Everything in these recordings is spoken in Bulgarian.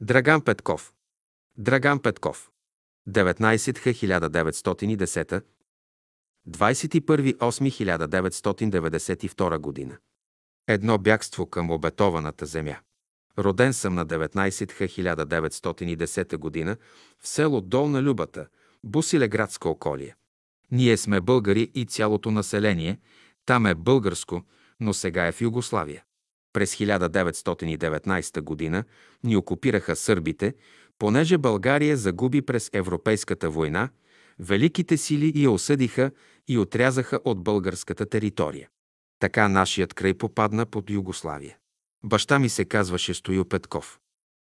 Драган Петков. Драган Петков. 19 21.8.1992 година. Едно бягство към обетованата земя. Роден съм на 19 година в село Долна Любата, Бусилеградска околие. Ние сме българи и цялото население там е българско, но сега е в Югославия. През 1919 година ни окупираха сърбите, понеже България загуби през Европейската война, великите сили я осъдиха и отрязаха от българската територия. Така нашият край попадна под Югославия. Баща ми се казваше Стою Петков.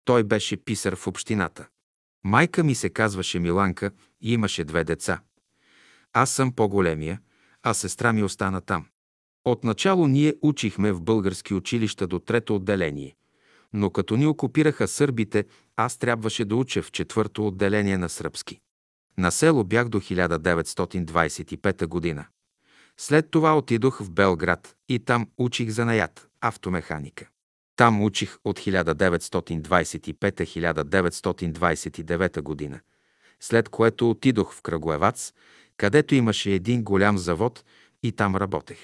Той беше писар в общината. Майка ми се казваше Миланка и имаше две деца. Аз съм по-големия, а сестра ми остана там. Отначало ние учихме в български училища до трето отделение, но като ни окупираха сърбите, аз трябваше да уча в четвърто отделение на сръбски. На село бях до 1925 година. След това отидох в Белград и там учих занаят – автомеханика. Там учих от 1925-1929 година, след което отидох в Крагуевац, където имаше един голям завод и там работех.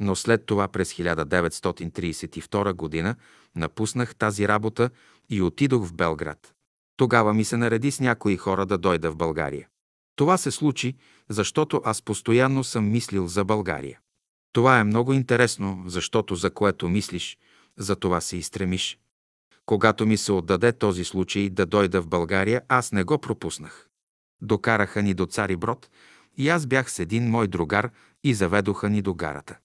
Но след това през 1932 година напуснах тази работа и отидох в Белград. Тогава ми се нареди с някои хора да дойда в България. Това се случи, защото аз постоянно съм мислил за България. Това е много интересно, защото за което мислиш, за това се изстремиш. Когато ми се отдаде този случай да дойда в България, аз не го пропуснах. Докараха ни до Цари Брод и аз бях с един мой другар и заведоха ни до гарата.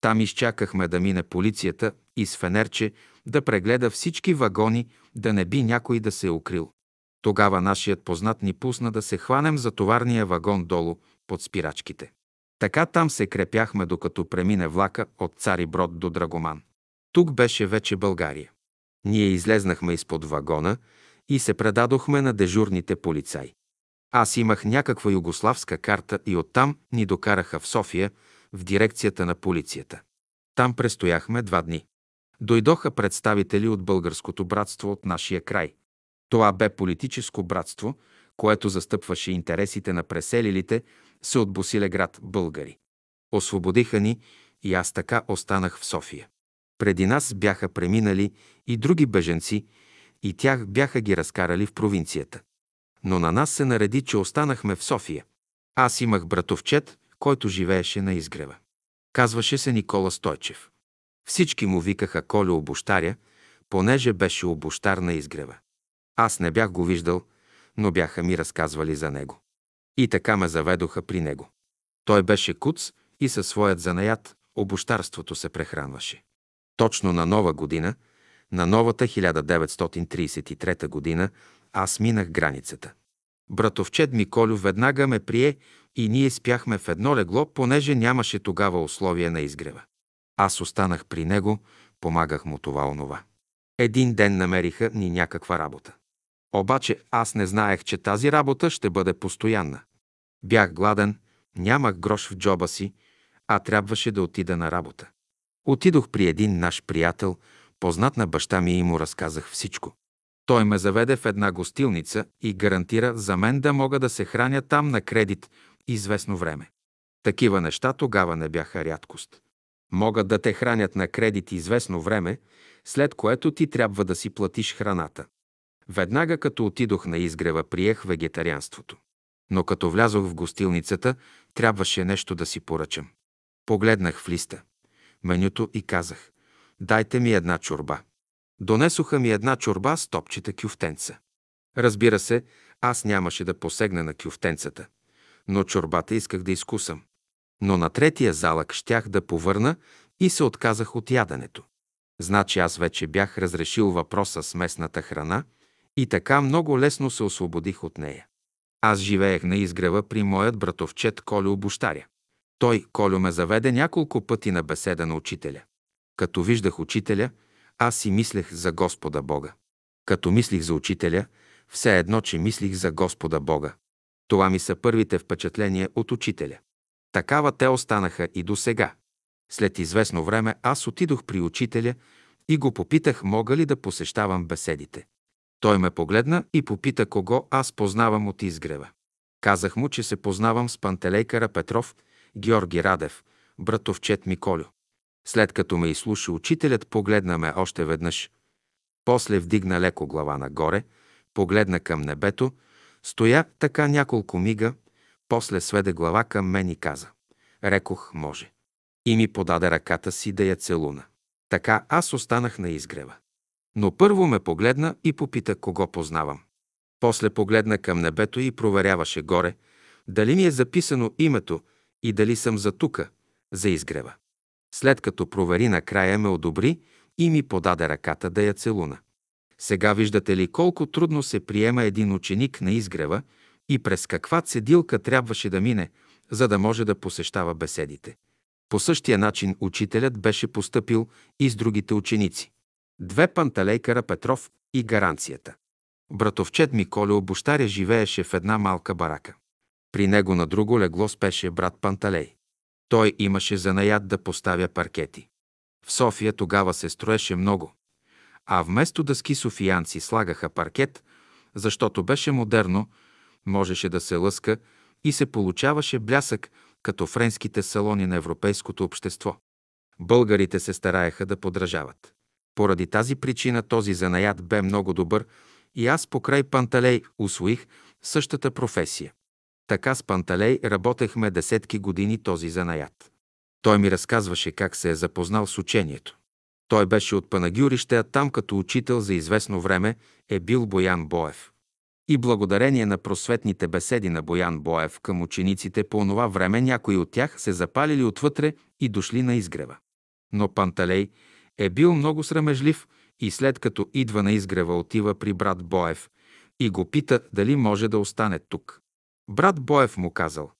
Там изчакахме да мине полицията и с фенерче да прегледа всички вагони, да не би някой да се е укрил. Тогава нашият познат ни пусна да се хванем за товарния вагон долу под спирачките. Така там се крепяхме, докато премине влака от Цари Брод до Драгоман. Тук беше вече България. Ние излезнахме изпод вагона и се предадохме на дежурните полицаи. Аз имах някаква югославска карта и оттам ни докараха в София, в дирекцията на полицията. Там престояхме два дни. Дойдоха представители от българското братство от нашия край. Това бе политическо братство, което застъпваше интересите на преселилите се от Босилеград българи. Освободиха ни и аз така останах в София. Преди нас бяха преминали и други беженци, и тях бяха ги разкарали в провинцията. Но на нас се нареди, че останахме в София. Аз имах братовчет, който живееше на изгрева. Казваше се Никола Стойчев. Всички му викаха Коля обощаря, понеже беше обощар на изгрева. Аз не бях го виждал, но бяха ми разказвали за него. И така ме заведоха при него. Той беше куц и със своят занаят обощарството се прехранваше. Точно на нова година, на новата 1933 година, аз минах границата. Братовчет Миколю веднага ме прие и ние спяхме в едно легло, понеже нямаше тогава условия на изгрева. Аз останах при него, помагах му това онова. Един ден намериха ни някаква работа. Обаче аз не знаех, че тази работа ще бъде постоянна. Бях гладен, нямах грош в джоба си, а трябваше да отида на работа. Отидох при един наш приятел, познат на баща ми и му разказах всичко. Той ме заведе в една гостилница и гарантира за мен да мога да се храня там на кредит известно време. Такива неща тогава не бяха рядкост. Могат да те хранят на кредит известно време, след което ти трябва да си платиш храната. Веднага като отидох на изгрева, приех вегетарианството. Но като влязох в гостилницата, трябваше нещо да си поръчам. Погледнах в листа, менюто и казах, дайте ми една чорба. Донесоха ми една чорба с топчета кюфтенца. Разбира се, аз нямаше да посегна на кюфтенцата, но чорбата исках да изкусам. Но на третия залък щях да повърна и се отказах от яденето. Значи аз вече бях разрешил въпроса с местната храна и така много лесно се освободих от нея. Аз живеех на изгрева при моят братовчет Колю Обощаря. Той, Колю, ме заведе няколко пъти на беседа на учителя. Като виждах учителя, аз си мислех за Господа Бога. Като мислих за учителя, все едно, че мислих за Господа Бога. Това ми са първите впечатления от учителя. Такава те останаха и до сега. След известно време аз отидох при учителя и го попитах мога ли да посещавам беседите. Той ме погледна и попита кого аз познавам от изгрева. Казах му, че се познавам с Пантелейкара Петров, Георги Радев, братовчет Миколю. След като ме изслуша, учителят погледна ме още веднъж. После вдигна леко глава нагоре, погледна към небето, стоя така няколко мига, после сведе глава към мен и каза. Рекох, може. И ми подаде ръката си да я целуна. Така аз останах на изгрева. Но първо ме погледна и попита кого познавам. После погледна към небето и проверяваше горе, дали ми е записано името и дали съм за тука, за изгрева. След като провери накрая ме одобри и ми подаде ръката да я целуна. Сега виждате ли колко трудно се приема един ученик на изгрева и през каква цедилка трябваше да мине, за да може да посещава беседите. По същия начин учителят беше поступил и с другите ученици. Две панталейкара Петров и гаранцията. Братовчет Миколя Обощаря живееше в една малка барака. При него на друго легло спеше брат Панталей. Той имаше занаят да поставя паркети. В София тогава се строеше много, а вместо дъски софиянци слагаха паркет, защото беше модерно, можеше да се лъска и се получаваше блясък, като френските салони на европейското общество. Българите се стараеха да подражават. Поради тази причина този занаят бе много добър и аз покрай Панталей усвоих същата професия. Така с Панталей работехме десетки години този занаят. Той ми разказваше как се е запознал с учението. Той беше от Панагюрище, а там като учител за известно време е бил Боян Боев. И благодарение на просветните беседи на Боян Боев към учениците по онова време някои от тях се запалили отвътре и дошли на изгрева. Но Панталей е бил много срамежлив и след като идва на изгрева отива при брат Боев и го пита дали може да остане тук. Брат Боев му казал,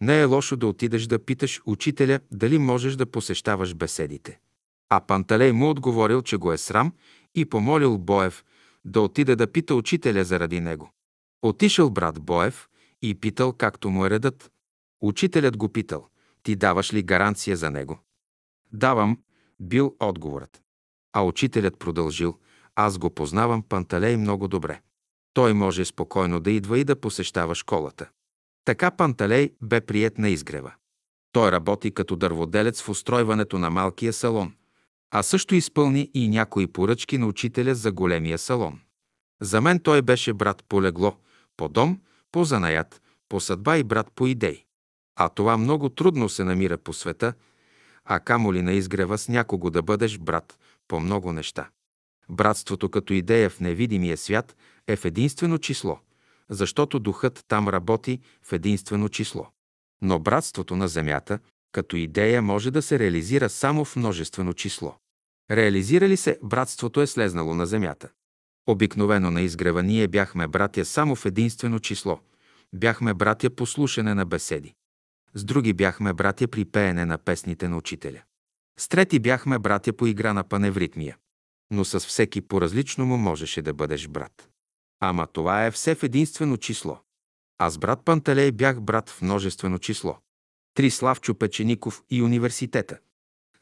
не е лошо да отидеш да питаш учителя дали можеш да посещаваш беседите. А Панталей му отговорил, че го е срам и помолил Боев да отиде да пита учителя заради него. Отишъл брат Боев и питал както му е редът. Учителят го питал, ти даваш ли гаранция за него? Давам, бил отговорът. А учителят продължил, аз го познавам Панталей много добре. Той може спокойно да идва и да посещава школата. Така Панталей бе прият на изгрева. Той работи като дърводелец в устройването на малкия салон, а също изпълни и някои поръчки на учителя за големия салон. За мен той беше брат по легло, по дом, по занаят, по съдба и брат по идеи. А това много трудно се намира по света, а камо ли на изгрева с някого да бъдеш брат по много неща. Братството като идея в невидимия свят е в единствено число, защото духът там работи в единствено число. Но братството на земята като идея може да се реализира само в множествено число. Реализира ли се, братството е слезнало на земята. Обикновено на изгрева ние бяхме братя само в единствено число. Бяхме братя по слушане на беседи. С други бяхме братя при пеене на песните на учителя. С трети бяхме братя по игра на паневритмия. Но с всеки по-различно му можеше да бъдеш брат. Ама това е все в единствено число. Аз брат Панталей бях брат в множествено число. Три Славчо Печеников и университета.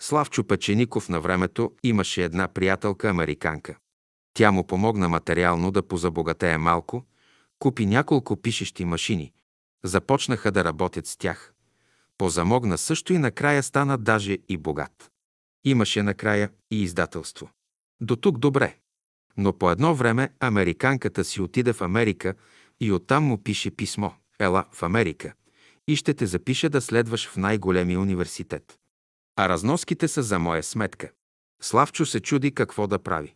Славчо Печеников на времето имаше една приятелка американка. Тя му помогна материално да позабогатее малко, купи няколко пишещи машини. Започнаха да работят с тях. Позамогна също и накрая стана даже и богат. Имаше накрая и издателство. До тук добре. Но по едно време американката си отиде в Америка и оттам му пише писмо. Ела в Америка и ще те запиша да следваш в най-големия университет. А разноските са за моя сметка. Славчо се чуди какво да прави.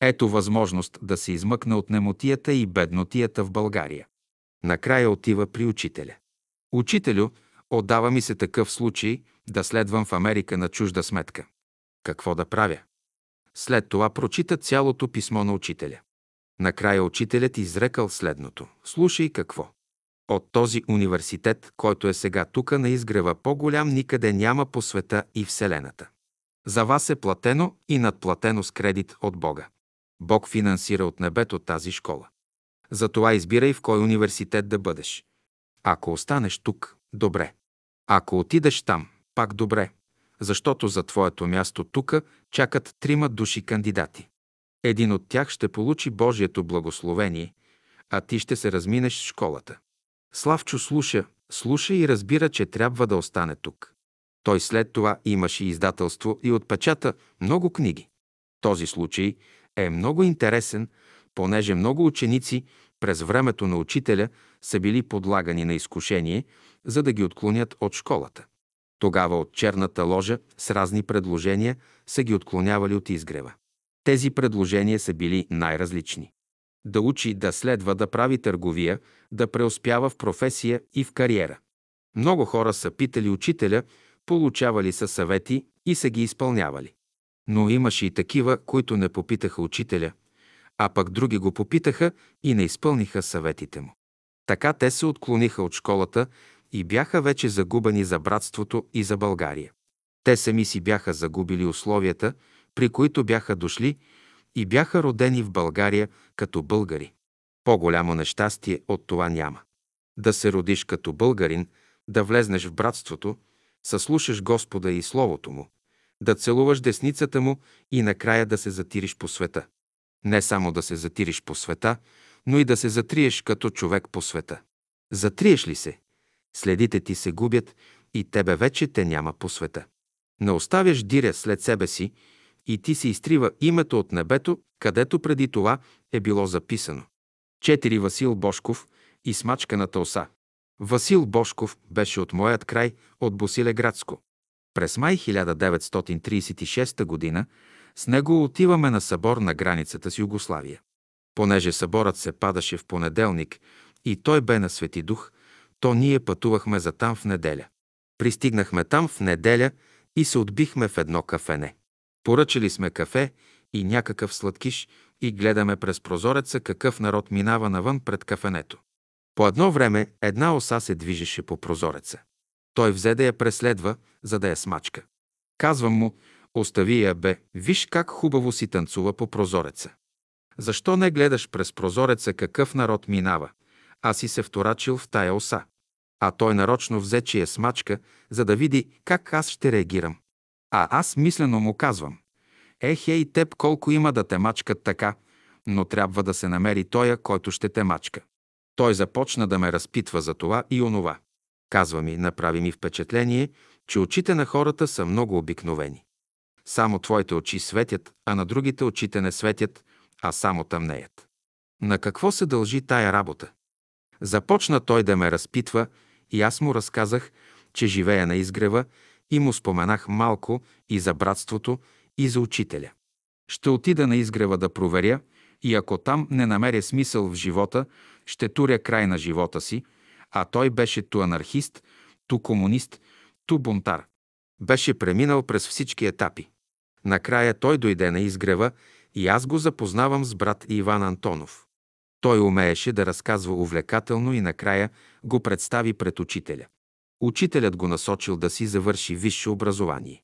Ето възможност да се измъкне от немотията и беднотията в България. Накрая отива при учителя. Учителю, отдава ми се такъв случай да следвам в Америка на чужда сметка. Какво да правя? След това прочита цялото писмо на учителя. Накрая учителят изрекал следното. Слушай какво. От този университет, който е сега тука на изгрева по-голям, никъде няма по света и Вселената. За вас е платено и надплатено с кредит от Бога. Бог финансира от небето тази школа. Затова избирай в кой университет да бъдеш. Ако останеш тук, добре. Ако отидеш там, пак добре, защото за твоето място тука чакат трима души кандидати. Един от тях ще получи Божието благословение, а ти ще се разминеш с школата. Славчо слуша, слуша и разбира, че трябва да остане тук. Той след това имаше издателство и отпечата много книги. Този случай е много интересен, понеже много ученици през времето на учителя са били подлагани на изкушение, за да ги отклонят от школата. Тогава от черната ложа с разни предложения са ги отклонявали от изгрева. Тези предложения са били най-различни. Да учи, да следва, да прави търговия, да преуспява в професия и в кариера. Много хора са питали учителя, получавали са съвети и са ги изпълнявали. Но имаше и такива, които не попитаха учителя, а пък други го попитаха и не изпълниха съветите му. Така те се отклониха от школата и бяха вече загубени за братството и за България. Те сами си бяха загубили условията, при които бяха дошли и бяха родени в България като българи. По-голямо нещастие от това няма. Да се родиш като българин, да влезнеш в братството, съслушаш Господа и Словото Му, да целуваш десницата Му и накрая да се затириш по света. Не само да се затириш по света, но и да се затриеш като човек по света. Затриеш ли се? Следите ти се губят и тебе вече те няма по света. Не оставяш диря след себе си и ти се изтрива името от небето, където преди това е било записано. Четири Васил Бошков и смачканата оса. Васил Бошков беше от моят край, от Босилеградско. През май 1936 г. с него отиваме на събор на границата с Югославия. Понеже съборът се падаше в понеделник и той бе на Свети Дух, то ние пътувахме за там в неделя. Пристигнахме там в неделя и се отбихме в едно кафене. Поръчали сме кафе и някакъв сладкиш и гледаме през прозореца какъв народ минава навън пред кафенето. По едно време една оса се движеше по прозореца. Той взе да я преследва, за да я смачка. Казвам му, остави я бе, виж как хубаво си танцува по прозореца. Защо не гледаш през прозореца какъв народ минава? Аз си се вторачил в тая оса. А той нарочно взе, че я смачка, за да види как аз ще реагирам. А аз мислено му казвам. Ехе и теб колко има да те мачкат така, но трябва да се намери тоя, който ще те мачка. Той започна да ме разпитва за това и онова. Казва ми, направи ми впечатление, че очите на хората са много обикновени. Само твоите очи светят, а на другите очите не светят, а само тъмнеят. На какво се дължи тая работа? Започна той да ме разпитва и аз му разказах, че живея на изгрева и му споменах малко и за братството, и за учителя. Ще отида на изгрева да проверя и ако там не намеря смисъл в живота, ще туря край на живота си, а той беше ту анархист, ту комунист, ту бунтар. Беше преминал през всички етапи. Накрая той дойде на изгрева и аз го запознавам с брат Иван Антонов. Той умееше да разказва увлекателно и накрая го представи пред учителя. Учителят го насочил да си завърши висше образование.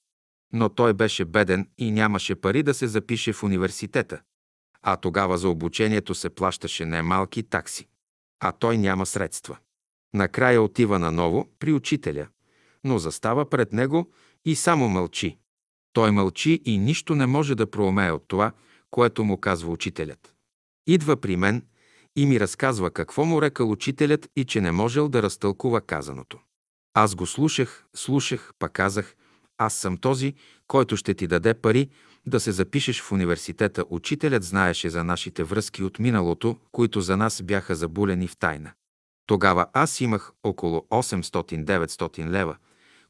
Но той беше беден и нямаше пари да се запише в университета. А тогава за обучението се плащаше немалки такси. А той няма средства. Накрая отива наново при учителя, но застава пред него и само мълчи. Той мълчи и нищо не може да проумее от това, което му казва учителят. Идва при мен и ми разказва какво му рекал учителят и че не можел да разтълкува казаното. Аз го слушах, слушах, па казах, аз съм този, който ще ти даде пари да се запишеш в университета. Учителят знаеше за нашите връзки от миналото, които за нас бяха забулени в тайна. Тогава аз имах около 800-900 лева,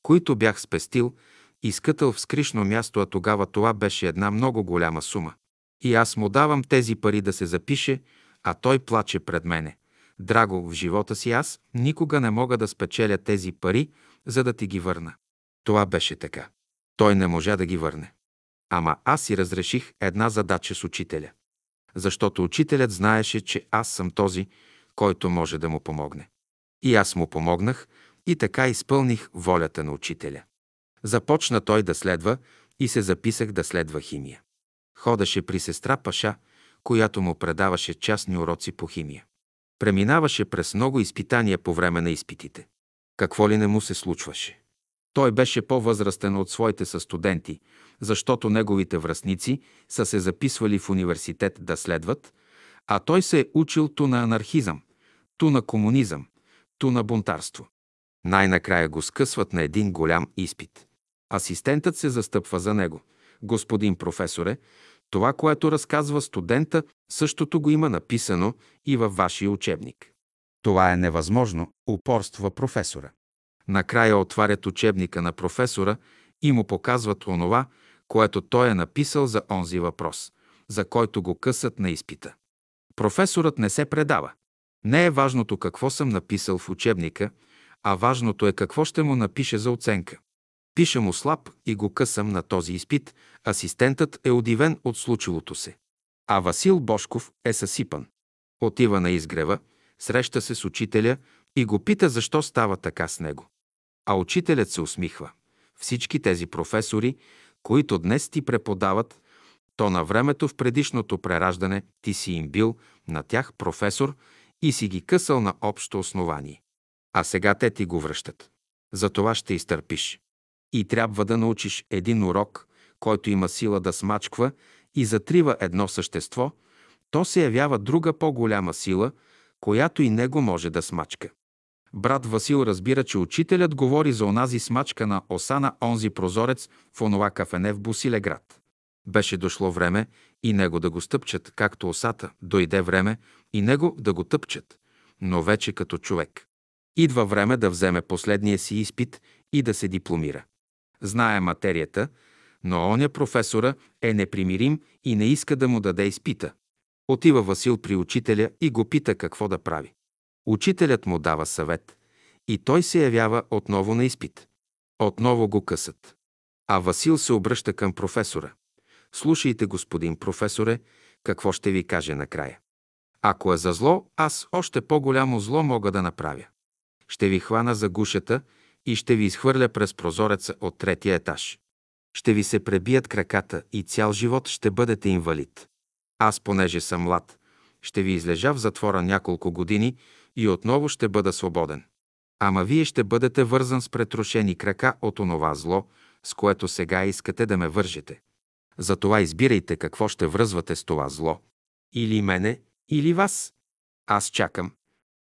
които бях спестил и скътал в скришно място, а тогава това беше една много голяма сума. И аз му давам тези пари да се запише, а той плаче пред мене. Драго, в живота си аз никога не мога да спечеля тези пари, за да ти ги върна. Това беше така. Той не можа да ги върне. Ама аз си разреших една задача с учителя. Защото учителят знаеше, че аз съм този, който може да му помогне. И аз му помогнах и така изпълних волята на учителя. Започна той да следва и се записах да следва химия. Ходеше при сестра Паша, която му предаваше частни уроци по химия. Преминаваше през много изпитания по време на изпитите. Какво ли не му се случваше? Той беше по-възрастен от своите състуденти, защото неговите връзници са се записвали в университет да следват, а той се е учил ту на анархизъм, ту на комунизъм, ту на бунтарство. Най-накрая го скъсват на един голям изпит. Асистентът се застъпва за него. Господин професоре, това, което разказва студента, същото го има написано и във вашия учебник. Това е невъзможно, упорства професора. Накрая отварят учебника на професора и му показват онова, което той е написал за онзи въпрос, за който го късат на изпита. Професорът не се предава. Не е важното какво съм написал в учебника, а важното е какво ще му напише за оценка. Пиша му слаб и го късам на този изпит. Асистентът е удивен от случилото се. А Васил Бошков е съсипан. Отива на изгрева, среща се с учителя и го пита защо става така с него. А учителят се усмихва. Всички тези професори, които днес ти преподават, то на времето в предишното прераждане ти си им бил на тях професор и си ги късал на общо основание. А сега те ти го връщат. За това ще изтърпиш. И трябва да научиш един урок, който има сила да смачква и затрива едно същество, то се явява друга по-голяма сила, която и него може да смачка. Брат Васил разбира, че учителят говори за онази смачка на оса на онзи прозорец в онова кафене в Бусилеград. Беше дошло време и него да го стъпчат, както осата. Дойде време и него да го тъпчат, но вече като човек. Идва време да вземе последния си изпит и да се дипломира. Знае материята, но оня професора е непримирим и не иска да му даде изпита. Отива Васил при учителя и го пита какво да прави. Учителят му дава съвет и той се явява отново на изпит. Отново го късат. А Васил се обръща към професора. Слушайте, господин професоре, какво ще ви каже накрая. Ако е за зло, аз още по-голямо зло мога да направя. Ще ви хвана за гушата и ще ви изхвърля през прозореца от третия етаж. Ще ви се пребият краката и цял живот ще бъдете инвалид. Аз, понеже съм млад, ще ви излежа в затвора няколко години и отново ще бъда свободен. Ама вие ще бъдете вързан с претрошени крака от онова зло, с което сега искате да ме вържете. Затова избирайте какво ще връзвате с това зло. Или мене, или вас. Аз чакам.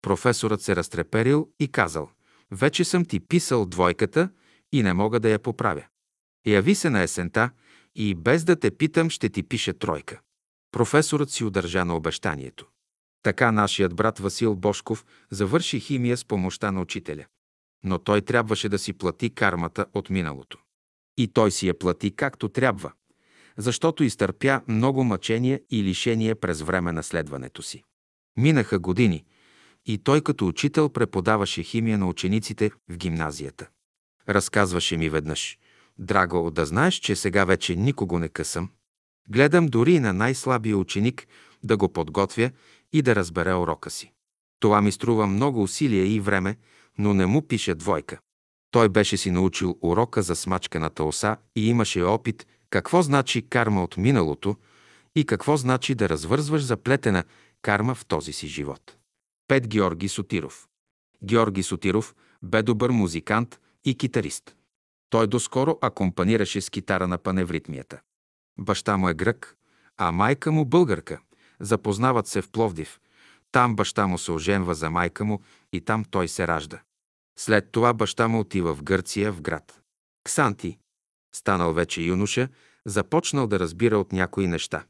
Професорът се разтреперил и казал, вече съм ти писал двойката и не мога да я поправя. Яви се на есента и без да те питам ще ти пише тройка. Професорът си удържа на обещанието. Така нашият брат Васил Бошков завърши химия с помощта на учителя. Но той трябваше да си плати кармата от миналото. И той си я плати както трябва, защото изтърпя много мъчения и лишения през време на следването си. Минаха години и той като учител преподаваше химия на учениците в гимназията. Разказваше ми веднъж. Драго, да знаеш, че сега вече никого не късам. Гледам дори и на най-слабия ученик да го подготвя и да разбере урока си. Това ми струва много усилия и време, но не му пише двойка. Той беше си научил урока за смачканата оса и имаше опит какво значи карма от миналото и какво значи да развързваш заплетена карма в този си живот. Пет Георги Сотиров Георги Сотиров бе добър музикант и китарист. Той доскоро акомпанираше с китара на паневритмията. Баща му е грък, а майка му българка. Запознават се в Пловдив. Там баща му се оженва за майка му и там той се ражда. След това баща му отива в Гърция, в град. Ксанти, станал вече юноша, започнал да разбира от някои неща.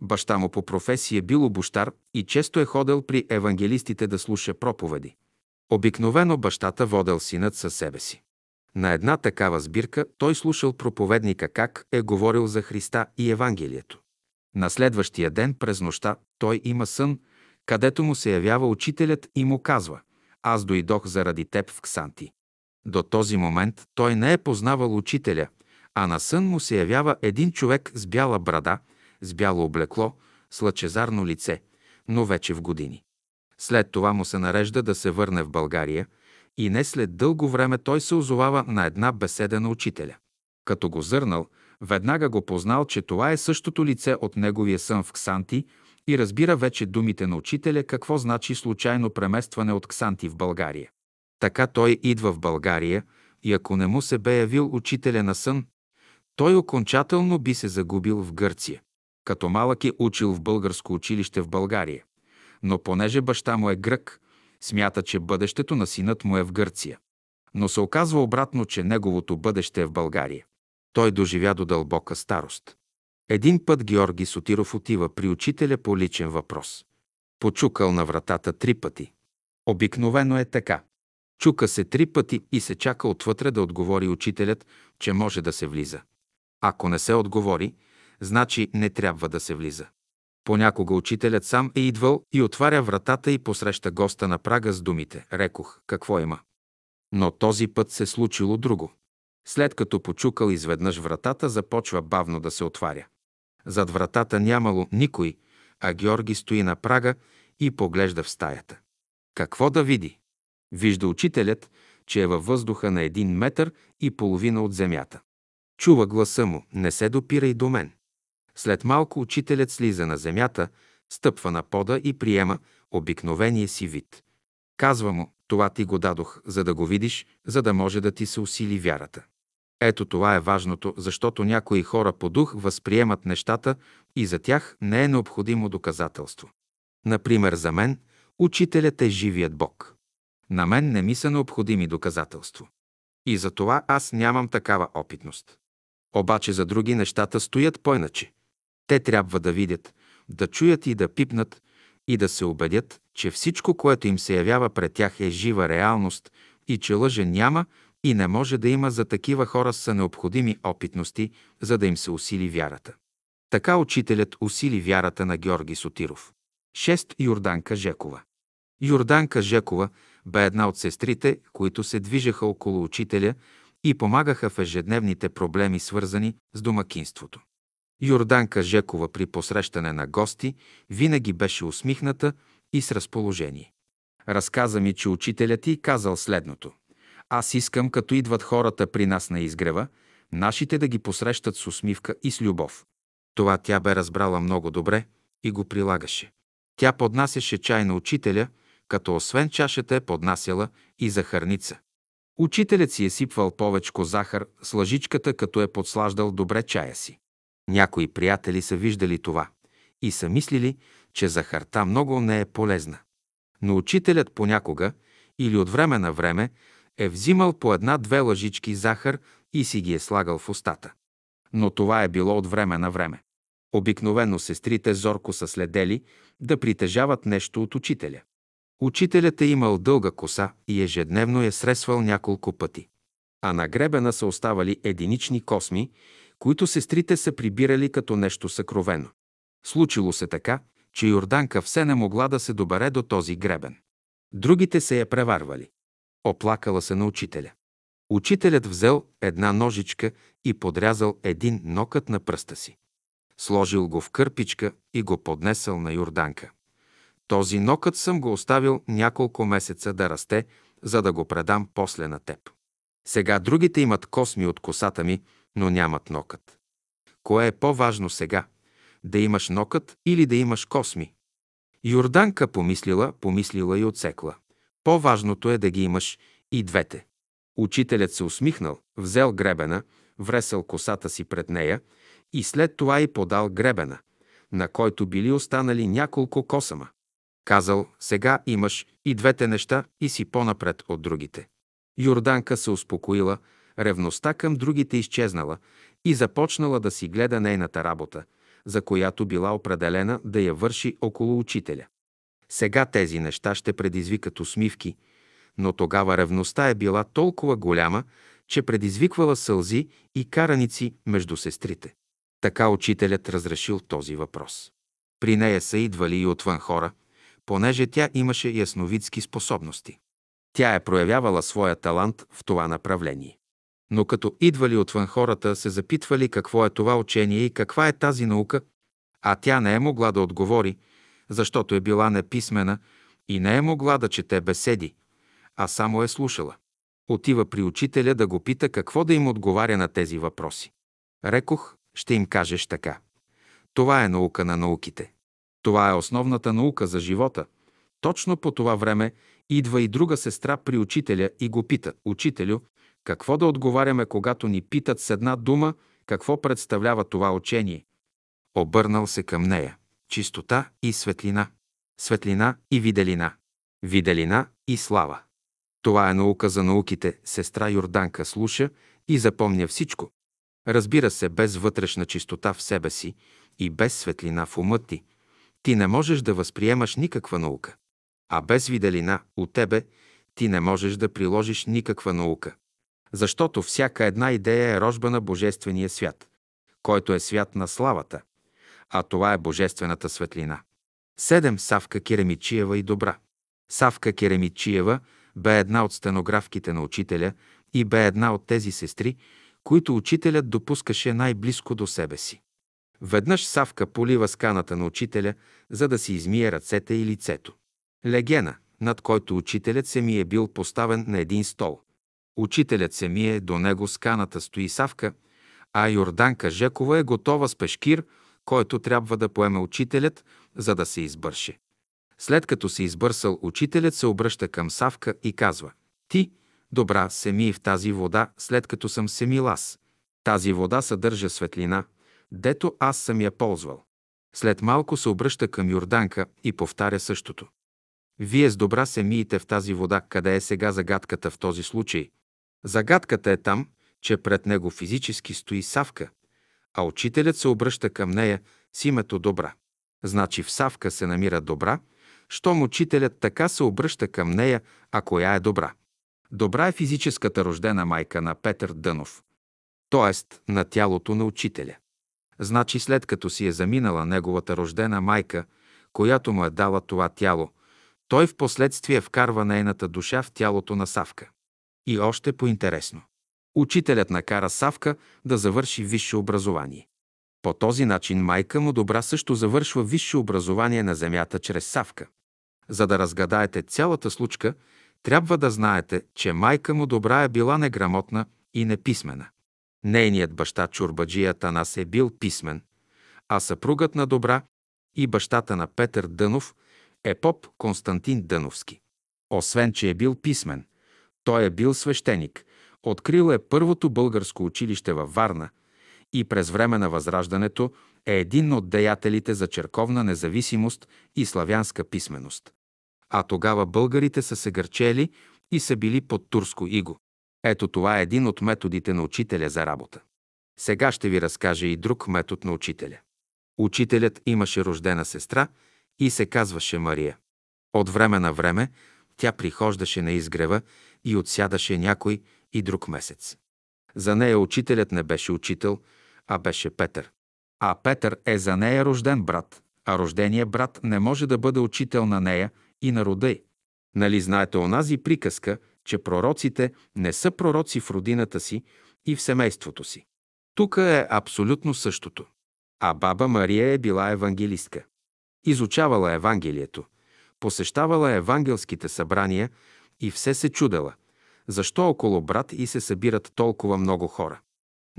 Баща му по професия бил обощар и често е ходил при евангелистите да слуша проповеди. Обикновено бащата водел синът със себе си. На една такава сбирка той слушал проповедника как е говорил за Христа и Евангелието. На следващия ден през нощта той има сън, където му се явява учителят и му казва «Аз дойдох заради теб в Ксанти». До този момент той не е познавал учителя, а на сън му се явява един човек с бяла брада, с бяло облекло, с лъчезарно лице, но вече в години. След това му се нарежда да се върне в България и не след дълго време той се озовава на една беседа на учителя. Като го зърнал, веднага го познал, че това е същото лице от неговия сън в Ксанти и разбира вече думите на учителя какво значи случайно преместване от Ксанти в България. Така той идва в България, и ако не му се бе явил учителя на сън, той окончателно би се загубил в Гърция. Като малък е учил в българско училище в България. Но понеже баща му е грък, смята, че бъдещето на синът му е в Гърция. Но се оказва обратно, че неговото бъдеще е в България. Той доживя до дълбока старост. Един път Георги Сотиров отива при учителя по личен въпрос. Почукал на вратата три пъти. Обикновено е така. Чука се три пъти и се чака отвътре да отговори учителят, че може да се влиза. Ако не се отговори, значи не трябва да се влиза. Понякога учителят сам е идвал и отваря вратата и посреща госта на прага с думите «Рекох, какво има?» Но този път се случило друго. След като почукал изведнъж вратата, започва бавно да се отваря. Зад вратата нямало никой, а Георги стои на прага и поглежда в стаята. Какво да види? Вижда учителят, че е във въздуха на един метър и половина от земята. Чува гласа му, не се допирай до мен. След малко учителят слиза на земята, стъпва на пода и приема обикновения си вид. Казва му, това ти го дадох, за да го видиш, за да може да ти се усили вярата. Ето това е важното, защото някои хора по дух възприемат нещата и за тях не е необходимо доказателство. Например, за мен учителят е живият Бог. На мен не ми са необходими доказателство. И за това аз нямам такава опитност. Обаче за други нещата стоят по-иначе. Те трябва да видят, да чуят и да пипнат и да се убедят, че всичко, което им се явява пред тях е жива реалност и че лъже няма и не може да има за такива хора са необходими опитности, за да им се усили вярата. Така учителят усили вярата на Георги Сотиров. 6. Йорданка Жекова Йорданка Жекова бе една от сестрите, които се движеха около учителя и помагаха в ежедневните проблеми, свързани с домакинството. Йорданка Жекова при посрещане на гости винаги беше усмихната и с разположение. Разказа ми, че учителят ти казал следното. Аз искам, като идват хората при нас на изгрева, нашите да ги посрещат с усмивка и с любов. Това тя бе разбрала много добре и го прилагаше. Тя поднасяше чай на учителя, като освен чашата е поднасяла и захарница. Учителят си е сипвал повечко захар с лъжичката, като е подслаждал добре чая си. Някои приятели са виждали това и са мислили, че захарта много не е полезна. Но учителят понякога или от време на време е взимал по една-две лъжички захар и си ги е слагал в устата. Но това е било от време на време. Обикновено сестрите зорко са следели да притежават нещо от учителя. Учителят е имал дълга коса и ежедневно е сресвал няколко пъти. А на гребена са оставали единични косми, които сестрите са прибирали като нещо съкровено. Случило се така, че Йорданка все не могла да се добере до този гребен. Другите се я преварвали. Оплакала се на учителя. Учителят взел една ножичка и подрязал един нокът на пръста си. Сложил го в кърпичка и го поднесъл на Йорданка. Този нокът съм го оставил няколко месеца да расте, за да го предам после на теб. Сега другите имат косми от косата ми, но нямат нокът. Кое е по-важно сега? Да имаш нокът или да имаш косми? Йорданка помислила, помислила и отсекла. По-важното е да ги имаш и двете. Учителят се усмихнал, взел гребена, вресъл косата си пред нея и след това и подал гребена, на който били останали няколко косама. Казал, сега имаш и двете неща и си по-напред от другите. Йорданка се успокоила, ревността към другите изчезнала и започнала да си гледа нейната работа, за която била определена да я върши около учителя. Сега тези неща ще предизвикат усмивки, но тогава ревността е била толкова голяма, че предизвиквала сълзи и караници между сестрите. Така учителят разрешил този въпрос. При нея са идвали и отвън хора, понеже тя имаше ясновидски способности. Тя е проявявала своя талант в това направление. Но като идвали отвън хората, се запитвали какво е това учение и каква е тази наука, а тя не е могла да отговори, защото е била неписмена и не е могла да чете беседи, а само е слушала. Отива при учителя да го пита какво да им отговаря на тези въпроси. Рекох, ще им кажеш така. Това е наука на науките. Това е основната наука за живота. Точно по това време идва и друга сестра при учителя и го пита, «Учителю, Какво да отговаряме, когато ни питат с една дума какво представлява това учение? Обърнал се към нея. Чистота и светлина. Светлина и виделина. Виделина и слава. Това е наука за науките. Сестра Йорданка слуша и запомня всичко. Разбира се, без вътрешна чистота в себе си и без светлина в ума ти, ти не можеш да възприемаш никаква наука. А без виделина от тебе ти не можеш да приложиш никаква наука. Защото всяка една идея е рожба на Божествения свят, който е свят на славата, а това е Божествената светлина. Седем Савка Керемичиева и Добра. Савка Керемичиева бе една от стенографките на учителя и бе една от тези сестри, които учителят допускаше най-близко до себе си. Веднъж Савка полива сканата на учителя, за да си измие ръцете и лицето. Легена, над който учителят се ми е бил поставен на един стол. Учителят се мие, до него сканата стои Савка, а Йорданка Жекова е готова с пешкир, който трябва да поеме учителят, за да се избърше. След като се избърсал, учителят се обръща към Савка и казва «Ти, добра, се мий в тази вода, след като съм се мил аз. Тази вода съдържа светлина, дето аз съм я ползвал». След малко се обръща към Йорданка и повтаря същото. Вие с добра се миете в тази вода, къде е сега загадката в този случай. Загадката е там, че пред него физически стои Савка, а учителят се обръща към нея с името Добра. Значи в Савка се намира Добра, щом учителят така се обръща към нея, а коя е Добра. Добра е физическата рождена майка на Петър Дънов, т.е. на тялото на учителя. Значи след като си е заминала неговата рождена майка, която му е дала това тяло, той в последствие вкарва нейната душа в тялото на Савка. И още по-интересно. Учителят накара Савка да завърши висше образование. По този начин майка му добра също завършва висше образование на земята чрез Савка. За да разгадаете цялата случка, трябва да знаете, че майка му добра е била неграмотна и неписмена. Нейният баща Чурбаджия Танас е бил писмен, а съпругът на добра и бащата на Петър Дънов е поп Константин Дъновски. Освен, че е бил писмен, той е бил свещеник, открил е първото българско училище във Варна и през време на Възраждането е един от деятелите за черковна независимост и славянска писменост. А тогава българите са се гърчели и са били под турско иго. Ето това е един от методите на учителя за работа. Сега ще ви разкажа и друг метод на учителя. Учителят имаше рождена сестра и се казваше Мария. От време на време тя прихождаше на изгрева и отсядаше някой и друг месец. За нея учителят не беше учител, а беше Петър. А Петър е за нея рожден брат, а рожденият брат не може да бъде учител на нея и на рода й. Нали знаете онази приказка, че пророците не са пророци в родината си и в семейството си. Тук е абсолютно същото. А баба Мария е била евангелистка. Изучавала Евангелието, посещавала евангелските събрания и все се чудела, защо около брат и се събират толкова много хора.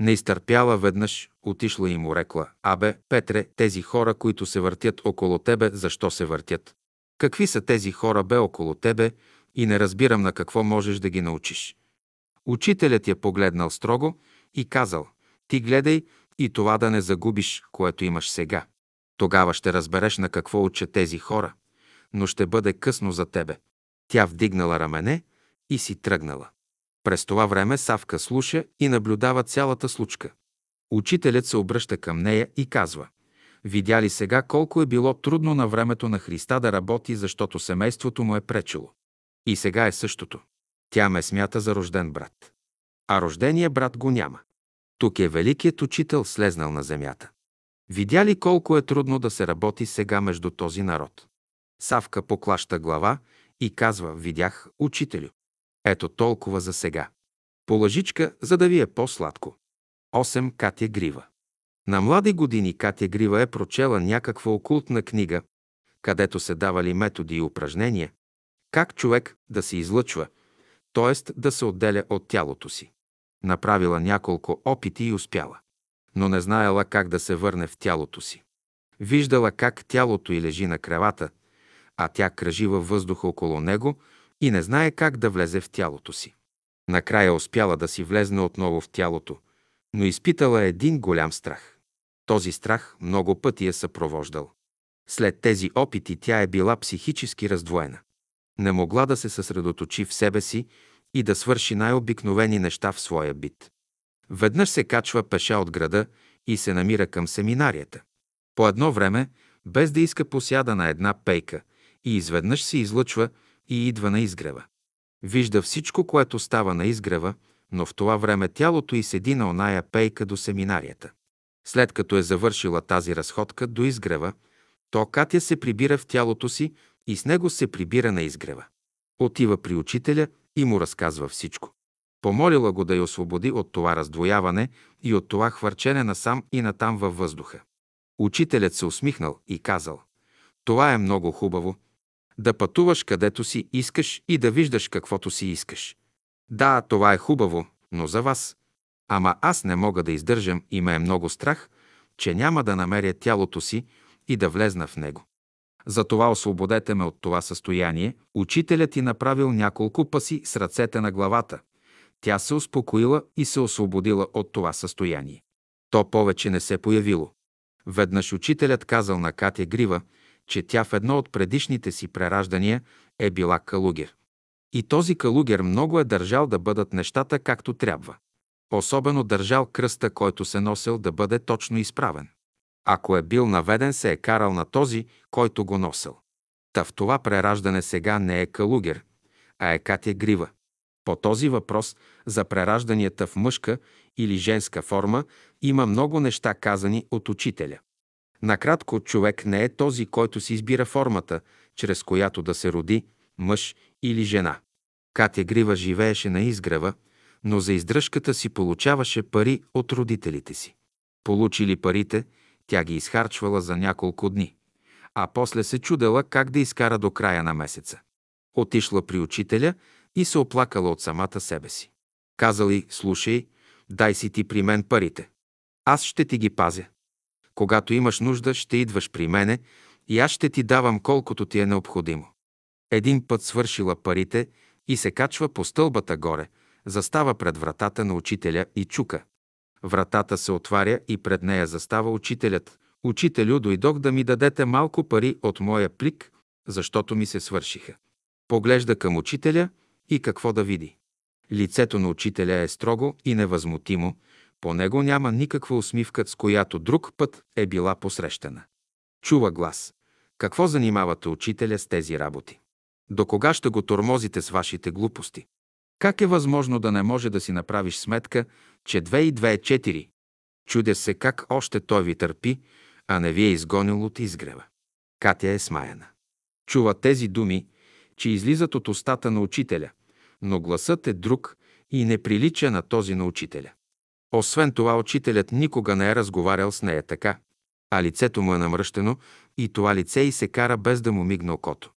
Не изтърпяла веднъж, отишла и му рекла, «Абе, Петре, тези хора, които се въртят около тебе, защо се въртят? Какви са тези хора бе около тебе и не разбирам на какво можеш да ги научиш». Учителят я погледнал строго и казал, «Ти гледай и това да не загубиш, което имаш сега. Тогава ще разбереш на какво учат тези хора, но ще бъде късно за тебе. Тя вдигнала рамене и си тръгнала. През това време Савка слуша и наблюдава цялата случка. Учителят се обръща към нея и казва Видя ли сега колко е било трудно на времето на Христа да работи, защото семейството му е пречило? И сега е същото. Тя ме смята за рожден брат. А рождения брат го няма. Тук е великият учител слезнал на земята. Видя ли колко е трудно да се работи сега между този народ? Савка поклаща глава и казва, видях, учителю. Ето толкова за сега. По лъжичка, за да ви е по-сладко. 8. Катя Грива На млади години Катя Грива е прочела някаква окултна книга, където се давали методи и упражнения, как човек да се излъчва, т.е. да се отделя от тялото си. Направила няколко опити и успяла но не знаела как да се върне в тялото си. Виждала как тялото й лежи на кревата, а тя кръжи във въздуха около него и не знае как да влезе в тялото си. Накрая успяла да си влезне отново в тялото, но изпитала един голям страх. Този страх много пъти е съпровождал. След тези опити тя е била психически раздвоена. Не могла да се съсредоточи в себе си и да свърши най-обикновени неща в своя бит. Веднъж се качва пеша от града и се намира към семинарията. По едно време, без да иска посяда на една пейка и изведнъж се излъчва и идва на изгрева. Вижда всичко, което става на изгрева, но в това време тялото й седи на оная пейка до семинарията. След като е завършила тази разходка до изгрева, то Катя се прибира в тялото си и с него се прибира на изгрева. Отива при учителя и му разказва всичко. Помолила го да я освободи от това раздвояване и от това хвърчене насам и натам във въздуха. Учителят се усмихнал и казал, това е много хубаво, да пътуваш където си искаш и да виждаш каквото си искаш. Да, това е хубаво, но за вас. Ама аз не мога да издържам и ме е много страх, че няма да намеря тялото си и да влезна в него. Затова освободете ме от това състояние. Учителят ти направил няколко пъси с ръцете на главата. Тя се успокоила и се освободила от това състояние. То повече не се появило. Веднъж учителят казал на Катя Грива, че тя в едно от предишните си прераждания е била калугер. И този калугер много е държал да бъдат нещата както трябва. Особено държал кръста, който се носил да бъде точно изправен. Ако е бил наведен, се е карал на този, който го носил. Та в това прераждане сега не е калугер, а е Катя Грива. По този въпрос за преражданията в мъжка или женска форма има много неща казани от учителя. Накратко, човек не е този, който си избира формата, чрез която да се роди мъж или жена. Катя Грива живееше на изгрева, но за издръжката си получаваше пари от родителите си. Получили парите, тя ги изхарчвала за няколко дни, а после се чудела как да изкара до края на месеца. Отишла при учителя и се оплакала от самата себе си. Казал й, слушай, дай си ти при мен парите. Аз ще ти ги пазя. Когато имаш нужда, ще идваш при мене и аз ще ти давам колкото ти е необходимо. Един път свършила парите и се качва по стълбата горе, застава пред вратата на учителя и чука. Вратата се отваря и пред нея застава учителят. Учителю, дойдох да ми дадете малко пари от моя плик, защото ми се свършиха. Поглежда към учителя и какво да види. Лицето на учителя е строго и невъзмутимо, по него няма никаква усмивка, с която друг път е била посрещана. Чува глас. Какво занимавате учителя с тези работи? До кога ще го тормозите с вашите глупости? Как е възможно да не може да си направиш сметка, че 2 и 2 е 4? Чудя се как още той ви търпи, а не ви е изгонил от изгрева. Катя е смаяна. Чува тези думи, че излизат от устата на учителя, но гласът е друг и не прилича на този на учителя. Освен това, учителят никога не е разговарял с нея така, а лицето му е намръщено и това лице и се кара без да му мигне окото.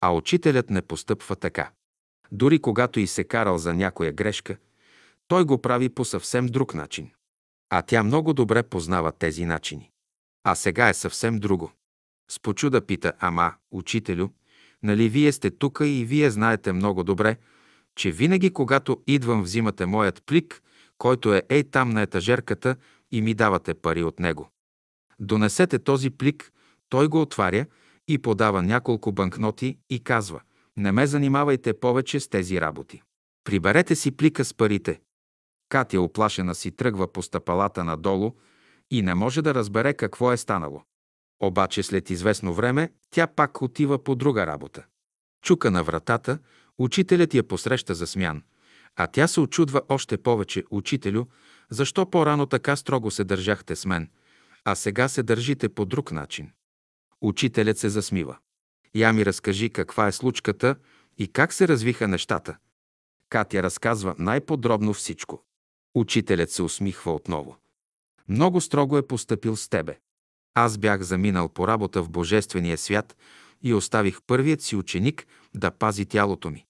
А учителят не постъпва така. Дори когато и се карал за някоя грешка, той го прави по съвсем друг начин. А тя много добре познава тези начини. А сега е съвсем друго. С почуда пита, ама, учителю, нали вие сте тука и вие знаете много добре, че винаги, когато идвам, взимате моят плик, който е ей там на етажерката и ми давате пари от него. Донесете този плик, той го отваря и подава няколко банкноти и казва «Не ме занимавайте повече с тези работи. Приберете си плика с парите». Катя оплашена си тръгва по стъпалата надолу и не може да разбере какво е станало. Обаче след известно време тя пак отива по друга работа. Чука на вратата, учителят я посреща за смян – а тя се очудва още повече, учителю, защо по-рано така строго се държахте с мен, а сега се държите по друг начин. Учителят се засмива. Я ми разкажи каква е случката и как се развиха нещата. Катя разказва най-подробно всичко. Учителят се усмихва отново. Много строго е поступил с тебе. Аз бях заминал по работа в Божествения свят и оставих първият си ученик да пази тялото ми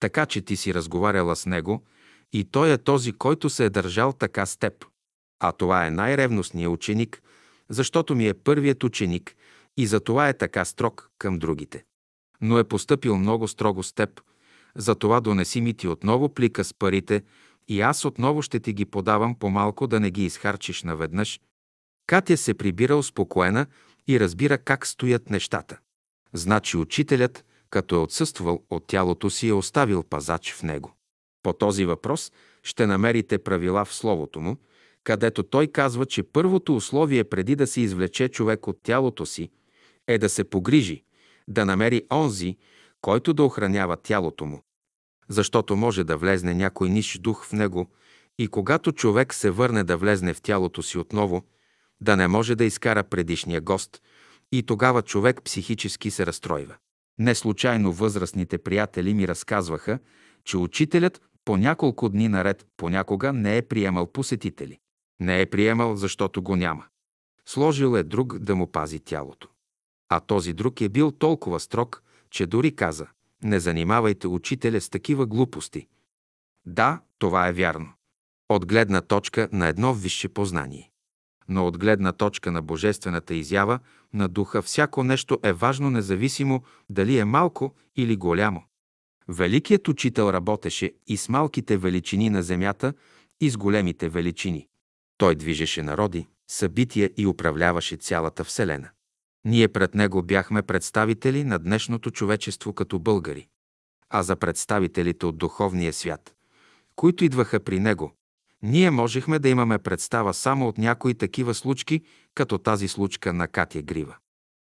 така че ти си разговаряла с него и той е този, който се е държал така с теб. А това е най-ревностният ученик, защото ми е първият ученик и за това е така строг към другите. Но е поступил много строго с теб, Затова донеси ми ти отново плика с парите и аз отново ще ти ги подавам по-малко да не ги изхарчиш наведнъж. Катя се прибира успокоена и разбира как стоят нещата. Значи учителят, като е отсъствал от тялото си, е оставил пазач в него. По този въпрос ще намерите правила в Словото му, където той казва, че първото условие преди да се извлече човек от тялото си е да се погрижи, да намери онзи, който да охранява тялото му. Защото може да влезне някой ниш дух в него и когато човек се върне да влезне в тялото си отново, да не може да изкара предишния гост и тогава човек психически се разстройва. Не случайно възрастните приятели ми разказваха, че учителят по няколко дни наред понякога не е приемал посетители. Не е приемал, защото го няма. Сложил е друг да му пази тялото. А този друг е бил толкова строг, че дори каза «Не занимавайте учителя с такива глупости». Да, това е вярно. От гледна точка на едно висше познание. Но от гледна точка на божествената изява на духа всяко нещо е важно независимо дали е малко или голямо. Великият учител работеше и с малките величини на земята, и с големите величини. Той движеше народи, събития и управляваше цялата Вселена. Ние пред него бяхме представители на днешното човечество като българи. А за представителите от духовния свят, които идваха при него, ние можехме да имаме представа само от някои такива случки, като тази случка на Катя Грива.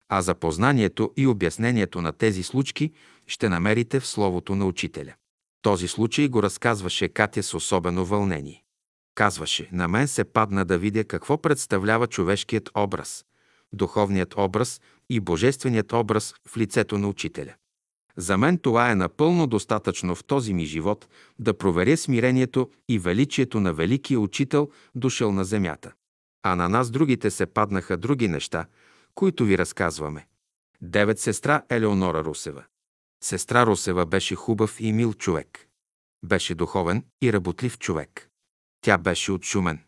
А за познанието и обяснението на тези случки ще намерите в Словото на Учителя. Този случай го разказваше Катя с особено вълнение. Казваше, на мен се падна да видя какво представлява човешкият образ, духовният образ и божественият образ в лицето на учителя. За мен това е напълно достатъчно в този ми живот да проверя смирението и величието на великия учител, дошъл на земята. А на нас другите се паднаха други неща, които ви разказваме. Девет сестра Елеонора Русева. Сестра Русева беше хубав и мил човек. Беше духовен и работлив човек. Тя беше от Шумен.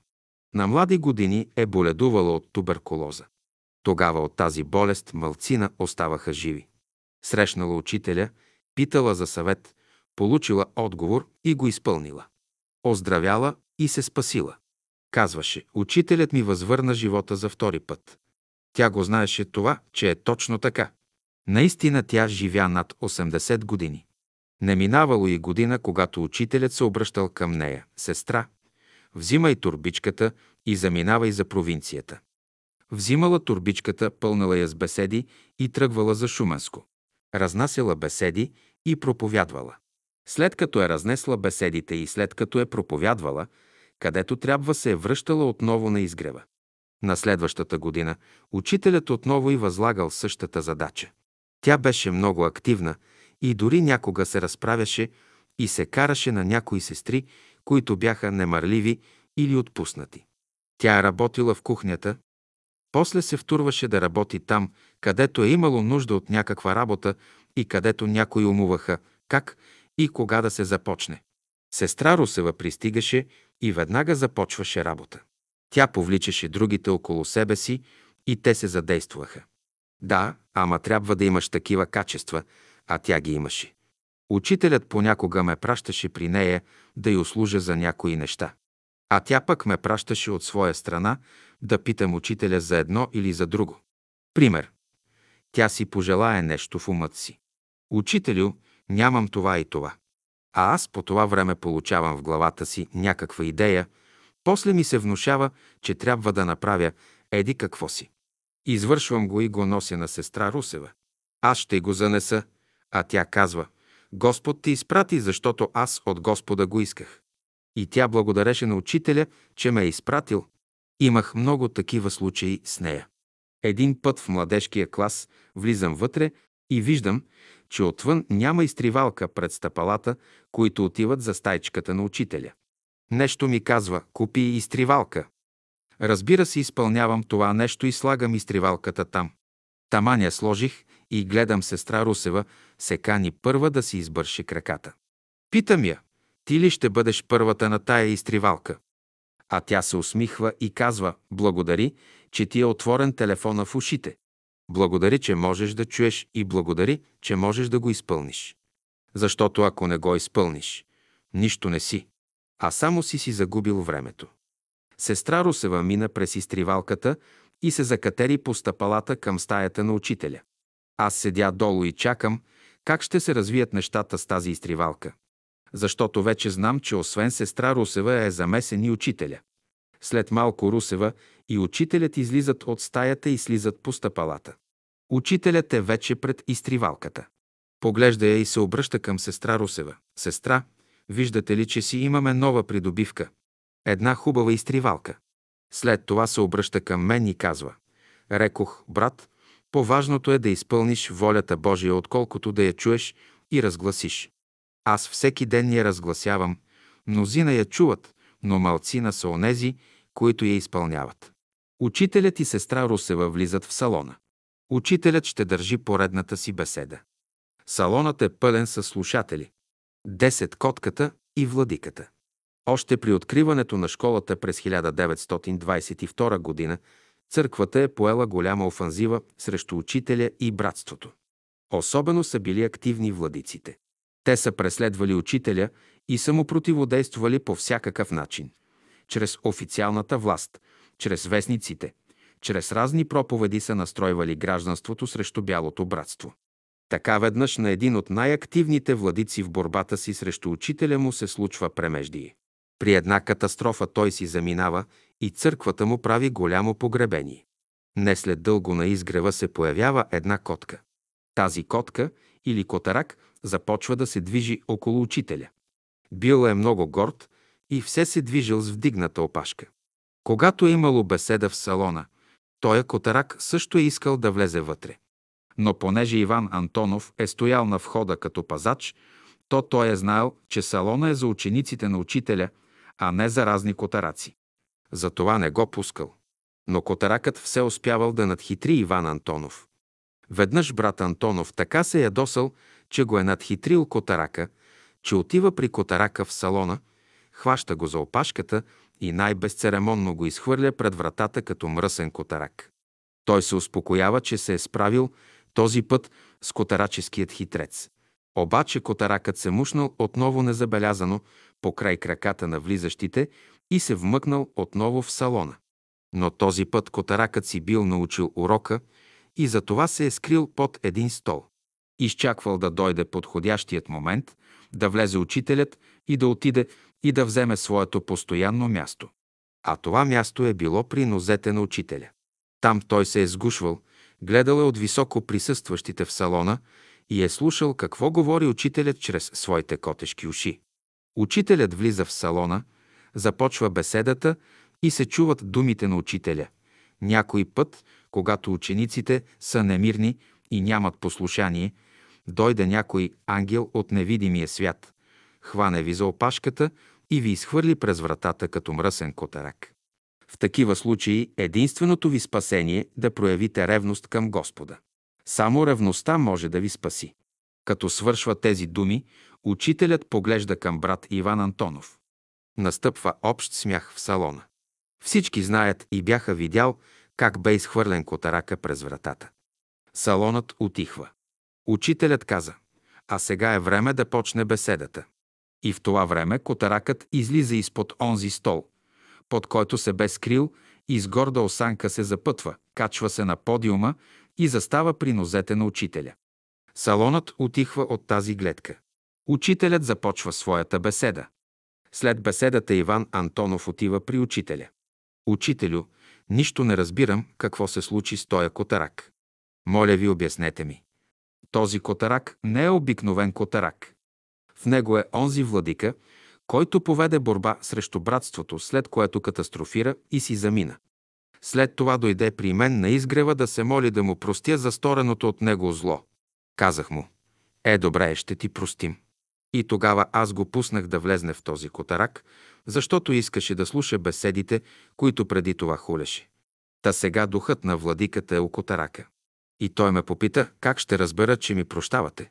На млади години е боледувала от туберкулоза. Тогава от тази болест мълцина оставаха живи. Срещнала учителя, питала за съвет, получила отговор и го изпълнила. Оздравяла и се спасила. Казваше, учителят ми възвърна живота за втори път. Тя го знаеше това, че е точно така. Наистина тя живя над 80 години. Не минавало и година, когато учителят се обръщал към нея. Сестра, взимай турбичката и заминавай за провинцията. Взимала турбичката, пълнала я с беседи и тръгвала за Шуменско. Разнасяла беседи и проповядвала. След като е разнесла беседите и след като е проповядвала, където трябва се е връщала отново на изгрева. На следващата година учителят отново и възлагал същата задача. Тя беше много активна и дори някога се разправяше и се караше на някои сестри, които бяха немарливи или отпуснати. Тя работила в кухнята, после се втурваше да работи там, където е имало нужда от някаква работа и където някои умуваха как и кога да се започне. Сестра Русева пристигаше и веднага започваше работа. Тя повличаше другите около себе си и те се задействаха. Да, ама трябва да имаш такива качества, а тя ги имаше. Учителят понякога ме пращаше при нея да й услужа за някои неща. А тя пък ме пращаше от своя страна да питам учителя за едно или за друго. Пример. Тя си пожелае нещо в умът си. Учителю, нямам това и това. А аз по това време получавам в главата си някаква идея, после ми се внушава, че трябва да направя еди какво си. Извършвам го и го нося на сестра Русева. Аз ще го занеса, а тя казва, Господ ти изпрати, защото аз от Господа го исках. И тя благодареше на учителя, че ме е изпратил. Имах много такива случаи с нея. Един път в младежкия клас влизам вътре и виждам, че отвън няма изтривалка пред стъпалата, които отиват за стайчката на учителя. Нещо ми казва, купи изтривалка. Разбира се, изпълнявам това нещо и слагам изтривалката там. Таманя сложих и гледам сестра Русева, се кани първа да си избърши краката. Питам я, ти ли ще бъдеш първата на тая изтривалка? А тя се усмихва и казва, благодари, че ти е отворен телефона в ушите. Благодари, че можеш да чуеш и благодари, че можеш да го изпълниш. Защото ако не го изпълниш, нищо не си, а само си си загубил времето. Сестра Русева мина през изтривалката и се закатери по стъпалата към стаята на учителя. Аз седя долу и чакам как ще се развият нещата с тази изтривалка. Защото вече знам, че освен сестра Русева е замесен и учителя. След малко Русева и учителят излизат от стаята и слизат по стъпалата. Учителят е вече пред изтривалката. Поглежда я и се обръща към сестра Русева. Сестра, виждате ли, че си имаме нова придобивка? Една хубава изтривалка. След това се обръща към мен и казва. Рекох, брат, по-важното е да изпълниш волята Божия, отколкото да я чуеш и разгласиш. Аз всеки ден я разгласявам, мнозина я чуват, но малцина са онези, които я изпълняват. Учителят и сестра Русева влизат в салона. Учителят ще държи поредната си беседа. Салонът е пълен с слушатели. Десет котката и владиката. Още при откриването на школата през 1922 година църквата е поела голяма офанзива срещу учителя и братството. Особено са били активни владиците. Те са преследвали учителя и са му противодействували по всякакъв начин. Чрез официалната власт, чрез вестниците, чрез разни проповеди са настройвали гражданството срещу бялото братство. Така веднъж на един от най-активните владици в борбата си срещу учителя му се случва премеждие. При една катастрофа той си заминава и църквата му прави голямо погребение. Не след дълго на изгрева се появява една котка. Тази котка или котарак започва да се движи около учителя. Бил е много горд и все се движил с вдигната опашка. Когато е имало беседа в салона, той котарак също е искал да влезе вътре. Но понеже Иван Антонов е стоял на входа като пазач, то той е знаел, че салона е за учениците на учителя, а не за разни котараци. Затова не го пускал. Но котаракът все успявал да надхитри Иван Антонов. Веднъж брат Антонов така се ядосал, че го е надхитрил котарака, че отива при котарака в салона, хваща го за опашката и най-безцеремонно го изхвърля пред вратата като мръсен котарак. Той се успокоява, че се е справил този път с котараческият хитрец. Обаче котаракът се мушнал отново незабелязано покрай краката на влизащите и се вмъкнал отново в салона. Но този път котаракът си бил научил урока и за това се е скрил под един стол. Изчаквал да дойде подходящият момент, да влезе учителят и да отиде и да вземе своето постоянно място. А това място е било при нозете на учителя. Там той се е сгушвал, гледал е от високо присъстващите в салона и е слушал какво говори учителят чрез своите котешки уши. Учителят влиза в салона, започва беседата и се чуват думите на учителя. Някой път, когато учениците са немирни и нямат послушание, дойде някой ангел от невидимия свят, хване ви за опашката и ви изхвърли през вратата като мръсен котарак. В такива случаи единственото ви спасение е да проявите ревност към Господа. Само ревността може да ви спаси. Като свършва тези думи, учителят поглежда към брат Иван Антонов. Настъпва общ смях в салона. Всички знаят и бяха видял как бе изхвърлен котарака през вратата. Салонът отихва. Учителят каза, а сега е време да почне беседата. И в това време котаракът излиза изпод онзи стол, под който се бе скрил и с горда осанка се запътва, качва се на подиума и застава при нозете на учителя. Салонът отихва от тази гледка. Учителят започва своята беседа. След беседата Иван Антонов отива при учителя. Учителю, нищо не разбирам какво се случи с тоя котарак. Моля ви, обяснете ми. Този котарак не е обикновен котарак. В него е онзи владика, който поведе борба срещу братството, след което катастрофира и си замина. След това дойде при мен на изгрева да се моли да му простя за стореното от него зло. Казах му, е добре, ще ти простим. И тогава аз го пуснах да влезне в този котарак, защото искаше да слуша беседите, които преди това хулеше. Та сега духът на владиката е у котарака. И той ме попита, как ще разбера, че ми прощавате.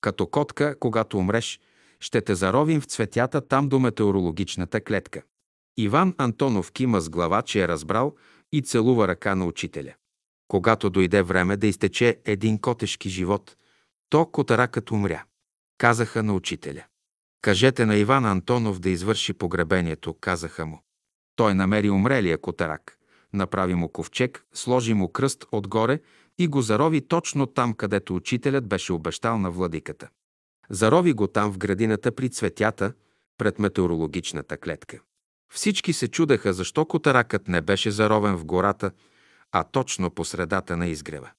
Като котка, когато умреш, ще те заровим в цветята там до метеорологичната клетка. Иван Антонов кима с глава, че е разбрал и целува ръка на учителя. Когато дойде време да изтече един котешки живот, то котаракът умря. казаха на учителя. Кажете на Иван Антонов да извърши погребението, казаха му. Той намери умрелия котарак, направи му ковчег, сложи му кръст отгоре и го зарови точно там, където учителят беше обещал на владиката. Зарови го там в градината при цветята, пред метеорологичната клетка. Всички се чудеха защо котаракът не беше заровен в гората, а точно по средата на изгрева.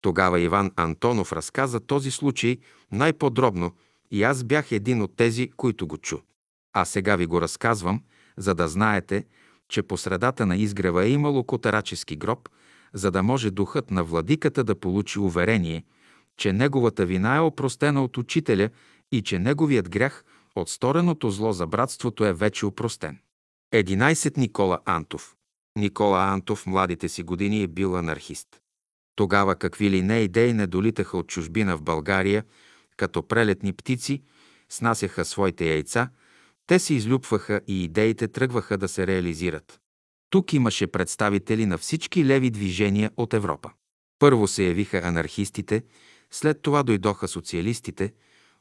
Тогава Иван Антонов разказа този случай най-подробно и аз бях един от тези, които го чу. А сега ви го разказвам, за да знаете, че по средата на изгрева е имало котарачески гроб, за да може духът на владиката да получи уверение, че неговата вина е опростена от учителя и че неговият грях от стореното зло за братството е вече опростен. 11. Никола Антов Никола Антов в младите си години е бил анархист. Тогава какви ли не идеи не долитаха от чужбина в България, като прелетни птици, снасяха своите яйца, те се излюпваха и идеите тръгваха да се реализират. Тук имаше представители на всички леви движения от Европа. Първо се явиха анархистите, след това дойдоха социалистите,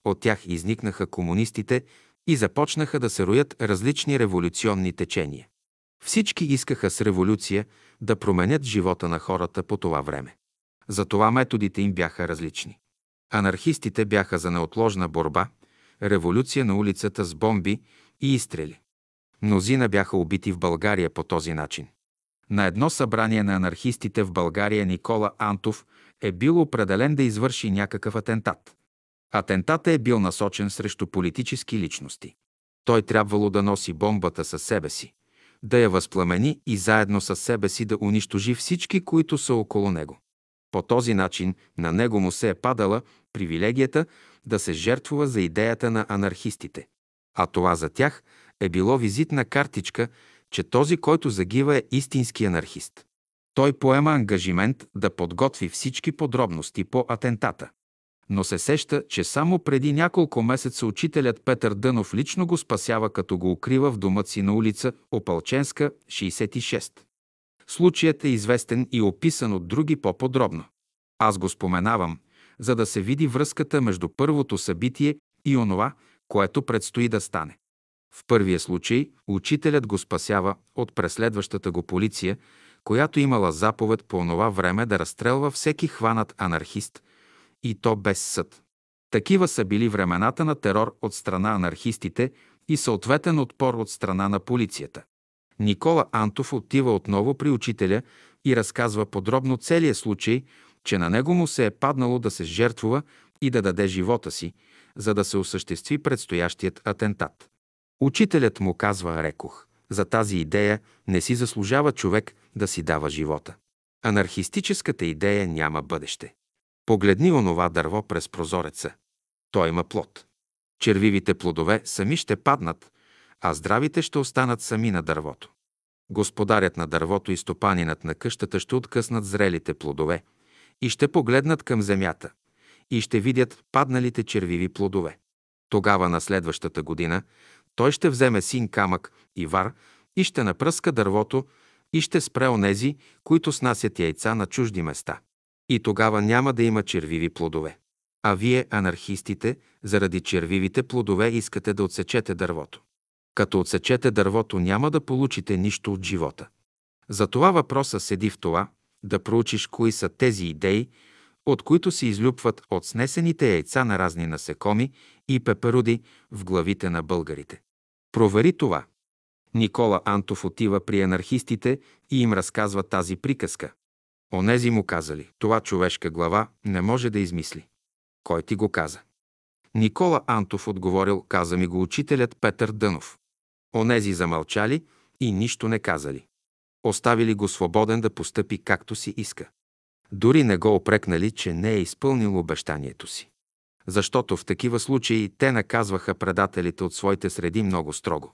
от тях изникнаха комунистите и започнаха да се роят различни революционни течения. Всички искаха с революция да променят живота на хората по това време. Затова методите им бяха различни. Анархистите бяха за неотложна борба, революция на улицата с бомби и изстрели. Мнозина бяха убити в България по този начин. На едно събрание на анархистите в България Никола Антов е бил определен да извърши някакъв атентат. Атентатът е бил насочен срещу политически личности. Той трябвало да носи бомбата със себе си, да я възпламени и заедно със себе си да унищожи всички, които са около него. По този начин на него му се е падала привилегията да се жертвува за идеята на анархистите. А това за тях е било визитна картичка, че този, който загива е истински анархист. Той поема ангажимент да подготви всички подробности по атентата. Но се сеща, че само преди няколко месеца учителят Петър Дънов лично го спасява, като го укрива в домът си на улица Опалченска, 66. Случаят е известен и описан от други по-подробно. Аз го споменавам, за да се види връзката между първото събитие и онова, което предстои да стане. В първия случай учителят го спасява от преследващата го полиция, която имала заповед по онова време да разстрелва всеки хванат анархист, и то без съд. Такива са били времената на терор от страна анархистите и съответен отпор от страна на полицията. Никола Антов отива отново при учителя и разказва подробно целия случай, че на него му се е паднало да се жертвува и да даде живота си, за да се осъществи предстоящият атентат. Учителят му казва, рекох, за тази идея не си заслужава човек да си дава живота. Анархистическата идея няма бъдеще. Погледни онова дърво през прозореца. Той има плод. Червивите плодове сами ще паднат, а здравите ще останат сами на дървото. Господарят на дървото и стопанинът на къщата ще откъснат зрелите плодове и ще погледнат към земята и ще видят падналите червиви плодове. Тогава на следващата година той ще вземе син камък и вар и ще напръска дървото и ще спре онези, които снасят яйца на чужди места. И тогава няма да има червиви плодове. А вие, анархистите, заради червивите плодове искате да отсечете дървото. Като отсечете дървото, няма да получите нищо от живота. Затова въпроса седи в това да проучиш кои са тези идеи, от които се излюпват от снесените яйца на разни насекоми и пеперуди в главите на българите. Провери това. Никола Антов отива при анархистите и им разказва тази приказка. Онези му казали, това човешка глава не може да измисли. Кой ти го каза? Никола Антов отговорил, каза ми го учителят Петър Дънов. Онези замълчали и нищо не казали. Оставили го свободен да постъпи както си иска. Дори не го опрекнали, че не е изпълнил обещанието си. Защото в такива случаи те наказваха предателите от своите среди много строго.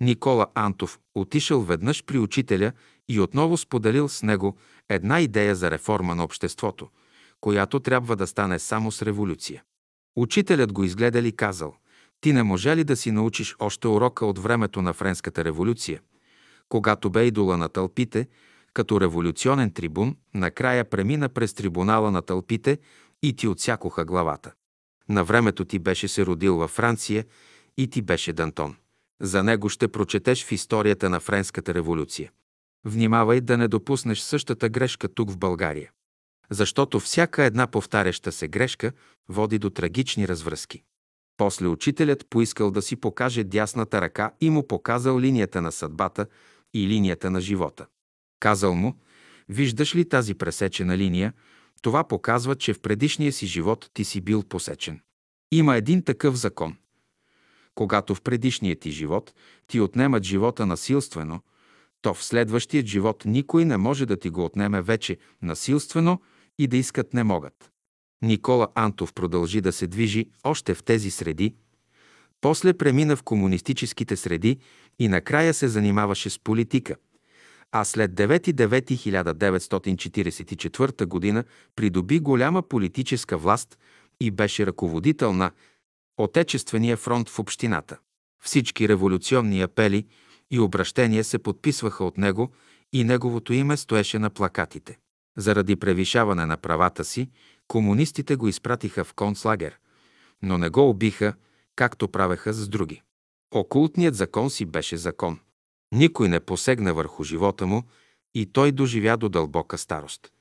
Никола Антов отишъл веднъж при учителя и отново споделил с него една идея за реформа на обществото, която трябва да стане само с революция. Учителят го изгледал и казал, ти не може ли да си научиш още урока от времето на Френската революция, когато бе идола на тълпите, като революционен трибун, накрая премина през трибунала на тълпите и ти отсякоха главата. На времето ти беше се родил във Франция и ти беше Дантон. За него ще прочетеш в историята на Френската революция. Внимавай да не допуснеш същата грешка тук в България. Защото всяка една повтаряща се грешка води до трагични развръзки. После учителят поискал да си покаже дясната ръка и му показал линията на съдбата и линията на живота. Казал му, виждаш ли тази пресечена линия, това показва, че в предишния си живот ти си бил посечен. Има един такъв закон. Когато в предишния ти живот ти отнемат живота насилствено, то в следващия живот никой не може да ти го отнеме вече насилствено и да искат не могат. Никола Антов продължи да се движи още в тези среди, после премина в комунистическите среди и накрая се занимаваше с политика, а след 9.9.1944 г. придоби голяма политическа власт и беше ръководител на Отечествения фронт в общината. Всички революционни апели и обращения се подписваха от него и неговото име стоеше на плакатите. Заради превишаване на правата си, комунистите го изпратиха в концлагер, но не го убиха, както правеха с други. Окултният закон си беше закон. Никой не посегна върху живота му и той доживя до дълбока старост.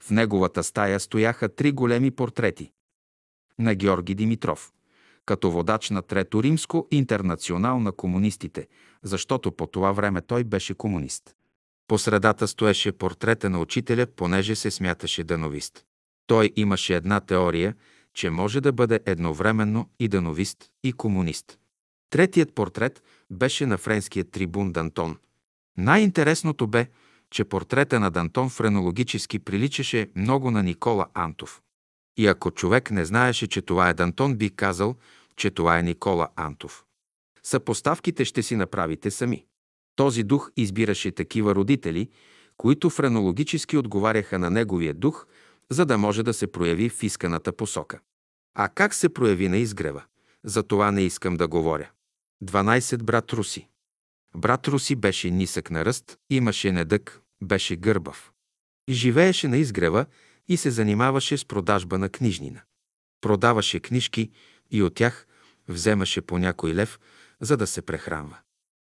В неговата стая стояха три големи портрети на Георги Димитров, като водач на Трето римско интернационал на комунистите, защото по това време той беше комунист. По средата стоеше портрета на учителя, понеже се смяташе дановист. Той имаше една теория, че може да бъде едновременно и дановист, и комунист. Третият портрет беше на френския трибун Дантон. Най-интересното бе, че портрета на Дантон френологически приличаше много на Никола Антов. И ако човек не знаеше, че това е Дантон, би казал, че това е Никола Антов. Съпоставките ще си направите сами. Този дух избираше такива родители, които френологически отговаряха на неговия дух, за да може да се прояви в исканата посока. А как се прояви на изгрева? За това не искам да говоря. 12 брат Руси. Брат Руси беше нисък на ръст, имаше недък, беше гърбав. Живееше на изгрева и се занимаваше с продажба на книжнина. Продаваше книжки и от тях вземаше по някой лев, за да се прехранва.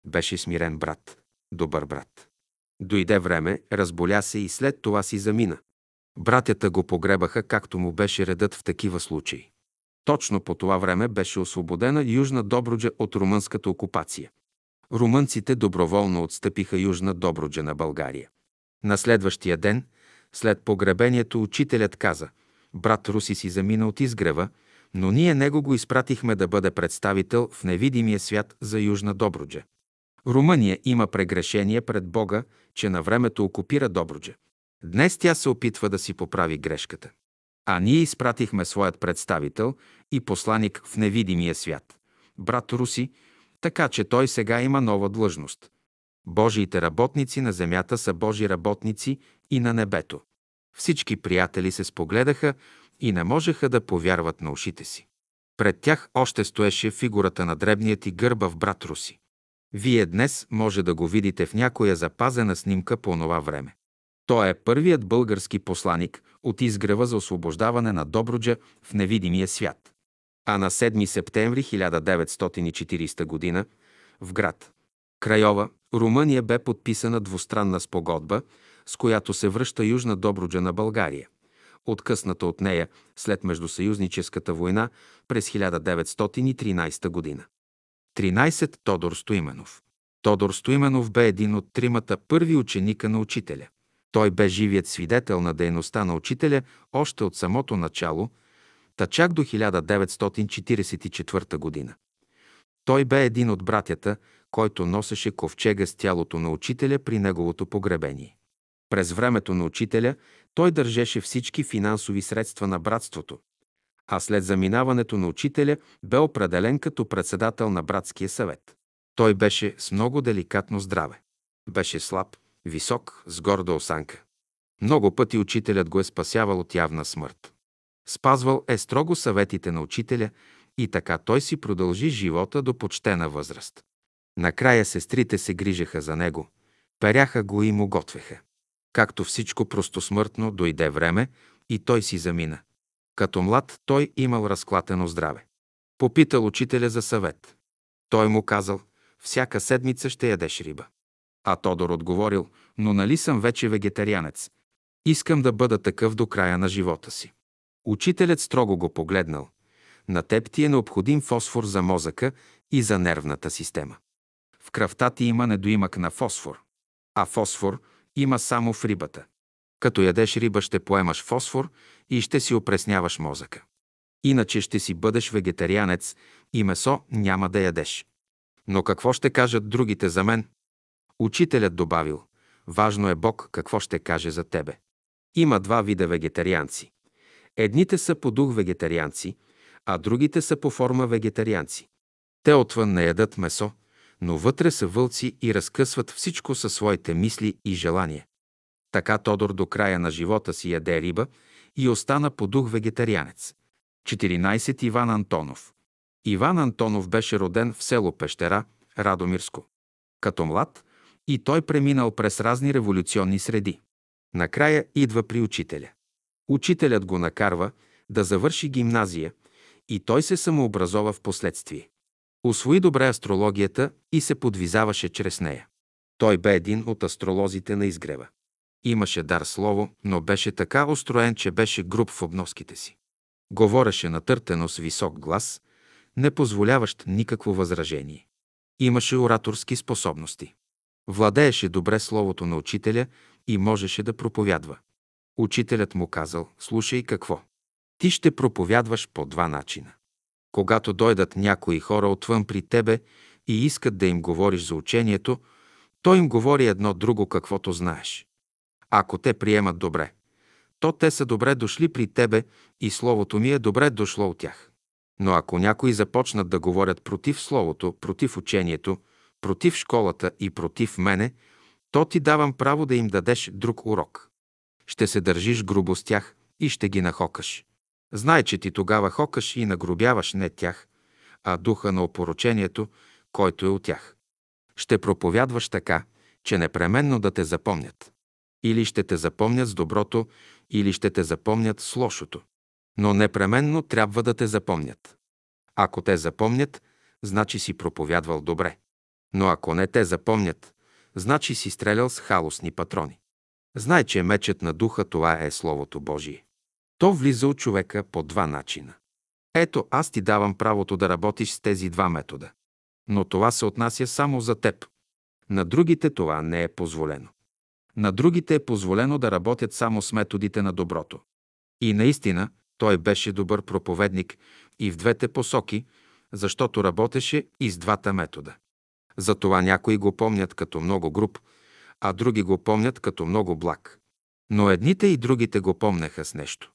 Беше смирен брат, добър брат. Дойде време, разболя се и след това си замина. Братята го погребаха, както му беше редът в такива случаи. Точно по това време беше освободена Южна Добруджа от румънската окупация. Румънците доброволно отстъпиха Южна Добруджа на България. На следващия ден, след погребението, учителят каза «Брат Руси си замина от изгрева, но ние него го изпратихме да бъде представител в невидимия свят за Южна Добруджа. Румъния има прегрешение пред Бога, че на времето окупира Добруджа. Днес тя се опитва да си поправи грешката. А ние изпратихме своят представител и посланик в невидимия свят, брат Руси, така че той сега има нова длъжност. Божиите работници на земята са Божи работници и на небето. Всички приятели се спогледаха и не можеха да повярват на ушите си. Пред тях още стоеше фигурата на дребният и гърбав брат Руси. Вие днес може да го видите в някоя запазена снимка по това време. Той е първият български посланик от изгрева за освобождаване на Добруджа в невидимия свят. А на 7 септември 1940 г. в град Крайова, Румъния бе подписана двустранна спогодба, с която се връща Южна Добруджа на България, откъсната от нея след Междусъюзническата война през 1913 година. 13. Тодор Стоименов Тодор Стоименов бе един от тримата първи ученика на учителя. Той бе живият свидетел на дейността на учителя още от самото начало, та чак до 1944 година. Той бе един от братята, който носеше ковчега с тялото на учителя при неговото погребение. През времето на учителя той държеше всички финансови средства на братството, а след заминаването на учителя бе определен като председател на братския съвет. Той беше с много деликатно здраве. Беше слаб, висок, с горда осанка. Много пъти учителят го е спасявал от явна смърт. Спазвал е строго съветите на учителя и така той си продължи живота до почтена възраст. Накрая сестрите се грижеха за него, перяха го и му готвеха. Както всичко простосмъртно, дойде време и той си замина. Като млад той имал разклатено здраве. Попитал учителя за съвет. Той му казал, всяка седмица ще ядеш риба. А Тодор отговорил, но нали съм вече вегетарианец? Искам да бъда такъв до края на живота си. Учителят строго го погледнал. На теб ти е необходим фосфор за мозъка и за нервната система. В кръвта ти има недоимък на фосфор. А фосфор има само в рибата. Като ядеш риба, ще поемаш фосфор и ще си опресняваш мозъка. Иначе ще си бъдеш вегетарианец и месо няма да ядеш. Но какво ще кажат другите за мен? Учителят добавил, важно е Бог какво ще каже за тебе. Има два вида вегетарианци. Едните са по дух вегетарианци, а другите са по форма вегетарианци. Те отвън не ядат месо, но вътре са вълци и разкъсват всичко със своите мисли и желания. Така Тодор до края на живота си яде риба и остана по дух вегетарианец. 14. Иван Антонов Иван Антонов беше роден в село Пещера, Радомирско. Като млад и той преминал през разни революционни среди. Накрая идва при учителя. Учителят го накарва да завърши гимназия и той се самообразова в последствие. Освои добре астрологията и се подвизаваше чрез нея. Той бе един от астролозите на изгрева. Имаше дар слово, но беше така устроен, че беше груб в обноските си. Говореше натъртено с висок глас, не позволяващ никакво възражение. Имаше ораторски способности. Владееше добре словото на учителя и можеше да проповядва. Учителят му казал, слушай какво. Ти ще проповядваш по два начина. Когато дойдат някои хора отвън при тебе и искат да им говориш за учението, той им говори едно друго, каквото знаеш. Ако те приемат добре, то те са добре дошли при тебе и Словото ми е добре дошло от тях. Но ако някои започнат да говорят против Словото, против учението, против школата и против мене, то ти давам право да им дадеш друг урок. Ще се държиш грубо с тях и ще ги нахокаш. Знай, че ти тогава хокаш и нагробяваш не тях, а духа на опоручението, който е от тях. Ще проповядваш така, че непременно да те запомнят. Или ще те запомнят с доброто, или ще те запомнят с лошото. Но непременно трябва да те запомнят. Ако те запомнят, значи си проповядвал добре. Но ако не те запомнят, значи си стрелял с халосни патрони. Знай, че мечът на духа това е Словото Божие. То влиза от човека по два начина. Ето, аз ти давам правото да работиш с тези два метода. Но това се отнася само за теб. На другите това не е позволено. На другите е позволено да работят само с методите на доброто. И наистина, той беше добър проповедник и в двете посоки, защото работеше и с двата метода. Затова някои го помнят като много груб, а други го помнят като много благ. Но едните и другите го помнеха с нещо.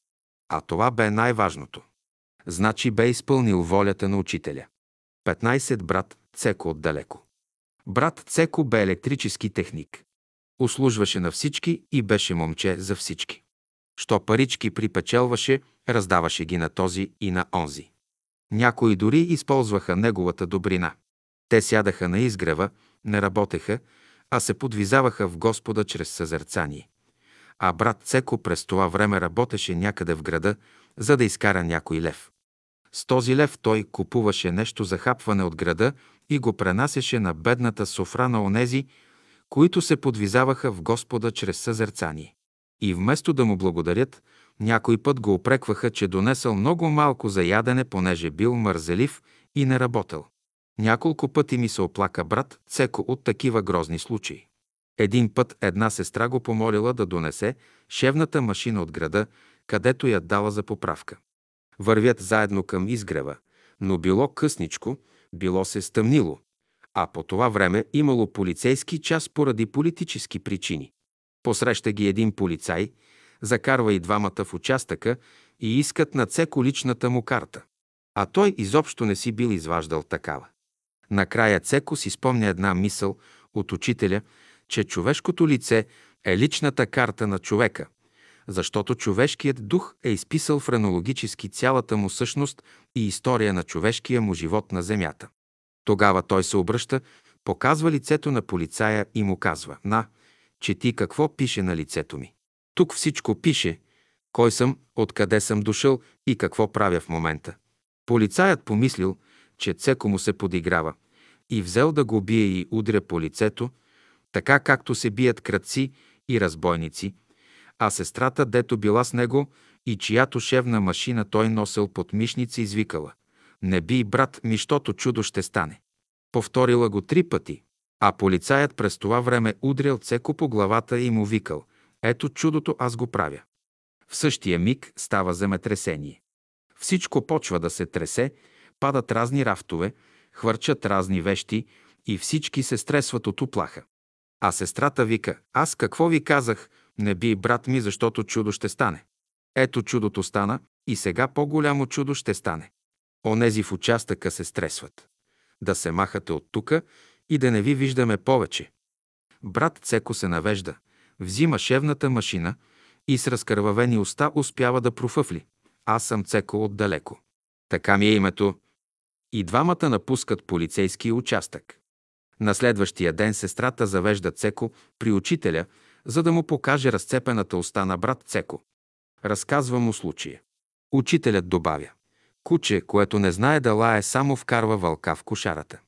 А това бе най-важното. Значи бе изпълнил волята на учителя. 15. Брат Цеко отдалеко. Брат Цеко бе електрически техник. Услужваше на всички и беше момче за всички. Що парички припечелваше, раздаваше ги на този и на онзи. Някои дори използваха неговата добрина. Те сядаха на изгрева, не работеха, а се подвизаваха в Господа чрез съзерцание. А брат Цеко през това време работеше някъде в града, за да изкара някой лев. С този лев той купуваше нещо за хапване от града и го пренасяше на бедната софра на онези, които се подвизаваха в Господа чрез съзерцание. И вместо да му благодарят, някой път го опрекваха, че донесъл много малко за ядене, понеже бил мързелив и не работел. Няколко пъти ми се оплака брат Цеко от такива грозни случаи. Един път една сестра го помолила да донесе шевната машина от града, където я дала за поправка. Вървят заедно към изгрева, но било късничко, било се стъмнило, а по това време имало полицейски час поради политически причини. Посреща ги един полицай, закарва и двамата в участъка и искат на Цеко личната му карта. А той изобщо не си бил изваждал такава. Накрая Цеко си спомня една мисъл от учителя, че човешкото лице е личната карта на човека, защото човешкият дух е изписал френологически цялата му същност и история на човешкия му живот на земята. Тогава той се обръща, показва лицето на полицая и му казва «На, чети какво пише на лицето ми». Тук всичко пише, Кой съм, откъде съм дошъл и какво правя в момента. Полицаят помислил, че Цеко му се подиграва и взел да го бие и удря по лицето, така както се бият кръци и разбойници, а сестрата, дето била с него и чиято шевна машина той носил под мишница, извикала «Не би, брат, мищото чудо ще стане». Повторила го три пъти, а полицаят през това време удрял Цеко по главата и му викал «Ето чудото, аз го правя». В същия миг става земетресение. Всичко почва да се тресе, падат разни рафтове, хвърчат разни вещи и всички се стресват от уплаха. А сестрата вика, аз какво ви казах, не би брат ми, защото чудо ще стане. Ето чудото стана и сега по-голямо чудо ще стане. Онези в участъка се стресват. Да се махате от тука и да не ви виждаме повече. Брат Цеко се навежда, взима шевната машина и с разкървавени уста успява да профъфли. Аз съм Цеко отдалеко. Така ми е името. И двамата напускат полицейски участък. На следващия ден сестрата завежда Цеко при учителя, за да му покаже разцепената уста на брат Цеко. Разказва му случая. Учителят добавя. Куче, което не знае да лае, само вкарва вълка в кошарата.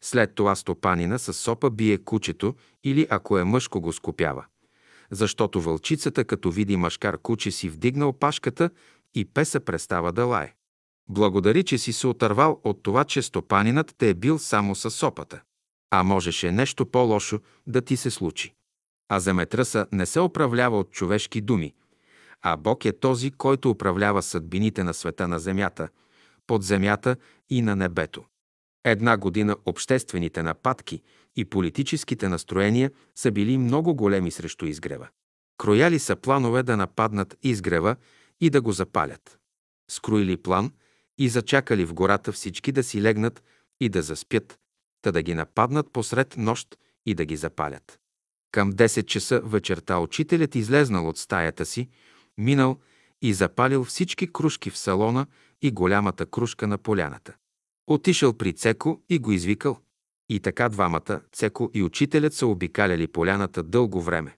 След това стопанина с сопа бие кучето или ако е мъжко го скопява. Защото вълчицата, като види мъжкар куче, си вдигнал пашката и песа престава да лае. Благодари, че си се отървал от това, че стопанинът те е бил само с сопата. А можеше нещо по-лошо да ти се случи. А земетръса не се управлява от човешки думи, а Бог е този, който управлява съдбините на света на земята, под земята и на небето. Една година обществените нападки и политическите настроения са били много големи срещу изгрева. Крояли са планове да нападнат изгрева и да го запалят. Скроили план и зачакали в гората всички да си легнат и да заспят, та да ги нападнат посред нощ и да ги запалят. Към 10 часа вечерта учителят излезнал от стаята си, минал и запалил всички кружки в салона и голямата кружка на поляната. Отишъл при Цеко и го извикал. И така двамата, Цеко и учителят, са обикаляли поляната дълго време.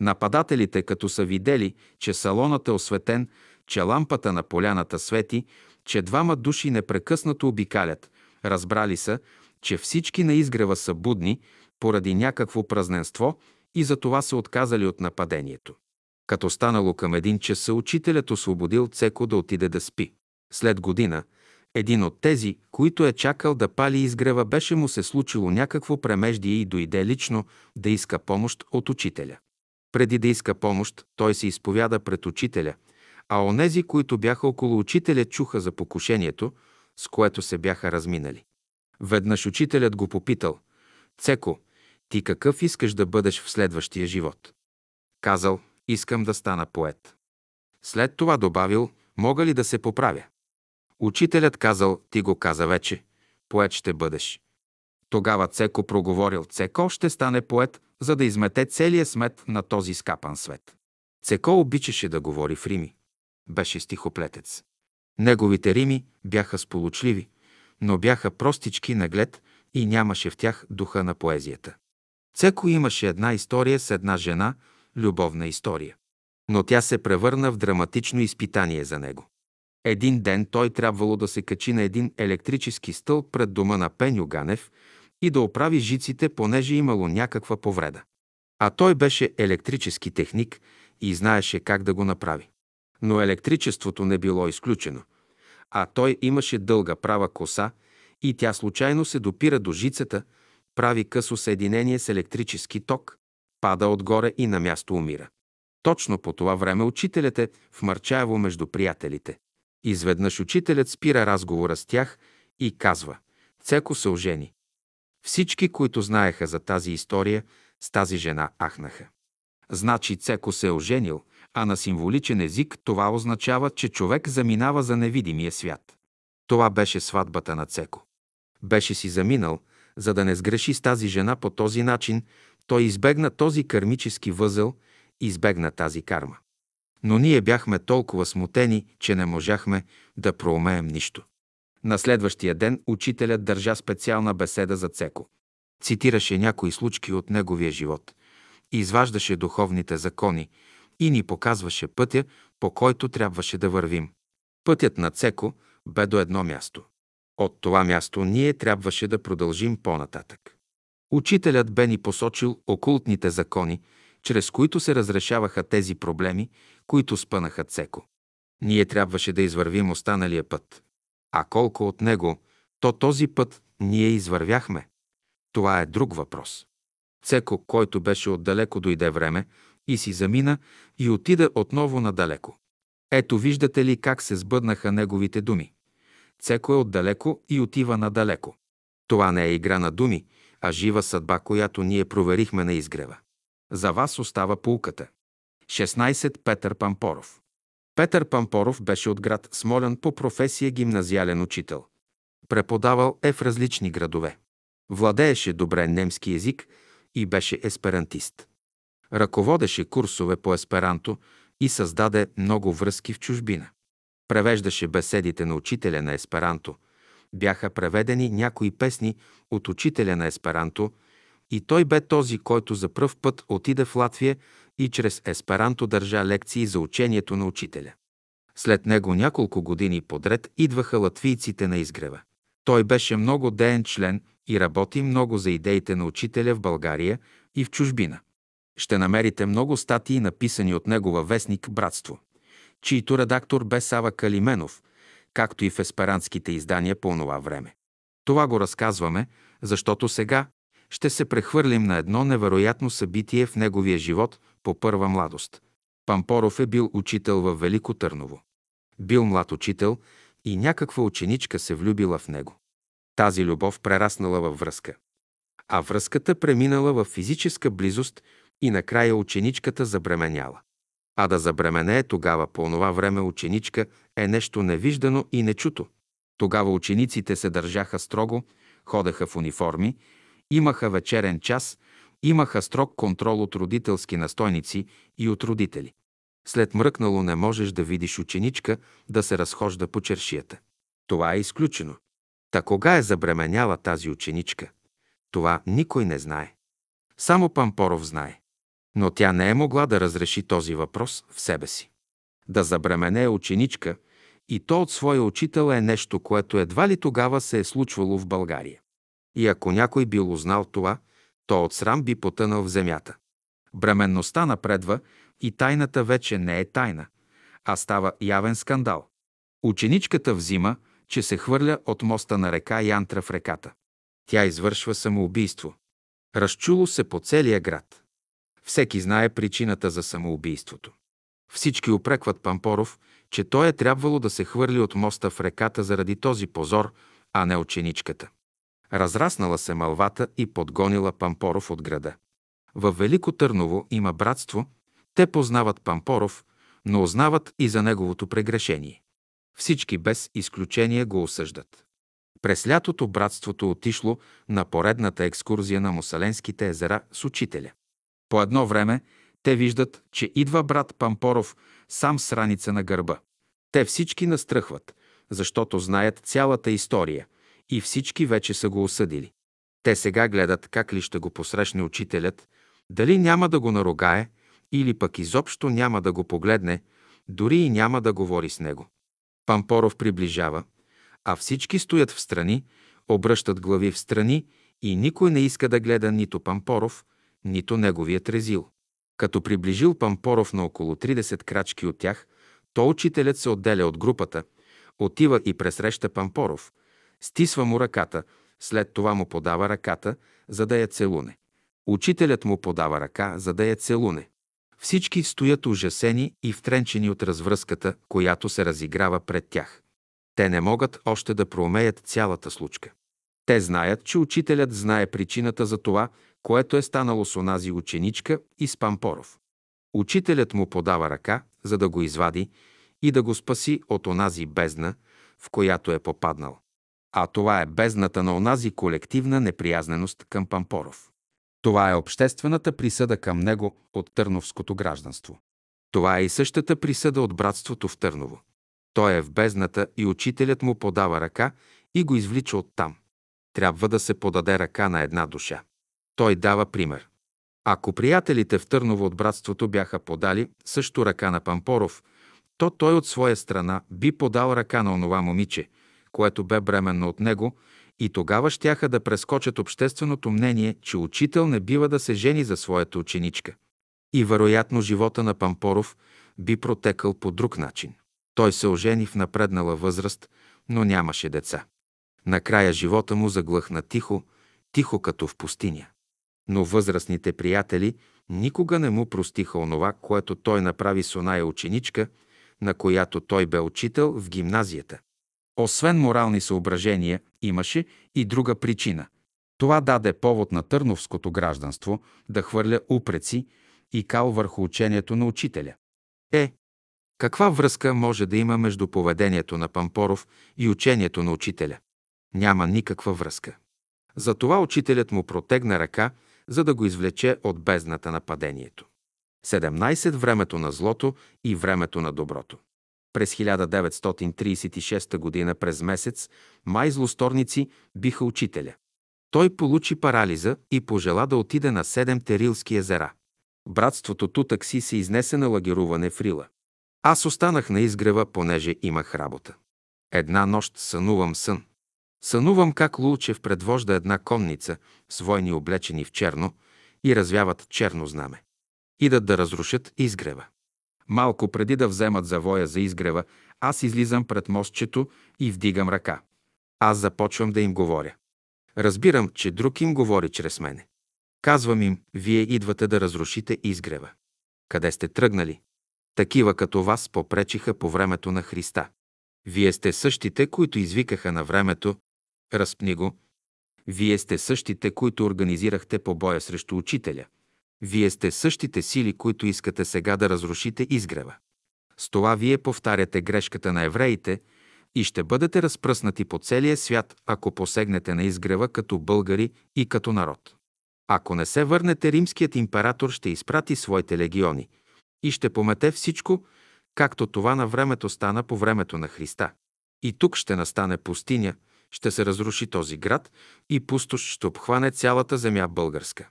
Нападателите, като са видели, че салонът е осветен, че лампата на поляната свети, че двама души непрекъснато обикалят, разбрали са, че всички на изгрева са будни поради някакво празненство и за това са отказали от нападението. Като станало към един час, учителят освободил Цеко да отиде да спи. След година, един от тези, които е чакал да пали изгрева, беше му се случило някакво премеждие и дойде лично да иска помощ от учителя. Преди да иска помощ, той се изповяда пред учителя, а онези, които бяха около учителя, чуха за покушението, с което се бяха разминали. Веднъж учителят го попитал, «Цеко, ти какъв искаш да бъдеш в следващия живот?» Казал, искам да стана поет. След това добавил, мога ли да се поправя? Учителят казал, ти го каза вече, поет ще бъдеш. Тогава Цеко проговорил, Цеко ще стане поет, за да измете целия смет на този скапан свет. Цеко обичаше да говори в рими. Беше стихоплетец. Неговите рими бяха сполучливи, но бяха простички наглед и нямаше в тях духа на поезията. Цеко имаше една история с една жена, любовна история. Но тя се превърна в драматично изпитание за него. Един ден той трябвало да се качи на един електрически стълб пред дома на Пеню Ганев и да оправи жиците, понеже имало някаква повреда. А той беше електрически техник и знаеше как да го направи. Но електричеството не било изключено. А той имаше дълга права коса и тя случайно се допира до жицата, прави късо съединение с електрически ток, пада отгоре и на място умира. Точно по това време учителят е в Марчаево между приятелите. Изведнъж учителят спира разговора с тях и казва «Цеко се ожени». Всички, които знаеха за тази история, с тази жена ахнаха. Значи Цеко се е оженил, а на символичен език това означава, че човек заминава за невидимия свят. Това беше сватбата на Цеко. Беше си заминал, за да не сгреши с тази жена по този начин, той избегна този кармически възел, избегна тази карма. Но ние бяхме толкова смутени, че не можахме да проумеем нищо. На следващия ден учителят държа специална беседа за Цеко. Цитираше някои случки от неговия живот, изваждаше духовните закони и ни показваше пътя, по който трябваше да вървим. Пътят на Цеко бе до едно място. От това място ние трябваше да продължим по-нататък. Учителят бе ни посочил окултните закони, чрез които се разрешаваха тези проблеми, които спънаха Цеко. Ние трябваше да извървим останалия път. А колко от него, то този път ние извървяхме. Това е друг въпрос. Цеко, който беше отдалеко, дойде време и си замина и отида отново надалеко. Ето виждате ли как се сбъднаха неговите думи. Цеко е отдалеко и отива надалеко. Това не е игра на думи, а жива съдба, която ние проверихме на изгрева. За вас остава пулката. 16. Петър Пампоров Петър Пампоров беше от град Смолян по професия гимназиален учител. Преподавал е в различни градове. Владееше добре немски език и беше есперантист. Ръководеше курсове по есперанто и създаде много връзки в чужбина. Превеждаше беседите на учителя на есперанто. Бяха преведени някои песни от учителя на есперанто и той бе този, който за пръв път отиде в Латвия и чрез есперанто държа лекции за учението на учителя. След него няколко години подред идваха латвийците на изгрева. Той беше много деен член и работи много за идеите на учителя в България и в чужбина. Ще намерите много статии, написани от негова вестник «Братство», чийто редактор бе Сава Калименов, както и в есперантските издания по това време. Това го разказваме, защото сега ще се прехвърлим на едно невероятно събитие в неговия живот по първа младост. Пампоров е бил учител в Велико Търново. Бил млад учител и някаква ученичка се влюбила в него. Тази любов прераснала във връзка. А връзката преминала в физическа близост и накрая ученичката забременяла. А да забременее тогава по онова време ученичка е нещо невиждано и нечуто. Тогава учениците се държаха строго, ходеха в униформи, имаха вечерен час, имаха строг контрол от родителски настойници и от родители. След мръкнало не можеш да видиш ученичка да се разхожда по чершията. Това е изключено. Та кога е забременяла тази ученичка? Това никой не знае. Само Пампоров знае. Но тя не е могла да разреши този въпрос в себе си. Да забремене ученичка и то от своя учител е нещо, което едва ли тогава се е случвало в България. И ако някой бил узнал това, то от срам би потънал в земята. Бременността напредва и тайната вече не е тайна, а става явен скандал. Ученичката взима, че се хвърля от моста на река Янтра в реката. Тя извършва самоубийство. Разчуло се по целия град. Всеки знае причината за самоубийството. Всички упрекват Пампоров, че той е трябвало да се хвърли от моста в реката заради този позор, а не ученичката. Разраснала се мълвата и подгонила Пампоров от града. В Велико Търново има братство, те познават Пампоров, но узнават и за неговото прегрешение. Всички без изключение го осъждат. През лятото братството отишло на поредната екскурзия на Мусаленските езера с учителя. По едно време те виждат, че идва брат Пампоров сам с раница на гърба. Те всички настръхват, защото знаят цялата история и всички вече са го осъдили. Те сега гледат как ли ще го посрещне учителят, дали няма да го наругае или пък изобщо няма да го погледне, дори и няма да говори с него. Пампоров приближава, а всички стоят в страни, обръщат глави в страни и никой не иска да гледа нито Пампоров, нито неговия трезил. Като приближил Пампоров на около 30 крачки от тях, то учителят се отделя от групата, отива и пресреща Пампоров, стисва му ръката, след това му подава ръката, за да я целуне. Учителят му подава ръка, за да я целуне. Всички стоят ужасени и втренчени от развръзката, която се разиграва пред тях. Те не могат още да проумеят цялата случка. Те знаят, че учителят знае причината за това, което е станало с онази ученичка и с Пампоров. Учителят му подава ръка, за да го извади и да го спаси от онази бездна, в която е попаднал. А това е бездната на онази колективна неприязненост към Пампоров. Това е обществената присъда към него от търновското гражданство. Това е и същата присъда от братството в Търново. Той е в бездната и учителят му подава ръка и го извлича оттам. Трябва да се подаде ръка на една душа. Той дава пример. Ако приятелите в Търново от братството бяха подали също ръка на Пампоров, то той от своя страна би подал ръка на онова момиче, което бе бременно от него, и тогава щяха да прескочат общественото мнение, че учител не бива да се жени за своята ученичка. И вероятно живота на Пампоров би протекал по друг начин. Той се ожени в напреднала възраст, но нямаше деца. Накрая живота му заглъхна тихо, тихо като в пустиня. Но възрастните приятели никога не му простиха онова, което той направи с оная ученичка, на която той бе учител в гимназията. Освен морални съображения, имаше и друга причина. Това даде повод на търновското гражданство да хвърля упреци и кал върху учението на учителя. Е, каква връзка може да има между поведението на Пампоров и учението на учителя? Няма никаква връзка. Затова учителят му протегна ръка, за да го извлече от бездната на падението. 17. Времето на злото и времето на доброто. През 1936 г. през месец май злосторници биха учителя. Той получи парализа и пожела да отиде на седем Терилски езера. Братството Тутакси се изнесе на лагеруване в Рила. Аз останах на изгрева, понеже имах работа. Една нощ сънувам сън. Сънувам как Лулчев предвожда една конница с войни облечени в черно и развяват черно знаме. Идат да разрушат изгрева. Малко преди да вземат завоя за изгрева, аз излизам пред мостчето и вдигам ръка. Аз започвам да им говоря. Разбирам, че друг им говори чрез мене. Казвам им, вие идвате да разрушите изгрева. Къде сте тръгнали? Такива като вас попречиха по времето на Христа. Вие сте същите, които извикаха на времето, разпни го. Вие сте същите, които организирахте побоя срещу учителя. Вие сте същите сили, които искате сега да разрушите изгрева. С това вие повтаряте грешката на евреите и ще бъдете разпръснати по целия свят, ако посегнете на изгрева като българи и като народ. Ако не се върнете, римският император ще изпрати своите легиони и ще помете всичко, както това на времето стана по времето на Христа. И тук ще настане пустиня, ще се разруши този град и пустош ще обхване цялата земя българска.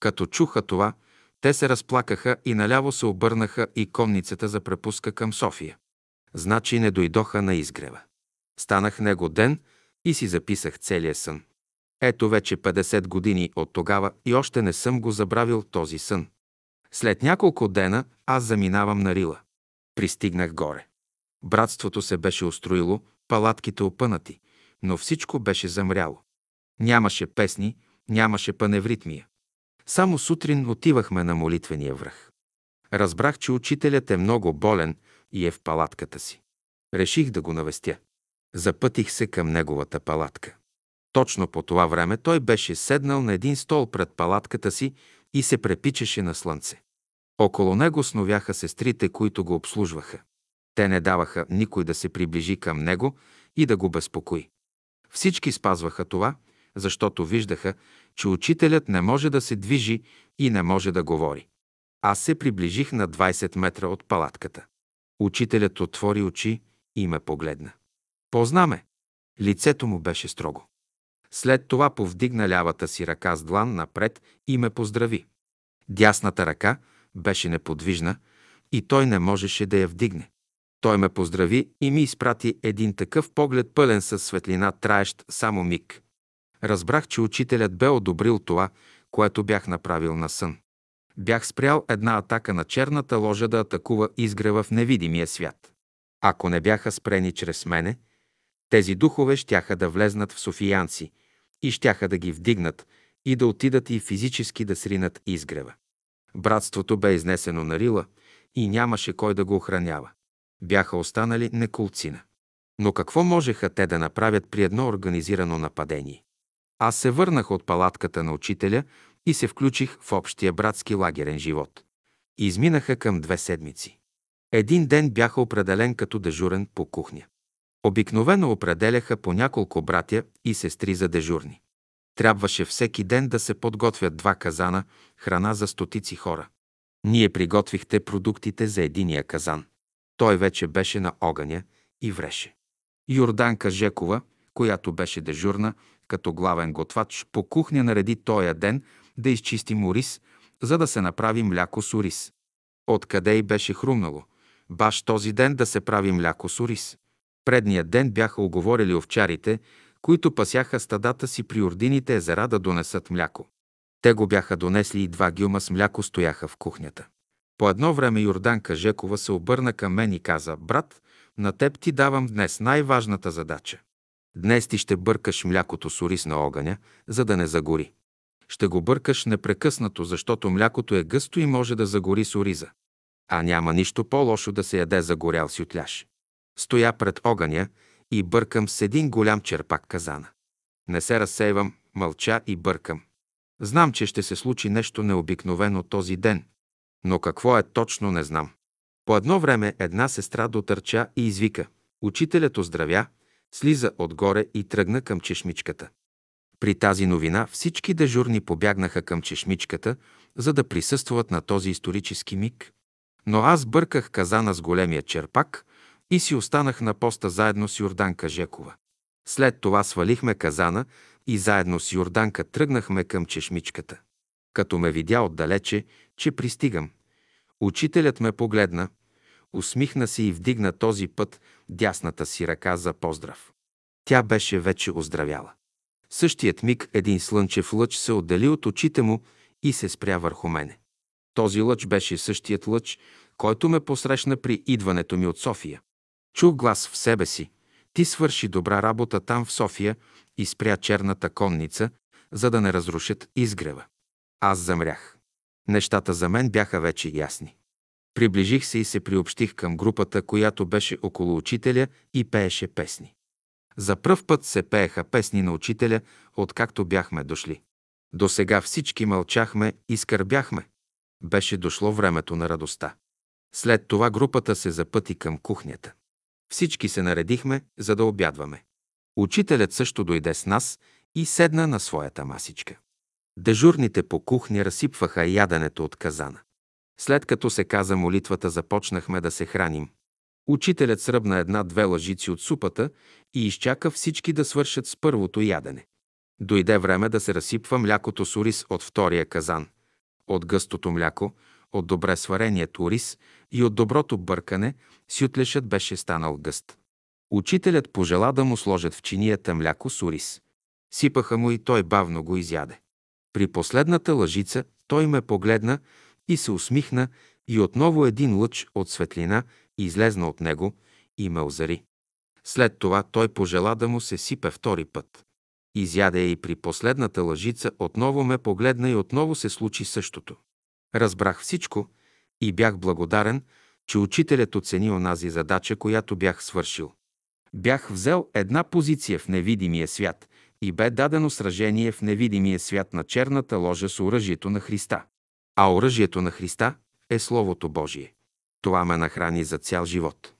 Като чуха това, те се разплакаха и наляво се обърнаха и конницата за препуска към София. Значи не дойдоха на изгрева. Станах него ден и си записах целия сън. Ето вече 50 години от тогава и още не съм го забравил този сън. След няколко дена аз заминавам на Рила. Пристигнах горе. Братството се беше устроило, палатките опънати, но всичко беше замряло. Нямаше песни, нямаше паневритмия. Само сутрин отивахме на молитвения връх. Разбрах, че учителят е много болен и е в палатката си. Реших да го навестя. Запътих се към неговата палатка. Точно по това време той беше седнал на един стол пред палатката си и се препичаше на слънце. Около него сновяха сестрите, които го обслужваха. Те не даваха никой да се приближи към него и да го безпокои. Всички спазваха това, защото виждаха, че учителят не може да се движи и не може да говори. Аз се приближих на 20 метра от палатката. Учителят отвори очи и ме погледна. Познаме. Лицето му беше строго. След това повдигна лявата си ръка с длан напред и ме поздрави. Дясната ръка беше неподвижна и той не можеше да я вдигне. Той ме поздрави и ми изпрати един такъв поглед пълен със светлина, траещ само миг. Разбрах, че учителят бе одобрил това, което бях направил на сън. Бях спрял една атака на черната ложа да атакува изгрева в невидимия свят. Ако не бяха спрени чрез мене, тези духове щяха да влезнат в софиянци и щяха да ги вдигнат и да отидат и физически да сринат изгрева. Братството бе изнесено на Рила и нямаше кой да го охранява. Бяха останали неколцина. Но какво можеха те да направят при едно организирано нападение? Аз се върнах от палатката на учителя и се включих в общия братски лагерен живот. Изминаха към две седмици. Един ден бяха определен като дежурен по кухня. Обикновено определяха по няколко братя и сестри за дежурни. Трябваше всеки ден да се подготвят два казана храна за стотици хора. Ние приготвихте продуктите за единия казан. Той вече беше на огъня и вреше. Йорданка Жекова, която беше дежурна, като главен готвач, по кухня нареди тоя ден да изчисти морис, за да се направи мляко с ориз. Откъде и беше хрумнало, баш този ден да се прави мляко с ориз. Предния ден бяха оговорили овчарите, които пасяха стадата си при Ордините езера да донесат мляко. Те го бяха донесли и два гюма с мляко стояха в кухнята. По едно време Йорданка Жекова се обърна към мен и каза, брат, на теб ти давам днес най-важната задача. Днес ти ще бъркаш млякото с ориз на огъня, за да не загори. Ще го бъркаш непрекъснато, защото млякото е гъсто и може да загори с ориза. А няма нищо по-лошо да се яде загорял си отляш. Стоя пред огъня и бъркам с един голям черпак казана. Не се разсейвам, мълча и бъркам. Знам, че ще се случи нещо необикновено този ден, но какво е точно не знам. По едно време една сестра дотърча и извика. Учителят оздравя, слиза отгоре и тръгна към чешмичката. При тази новина всички дежурни побягнаха към чешмичката, за да присъстват на този исторически миг. Но аз бърках казана с големия черпак и си останах на поста заедно с Йорданка Жекова. След това свалихме казана и заедно с Йорданка тръгнахме към чешмичката. Като ме видя отдалече, че пристигам, учителят ме погледна, усмихна се и вдигна този път дясната си ръка за поздрав. Тя беше вече оздравяла. Същият миг един слънчев лъч се отдели от очите му и се спря върху мене. Този лъч беше същият лъч, който ме посрещна при идването ми от София. Чух глас в себе си. Ти свърши добра работа там в София и спря черната конница, за да не разрушат изгрева. Аз замрях. Нещата за мен бяха вече ясни. Приближих се и се приобщих към групата, която беше около учителя и пееше песни. За пръв път се пееха песни на учителя, откакто бяхме дошли. До сега всички мълчахме и скърбяхме. Беше дошло времето на радостта. След това групата се запъти към кухнята. Всички се наредихме, за да обядваме. Учителят също дойде с нас и седна на своята масичка. Дежурните по кухня разсипваха яденето от казана. След като се каза молитвата, започнахме да се храним. Учителят сръбна една-две лъжици от супата и изчака всички да свършат с първото ядене. Дойде време да се разсипва млякото с ориз от втория казан. От гъстото мляко, от добре свареният ориз и от доброто бъркане, сютлешът беше станал гъст. Учителят пожела да му сложат в чинията мляко с ориз. Сипаха му и той бавно го изяде. При последната лъжица той ме погледна и се усмихна и отново един лъч от светлина излезна от него и ме озари. След това той пожела да му се сипе втори път. Изяде и при последната лъжица отново ме погледна и отново се случи същото. Разбрах всичко и бях благодарен, че учителят оцени онази задача, която бях свършил. Бях взел една позиция в невидимия свят и бе дадено сражение в невидимия свят на черната ложа с оръжието на Христа. А оръжието на Христа е Словото Божие. Това ме нахрани за цял живот.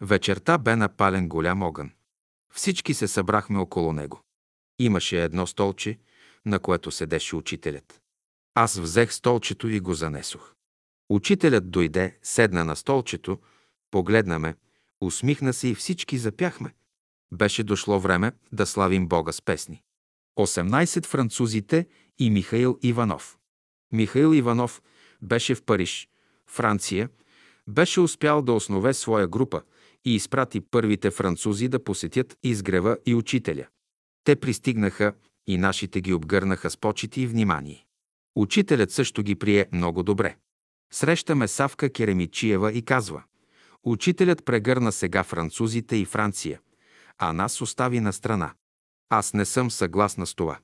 Вечерта бе напален голям огън. Всички се събрахме около него. Имаше едно столче, на което седеше учителят. Аз взех столчето и го занесох. Учителят дойде, седна на столчето, погледна ме, усмихна се и всички запяхме. Беше дошло време да славим Бога с песни. 18 французите и Михаил Иванов. Михаил Иванов беше в Париж, Франция, беше успял да основе своя група и изпрати първите французи да посетят изгрева и учителя. Те пристигнаха и нашите ги обгърнаха с почити и внимание. Учителят също ги прие много добре. Срещаме Савка Керемичиева и казва Учителят прегърна сега французите и Франция, а нас остави на страна. Аз не съм съгласна с това.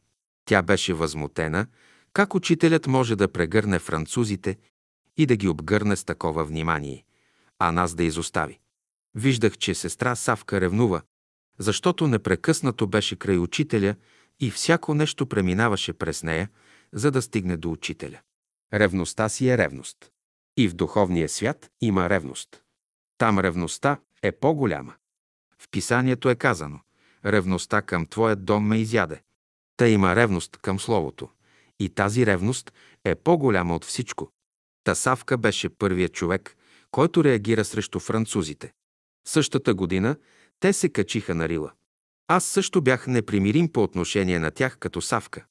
Тя беше възмутена, как учителят може да прегърне французите и да ги обгърне с такова внимание, а нас да изостави. Виждах, че сестра Савка ревнува, защото непрекъснато беше край учителя и всяко нещо преминаваше през нея, за да стигне до учителя. Ревността си е ревност. И в духовния свят има ревност. Там ревността е по-голяма. В писанието е казано «Ревността към твоят дом ме изяде». Та има ревност към Словото. И тази ревност е по-голяма от всичко. Тасавка беше първият човек, който реагира срещу французите. Същата година те се качиха на Рила. Аз също бях непримирим по отношение на тях като Савка.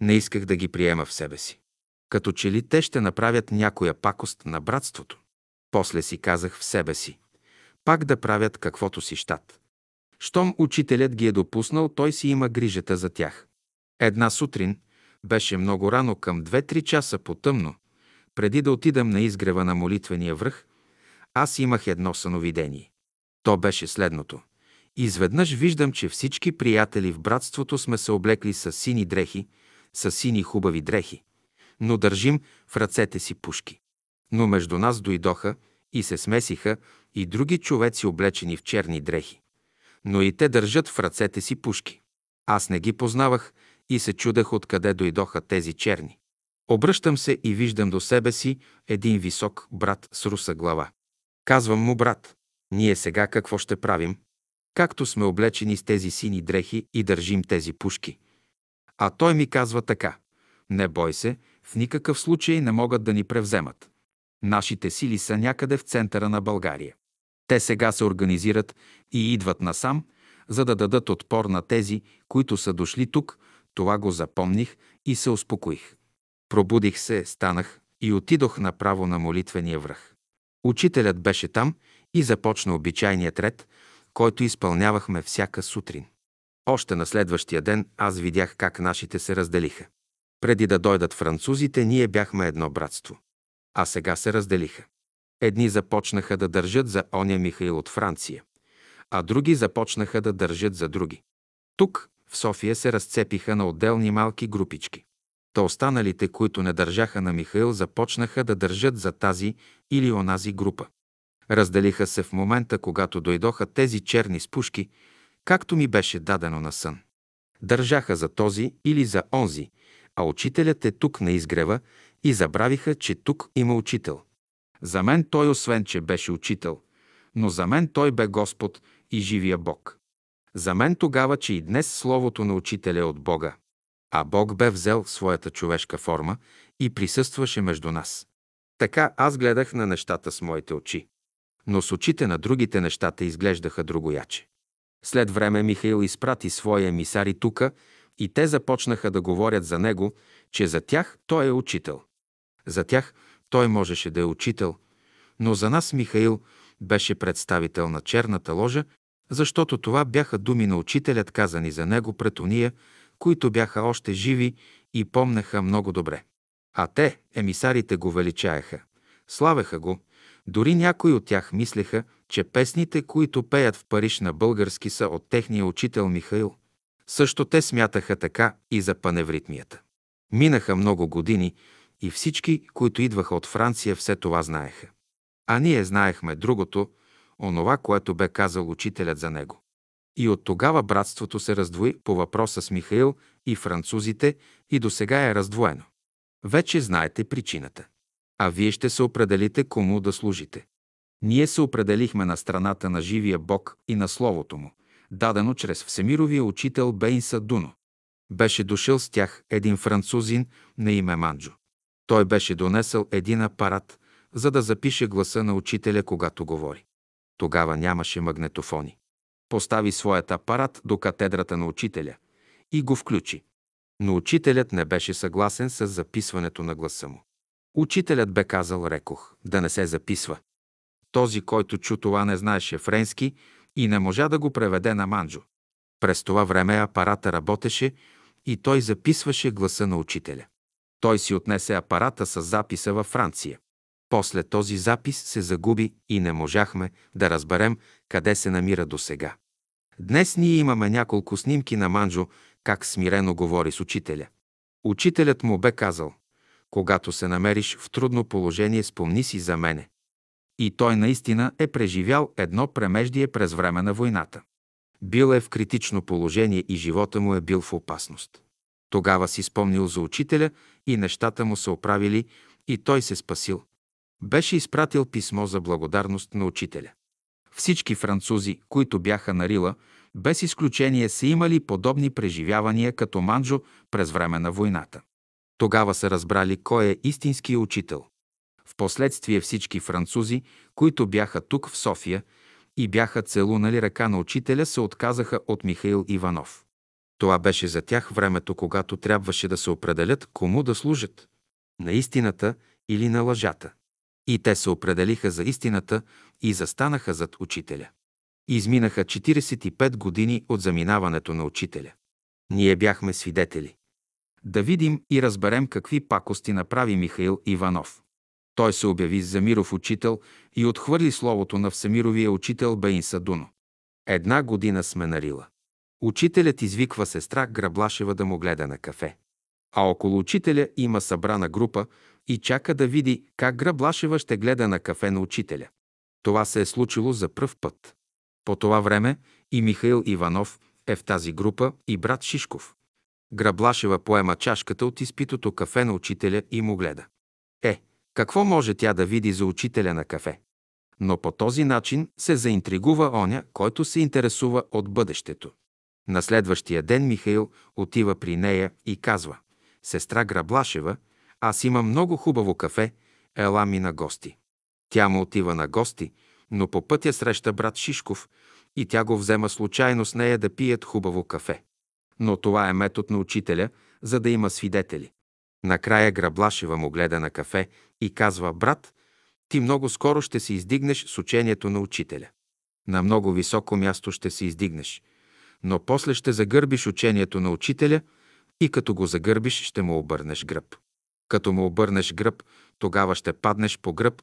Не исках да ги приема в себе си. Като че ли те ще направят някоя пакост на братството. После си казах в себе си. Пак да правят каквото си щат. Щом учителят ги е допуснал, той си има грижата за тях. Една сутрин, беше много рано, към 2-3 часа по-тъмно, преди да отидам на изгрева на молитвения връх, аз имах едно съновидение. То беше следното. Изведнъж виждам, че всички приятели в братството сме се облекли с сини дрехи, с сини хубави дрехи, но държим в ръцете си пушки. Но между нас дойдоха и се смесиха и други човеци облечени в черни дрехи. Но и те държат в ръцете си пушки. Аз не ги познавах и се чудех откъде дойдоха тези черни. Обръщам се и виждам до себе си един висок брат с руса глава. Казвам му, брат, ние сега какво ще правим? Както сме облечени с тези сини дрехи и държим тези пушки. А той ми казва така. Не бой се, в никакъв случай не могат да ни превземат. Нашите сили са някъде в центъра на България. Те сега се организират и идват насам, за да дадат отпор на тези, които са дошли тук. Това го запомних и се успокоих. Пробудих се, станах и отидох направо на молитвения връх. Учителят беше там и започна обичайният ред, който изпълнявахме всяка сутрин. Още на следващия ден аз видях как нашите се разделиха. Преди да дойдат французите, ние бяхме едно братство. А сега се разделиха. Едни започнаха да държат за оня Михаил от Франция, а други започнаха да държат за други. Тук, в София, се разцепиха на отделни малки групички. То останалите, които не държаха на Михаил, започнаха да държат за тази или онази група. Разделиха се в момента, когато дойдоха тези черни спушки, както ми беше дадено на сън. Държаха за този или за онзи, а учителят е тук на изгрева и забравиха, че тук има учител. За мен той, освен че беше учител, но за мен той бе Господ и живия Бог. За мен тогава, че и днес Словото на учителя е от Бога, а Бог бе взел своята човешка форма и присъстваше между нас. Така аз гледах на нещата с моите очи. Но с очите на другите нещата изглеждаха другояче. След време Михаил изпрати свои емисари тука и те започнаха да говорят за него, че за тях той е учител. За тях той можеше да е учител, но за нас Михаил беше представител на черната ложа, защото това бяха думи на учителят, казани за него пред уния, които бяха още живи и помнеха много добре. А те, емисарите, го величаеха, славеха го, дори някои от тях мислеха, че песните, които пеят в Париж на български, са от техния учител Михаил. Също те смятаха така и за паневритмията. Минаха много години и всички, които идваха от Франция, все това знаеха. А ние знаехме другото, онова, което бе казал учителят за него. И от тогава братството се раздвои по въпроса с Михаил и французите и до сега е раздвоено. Вече знаете причината. А вие ще се определите кому да служите. Ние се определихме на страната на живия Бог и на Словото му, дадено чрез Всемировия учител Бейнса Дуно. Беше дошъл с тях един французин на име Манджо. Той беше донесъл един апарат, за да запише гласа на учителя, когато говори. Тогава нямаше магнетофони. Постави своят апарат до катедрата на учителя и го включи. Но учителят не беше съгласен с записването на гласа му. Учителят бе казал, рекох, да не се записва. Този, който чу това, не знаеше френски и не можа да го преведе на манджо. През това време апарата работеше и той записваше гласа на учителя. Той си отнесе апарата с записа във Франция. После този запис се загуби и не можахме да разберем къде се намира до сега. Днес ние имаме няколко снимки на Манджо, как смирено говори с учителя. Учителят му бе казал, когато се намериш в трудно положение, спомни си за мене. И той наистина е преживял едно премеждие през време на войната. Бил е в критично положение и живота му е бил в опасност. Тогава си спомнил за учителя и нещата му се оправили и той се спасил. Беше изпратил писмо за благодарност на учителя. Всички французи, които бяха на Рила, без изключение са имали подобни преживявания като Манджо през време на войната. Тогава са разбрали кой е истинският учител. Впоследствие всички французи, които бяха тук в София и бяха целунали ръка на учителя, се отказаха от Михаил Иванов. Това беше за тях времето, когато трябваше да се определят кому да служат – на истината или на лъжата. И те се определиха за истината и застанаха зад учителя. Изминаха 45 години от заминаването на учителя. Ние бяхме свидетели. Да видим и разберем какви пакости направи Михаил Иванов. Той се обяви за миров учител и отхвърли словото на всемировия учител Бейн Садуно. Една година сме на Рила. Учителят извиква сестра Граблашева да му гледа на кафе. А около учителя има събрана група и чака да види как Граблашева ще гледа на кафе на учителя. Това се е случило за пръв път. По това време и Михаил Иванов е в тази група и брат Шишков. Граблашева поема чашката от изпитото кафе на учителя и му гледа. Е, какво може тя да види за учителя на кафе? Но по този начин се заинтригува оня, който се интересува от бъдещето. На следващия ден Михаил отива при нея и казва «Сестра Граблашева, аз имам много хубаво кафе, ела ми на гости». Тя му отива на гости, но по пътя среща брат Шишков и тя го взема случайно с нея да пият хубаво кафе. Но това е метод на учителя, за да има свидетели. Накрая Граблашева му гледа на кафе и казва, брат, ти много скоро ще се издигнеш с учението на учителя. На много високо място ще се издигнеш, но после ще загърбиш учението на учителя и като го загърбиш, ще му обърнеш гръб. Като му обърнеш гръб, тогава ще паднеш по гръб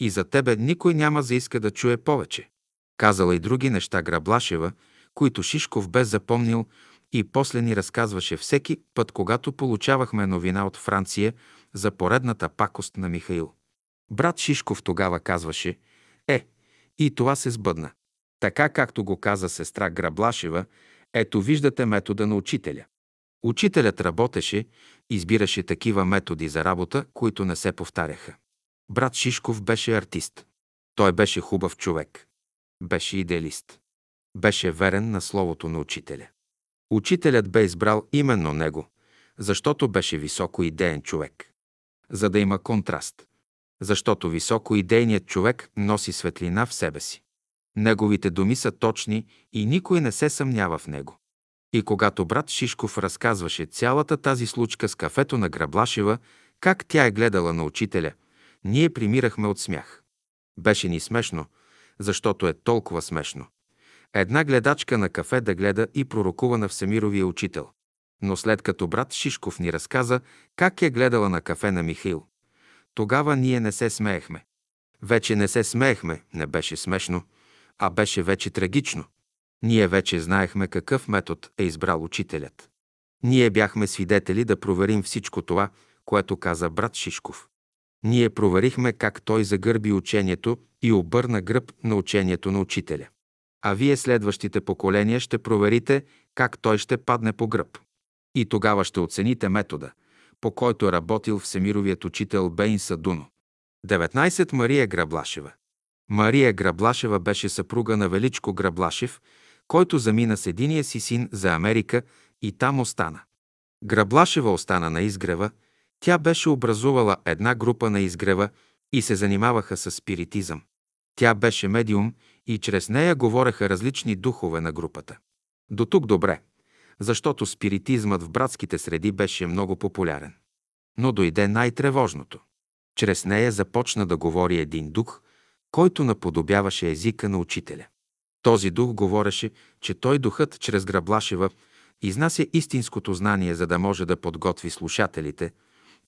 и за тебе никой няма за иска да чуе повече. Казала и други неща Граблашева, които Шишков бе запомнил и после ни разказваше всеки път, когато получавахме новина от Франция за поредната пакост на Михаил. Брат Шишков тогава казваше, е, и това се сбъдна. Така както го каза сестра Граблашева, ето виждате метода на учителя. Учителят работеше, избираше такива методи за работа, които не се повтаряха. Брат Шишков беше артист. Той беше хубав човек. Беше идеалист. Беше верен на словото на учителя. Учителят бе избрал именно него, защото беше високо идеен човек. За да има контраст. Защото високо идейният човек носи светлина в себе си. Неговите думи са точни и никой не се съмнява в него. И когато брат Шишков разказваше цялата тази случка с кафето на Граблашева, как тя е гледала на учителя, ние примирахме от смях. Беше ни смешно, защото е толкова смешно. Една гледачка на кафе да гледа и пророкува на Всемировия учител. Но след като брат Шишков ни разказа как е гледала на кафе на Михаил, тогава ние не се смеехме. Вече не се смеехме, не беше смешно, а беше вече трагично. Ние вече знаехме какъв метод е избрал учителят. Ние бяхме свидетели да проверим всичко това, което каза брат Шишков. Ние проверихме как той загърби учението и обърна гръб на учението на учителя. А вие следващите поколения ще проверите как той ще падне по гръб. И тогава ще оцените метода, по който е работил всемировият учител Бейн Садуно. 19. Мария Граблашева Мария Граблашева беше съпруга на Величко Граблашев, който замина с единия си син за Америка и там остана. Граблашева остана на изгрева, тя беше образувала една група на изгрева и се занимаваха с спиритизъм. Тя беше медиум и чрез нея говореха различни духове на групата. До тук добре, защото спиритизмът в братските среди беше много популярен. Но дойде най-тревожното. Чрез нея започна да говори един дух, който наподобяваше езика на учителя. Този дух говореше, че той духът чрез Граблашева изнася истинското знание, за да може да подготви слушателите,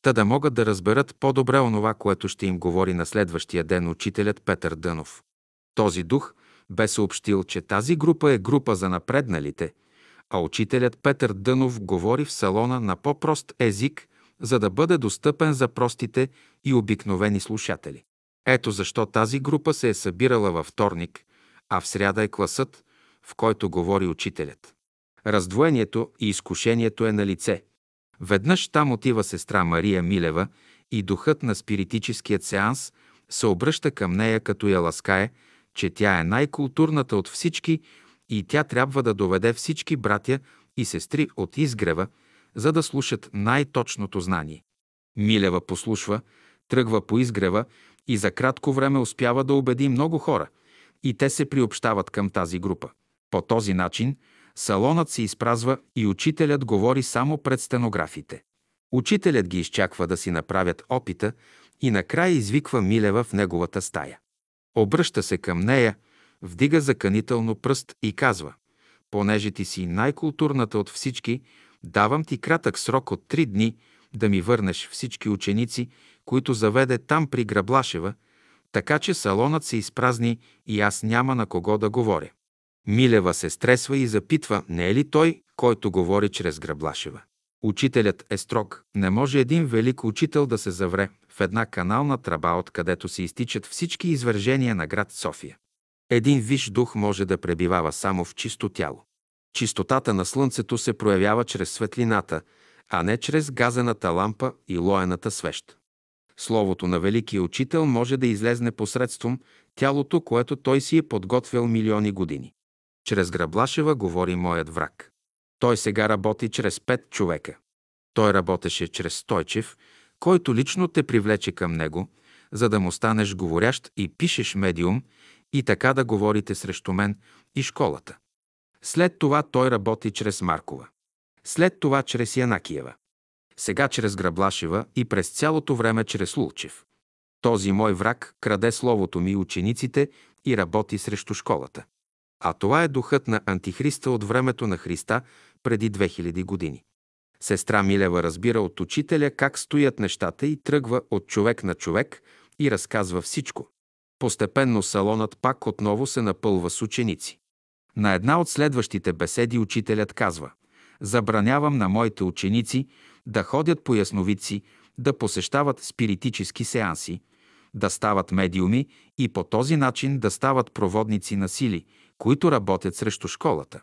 та да могат да разберат по-добре онова, което ще им говори на следващия ден учителят Петър Дънов. Този дух бе съобщил, че тази група е група за напредналите, а учителят Петър Дънов говори в салона на по-прост език, за да бъде достъпен за простите и обикновени слушатели. Ето защо тази група се е събирала във вторник, а в сряда е класът, в който говори учителят. Раздвоението и изкушението е на лице. Веднъж там отива сестра Мария Милева и духът на спиритическият сеанс се обръща към нея, като я ласкае, че тя е най-културната от всички и тя трябва да доведе всички братя и сестри от изгрева, за да слушат най-точното знание. Милева послушва, тръгва по изгрева и за кратко време успява да убеди много хора и те се приобщават към тази група. По този начин салонът се изпразва и учителят говори само пред стенографите. Учителят ги изчаква да си направят опита и накрая извиква Милева в неговата стая. Обръща се към нея, вдига заканително пръст и казва «Понеже ти си най-културната от всички, давам ти кратък срок от три дни да ми върнеш всички ученици, които заведе там при Граблашева, така че салонът се изпразни и аз няма на кого да говоря». Милева се стресва и запитва, не е ли той, който говори чрез Граблашева. Учителят е строг. Не може един велик учител да се завре в една канална тръба, откъдето се изтичат всички извържения на град София. Един виш дух може да пребивава само в чисто тяло. Чистотата на Слънцето се проявява чрез светлината, а не чрез газената лампа и лоената свещ. Словото на Великия Учител може да излезне посредством тялото, което той си е подготвил милиони години. Чрез Граблашева говори моят враг. Той сега работи чрез пет човека. Той работеше чрез Стойчев, който лично те привлече към него, за да му станеш говорящ и пишеш медиум и така да говорите срещу мен и школата. След това той работи чрез Маркова. След това чрез Янакиева. Сега чрез Граблашева и през цялото време чрез Лулчев. Този мой враг краде словото ми учениците и работи срещу школата. А това е духът на Антихриста от времето на Христа преди 2000 години. Сестра Милева разбира от учителя как стоят нещата и тръгва от човек на човек и разказва всичко. Постепенно салонът пак отново се напълва с ученици. На една от следващите беседи учителят казва «Забранявам на моите ученици да ходят по ясновидци, да посещават спиритически сеанси, да стават медиуми и по този начин да стават проводници на сили, които работят срещу школата.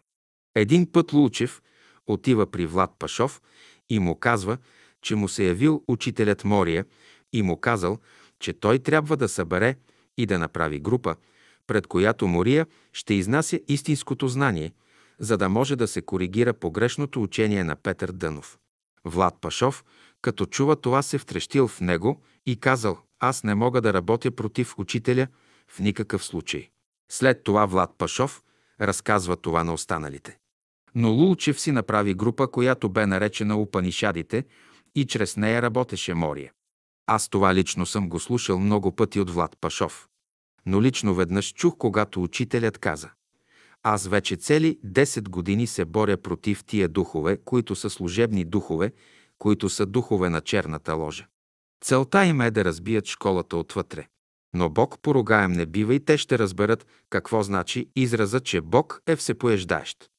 Един път Лучев отива при Влад Пашов и му казва, че му се явил учителят Мория и му казал, че той трябва да събере и да направи група, пред която Мория ще изнася истинското знание, за да може да се коригира погрешното учение на Петър Дънов. Влад Пашов, като чува това, се втрещил в него и казал, аз не мога да работя против учителя в никакъв случай. След това Влад Пашов разказва това на останалите. Но Лулчев си направи група, която бе наречена Упанишадите и чрез нея работеше Мория. Аз това лично съм го слушал много пъти от Влад Пашов. Но лично веднъж чух, когато учителят каза аз вече цели 10 години се боря против тия духове, които са служебни духове, които са духове на черната ложа. Целта им е да разбият школата отвътре. Но Бог поругаем не бива и те ще разберат какво значи израза, че Бог е всепоеждаещ.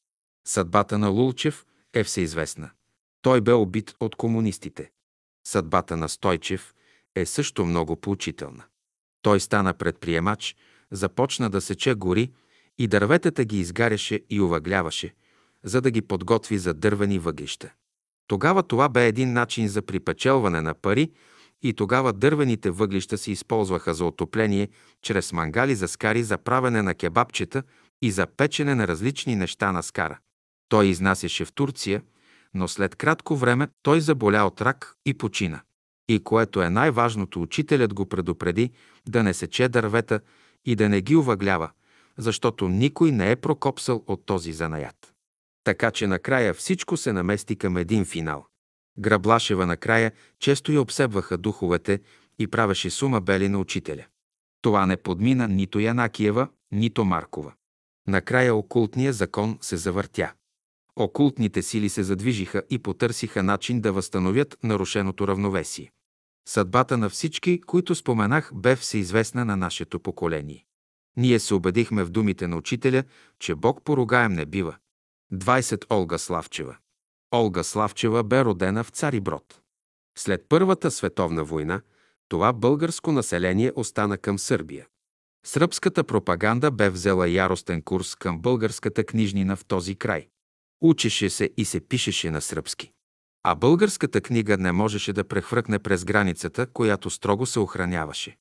Съдбата на Лулчев е всеизвестна. Той бе убит от комунистите. Съдбата на Стойчев е също много поучителна. Той стана предприемач, започна да сече гори и дърветата ги изгаряше и увъгляваше, за да ги подготви за дървени въглища. Тогава това бе един начин за припечелване на пари и тогава дървените въглища се използваха за отопление чрез мангали за скари за правене на кебабчета и за печене на различни неща на скара. Той изнасяше в Турция, но след кратко време той заболя от рак и почина. И което е най-важното, учителят го предупреди да не сече дървета и да не ги увъглява, защото никой не е прокопсал от този занаят. Така че накрая всичко се намести към един финал. Граблашева накрая често я обсебваха духовете и правеше сума бели на учителя. Това не подмина нито Янакиева, нито Маркова. Накрая окултният закон се завъртя. Окултните сили се задвижиха и потърсиха начин да възстановят нарушеното равновесие. Съдбата на всички, които споменах, бе всеизвестна на нашето поколение. Ние се убедихме в думите на учителя, че Бог поругаем не бива. 20. Олга Славчева Олга Славчева бе родена в Цариброд. След Първата световна война това българско население остана към Сърбия. Сръбската пропаганда бе взела яростен курс към българската книжнина в този край. Учеше се и се пишеше на сръбски. А българската книга не можеше да прехвъркне през границата, която строго се охраняваше.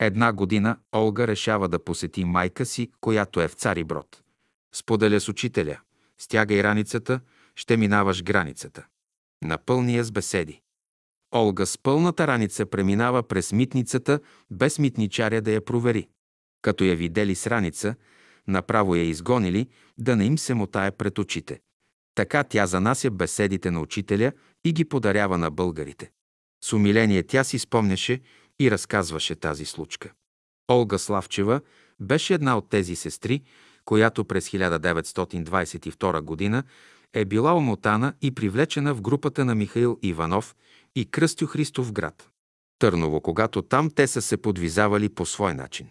Една година Олга решава да посети майка си, която е в Цариброд. Споделя с учителя. Стягай раницата, ще минаваш границата. Напълни я с беседи. Олга с пълната раница преминава през митницата, без митничаря да я провери. Като я видели с раница, направо я изгонили, да не им се мотае пред очите. Така тя занася беседите на учителя и ги подарява на българите. С умиление тя си спомняше и разказваше тази случка. Олга Славчева беше една от тези сестри, която през 1922 година е била омотана и привлечена в групата на Михаил Иванов и Кръстю Христов град. Търново, когато там те са се подвизавали по свой начин.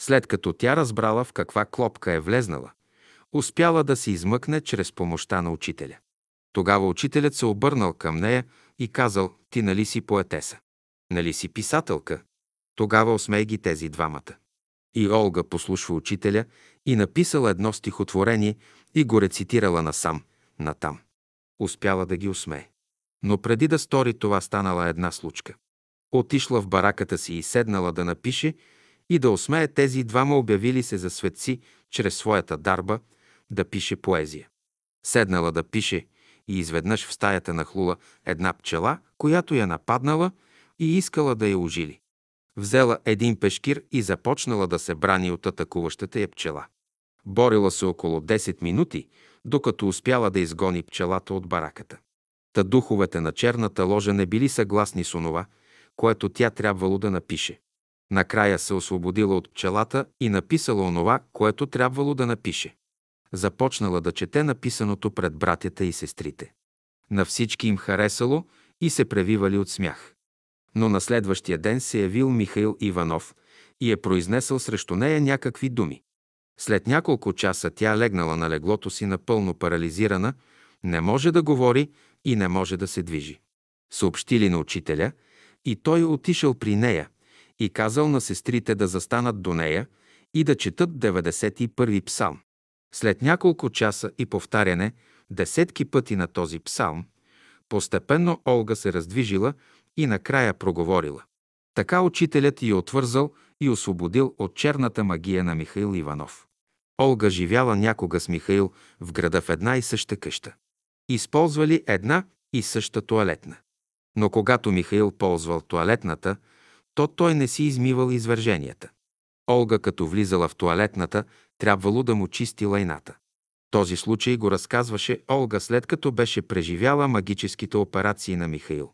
След като тя разбрала в каква клопка е влезнала, успяла да се измъкне чрез помощта на учителя. Тогава учителят се обърнал към нея и казал, ти нали си поетеса? Нали си писателка? Тогава осмей ги тези двамата. И Олга послушва учителя и написала едно стихотворение и го рецитирала насам, натам. Успяла да ги усмее. Но преди да стори това станала една случка. Отишла в бараката си и седнала да напише и да осмее тези двама обявили се за светци чрез своята дарба да пише поезия. Седнала да пише и изведнъж в стаята нахлула една пчела, която я нападнала и искала да я ожили. Взела един пешкир и започнала да се брани от атакуващата я пчела. Борила се около 10 минути, докато успяла да изгони пчелата от бараката. Та духовете на черната ложа не били съгласни с онова, което тя трябвало да напише. Накрая се освободила от пчелата и написала онова, което трябвало да напише. Започнала да чете написаното пред братята и сестрите. На всички им харесало и се превивали от смях. Но на следващия ден се явил Михаил Иванов и е произнесъл срещу нея някакви думи. След няколко часа тя легнала на леглото си напълно парализирана, не може да говори и не може да се движи. Съобщили на учителя и той отишъл при нея и казал на сестрите да застанат до нея и да четат 91-и псалм. След няколко часа и повтаряне десетки пъти на този псалм, постепенно Олга се раздвижила и накрая проговорила. Така учителят я отвързал и освободил от черната магия на Михаил Иванов. Олга живяла някога с Михаил в града в една и съща къща. Използвали една и съща туалетна. Но когато Михаил ползвал туалетната, то той не си измивал извърженията. Олга, като влизала в туалетната, трябвало да му чисти лайната. Този случай го разказваше Олга след като беше преживяла магическите операции на Михаил.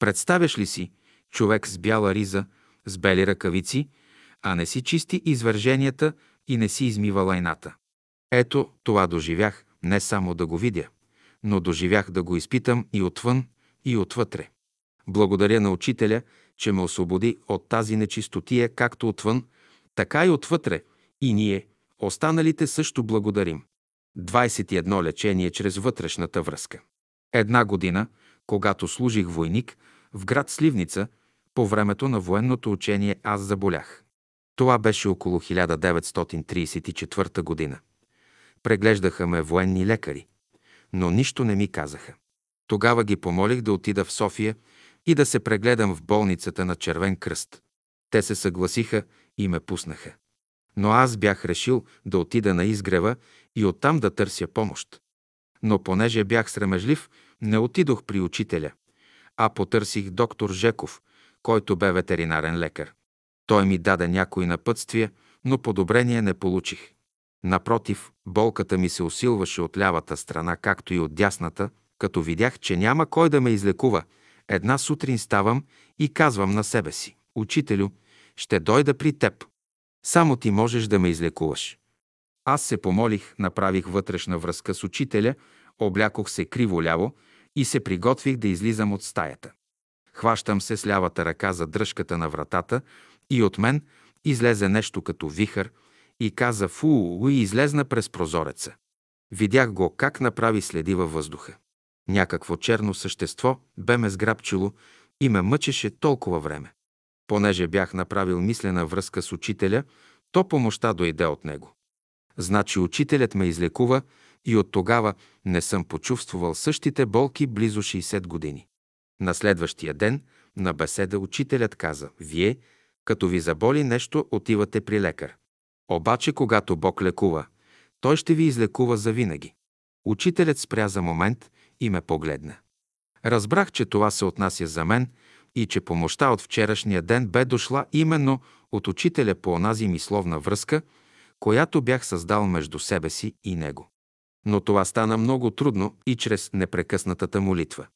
Представяш ли си човек с бяла риза, с бели ръкавици, а не си чисти извърженията и не си измива лайната? Ето, това доживях, не само да го видя, но доживях да го изпитам и отвън, и отвътре. Благодаря на учителя, че ме освободи от тази нечистотия, както отвън, така и отвътре, и ние, останалите също благодарим. 21 лечение чрез вътрешната връзка. Една година, когато служих войник в град Сливница, по времето на военното учение аз заболях. Това беше около 1934 година. Преглеждаха ме военни лекари, но нищо не ми казаха. Тогава ги помолих да отида в София и да се прегледам в болницата на Червен кръст. Те се съгласиха и ме пуснаха. Но аз бях решил да отида на изгрева и оттам да търся помощ. Но понеже бях срамежлив, не отидох при учителя, а потърсих доктор Жеков, който бе ветеринарен лекар. Той ми даде някои напътствия, но подобрение не получих. Напротив, болката ми се усилваше от лявата страна, както и от дясната, като видях, че няма кой да ме излекува. Една сутрин ставам и казвам на себе си, «Учителю, ще дойда при теб. Само ти можеш да ме излекуваш». Аз се помолих, направих вътрешна връзка с учителя, облякох се криво-ляво и се приготвих да излизам от стаята. Хващам се с лявата ръка за дръжката на вратата и от мен излезе нещо като вихър и каза фу и излезна през прозореца. Видях го как направи следи във въздуха. Някакво черно същество бе ме сграбчило и ме мъчеше толкова време. Понеже бях направил мислена връзка с учителя, то помощта дойде от него. Значи учителят ме излекува и от тогава не съм почувствал същите болки близо 60 години. На следващия ден на беседа учителят каза, вие, като ви заболи нещо, отивате при лекар. Обаче, когато Бог лекува, той ще ви излекува завинаги. Учителят спря за момент и ме погледна. Разбрах, че това се отнася за мен и че помощта от вчерашния ден бе дошла именно от учителя по онази мисловна връзка, която бях създал между себе си и него. Но това стана много трудно и чрез непрекъснатата молитва.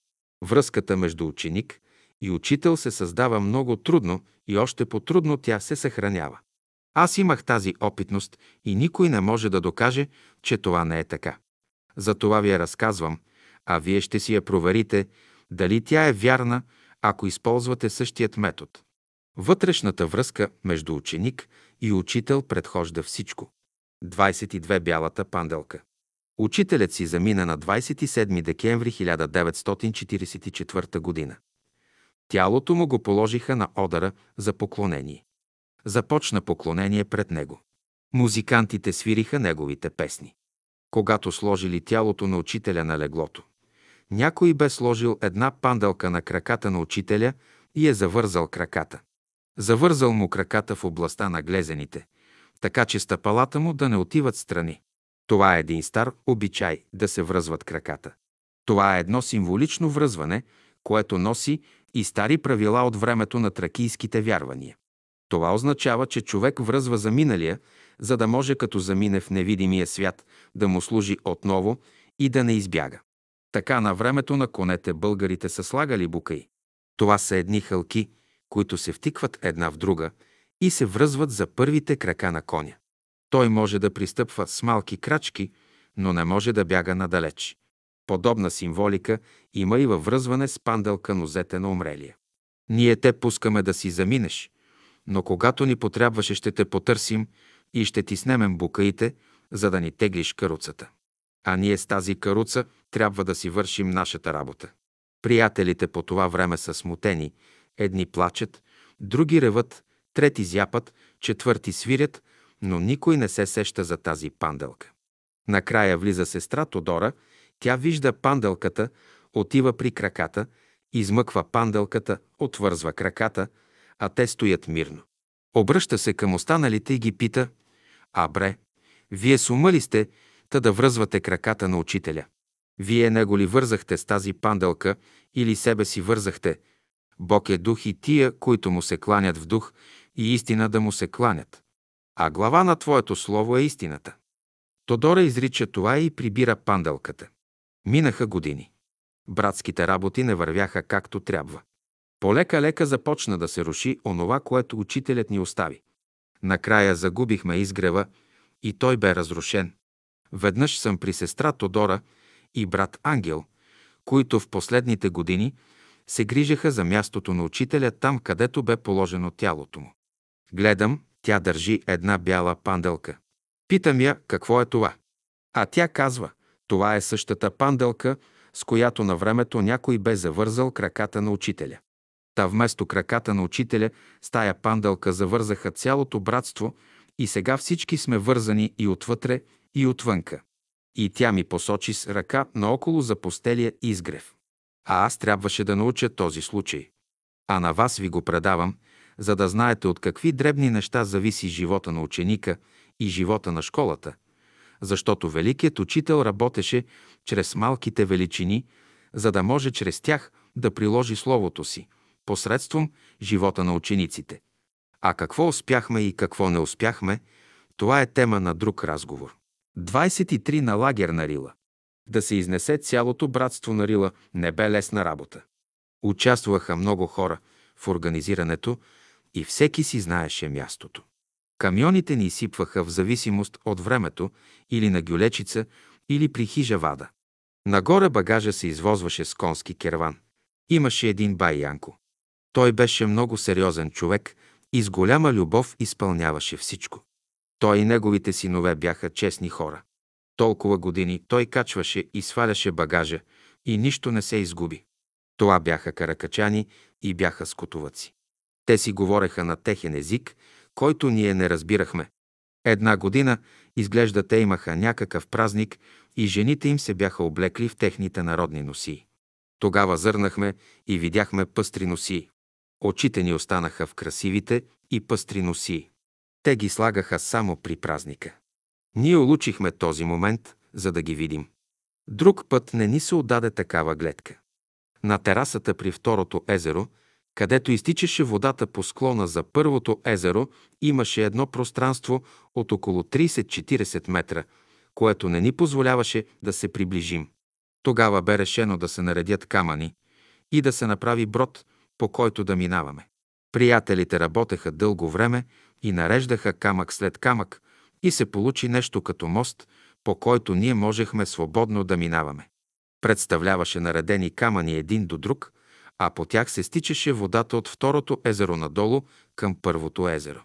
Връзката между ученик и учител се създава много трудно и още по-трудно тя се съхранява. Аз имах тази опитност и никой не може да докаже, че това не е така. За това ви я разказвам, а вие ще си я проверите дали тя е вярна, ако използвате същият метод. Вътрешната връзка между ученик и учител предхожда всичко. 22 бялата панделка. Учителят си замина на 27 декември 1944 година. Тялото му го положиха на одара за поклонение. Започна поклонение пред него. Музикантите свириха неговите песни. Когато сложили тялото на учителя на леглото, някой бе сложил една панделка на краката на учителя и е завързал краката. Завързал му краката в областта на глезените, така че стъпалата му да не отиват страни. Това е един стар обичай да се връзват краката. Това е едно символично връзване, което носи и стари правила от времето на тракийските вярвания. Това означава, че човек връзва за миналия, за да може като замине в невидимия свят да му служи отново и да не избяга. Така на времето на конете българите са слагали букаи. Това са едни хълки, които се втикват една в друга и се връзват за първите крака на коня. Той може да пристъпва с малки крачки, но не може да бяга надалеч. Подобна символика има и във връзване с панделка нозете на умрелия. Ние те пускаме да си заминеш, но когато ни потребваше, ще те потърсим и ще ти снемем букаите, за да ни теглиш каруцата. А ние с тази каруца трябва да си вършим нашата работа. Приятелите по това време са смутени, едни плачат, други реват, трети зяпат, четвърти свирят, но никой не се сеща за тази панделка. Накрая влиза сестра Тодора, тя вижда панделката, отива при краката, измъква панделката, отвързва краката, а те стоят мирно. Обръща се към останалите и ги пита, «А бре, вие с ума ли сте, та да връзвате краката на учителя? Вие него ли вързахте с тази панделка или себе си вързахте? Бог е дух и тия, които му се кланят в дух и истина да му се кланят. А глава на Твоето слово е истината. Тодора изрича това и прибира панделката. Минаха години. Братските работи не вървяха както трябва. Полека-лека започна да се руши онова, което учителят ни остави. Накрая загубихме изгрева и той бе разрушен. Веднъж съм при сестра Тодора и брат Ангел, които в последните години се грижаха за мястото на учителя там, където бе положено тялото му. Гледам, тя държи една бяла панделка. Питам я какво е това. А тя казва, това е същата панделка, с която на времето някой бе завързал краката на учителя. Та вместо краката на учителя, с тая панделка завързаха цялото братство и сега всички сме вързани и отвътре, и отвънка. И тя ми посочи с ръка наоколо за постелия изгрев. А аз трябваше да науча този случай. А на вас ви го предавам, за да знаете от какви дребни неща зависи живота на ученика и живота на школата, защото великият учител работеше чрез малките величини, за да може чрез тях да приложи Словото си, посредством живота на учениците. А какво успяхме и какво не успяхме, това е тема на друг разговор. 23 на лагер на Рила. Да се изнесе цялото братство на Рила не бе лесна работа. Участваха много хора в организирането и всеки си знаеше мястото. Камионите ни изсипваха в зависимост от времето или на гюлечица, или при хижа вада. Нагоре багажа се извозваше с конски керван. Имаше един бай Янко. Той беше много сериозен човек и с голяма любов изпълняваше всичко. Той и неговите синове бяха честни хора. Толкова години той качваше и сваляше багажа и нищо не се изгуби. Това бяха каракачани и бяха скотоваци. Те си говореха на техен език, който ние не разбирахме. Една година, изглежда, те имаха някакъв празник и жените им се бяха облекли в техните народни носии. Тогава зърнахме и видяхме пъстри носии. Очите ни останаха в красивите и пъстри носии. Те ги слагаха само при празника. Ние улучихме този момент, за да ги видим. Друг път не ни се отдаде такава гледка. На терасата при второто езеро – където изтичаше водата по склона за първото езеро, имаше едно пространство от около 30-40 метра, което не ни позволяваше да се приближим. Тогава бе решено да се наредят камъни и да се направи брод, по който да минаваме. Приятелите работеха дълго време и нареждаха камък след камък и се получи нещо като мост, по който ние можехме свободно да минаваме. Представляваше наредени камъни един до друг, а по тях се стичаше водата от второто езеро надолу към първото езеро.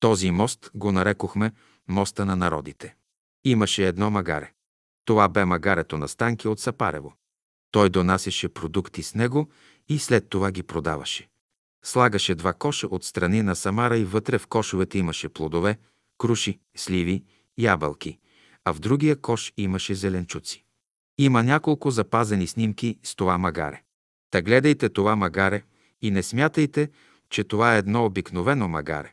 Този мост го нарекохме моста на народите. Имаше едно магаре. Това бе магарето на Станки от Сапарево. Той донасяше продукти с него и след това ги продаваше. Слагаше два коша от страни на Самара и вътре в кошовете имаше плодове, круши, сливи, ябълки, а в другия кош имаше зеленчуци. Има няколко запазени снимки с това магаре. Та гледайте това магаре и не смятайте, че това е едно обикновено магаре.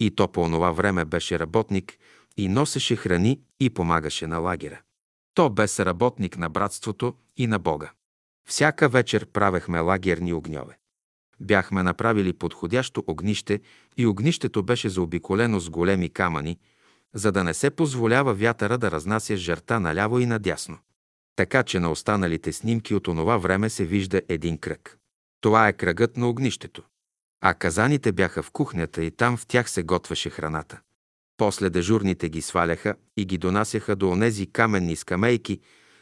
И то по онова време беше работник и носеше храни и помагаше на лагера. То бе работник на братството и на Бога. Всяка вечер правехме лагерни огньове. Бяхме направили подходящо огнище и огнището беше заобиколено с големи камъни, за да не се позволява вятъра да разнася жерта наляво и надясно. Така че на останалите снимки от онова време се вижда един кръг. Това е кръгът на огнището. А казаните бяха в кухнята и там в тях се готвеше храната. После дежурните ги сваляха и ги донасяха до онези каменни скамейки,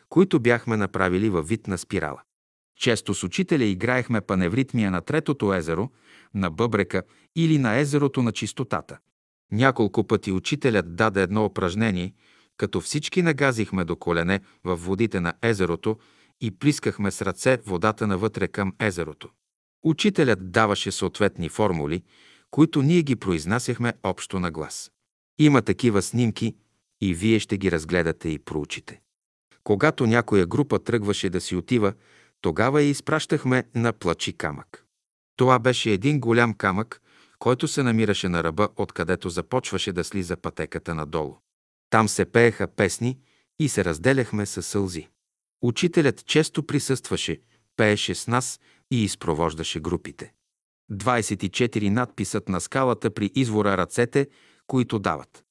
които бяхме направили във вид на спирала. Често с учителя играехме паневритмия на Третото езеро, на Бъбрека или на езерото на чистотата. Няколко пъти учителят даде едно упражнение, като всички нагазихме до колене в водите на езерото и плискахме с ръце водата навътре към езерото. Учителят даваше съответни формули, които ние ги произнасяхме общо на глас. Има такива снимки и вие ще ги разгледате и проучите. Когато някоя група тръгваше да си отива, тогава я изпращахме на плачи камък. Това беше един голям камък, който се намираше на ръба, откъдето започваше да слиза пътеката надолу. Там се пееха песни и се разделяхме със сълзи. Учителят често присъстваше, пееше с нас и изпровождаше групите. 24 надписът на скалата при извора ръцете, които дават.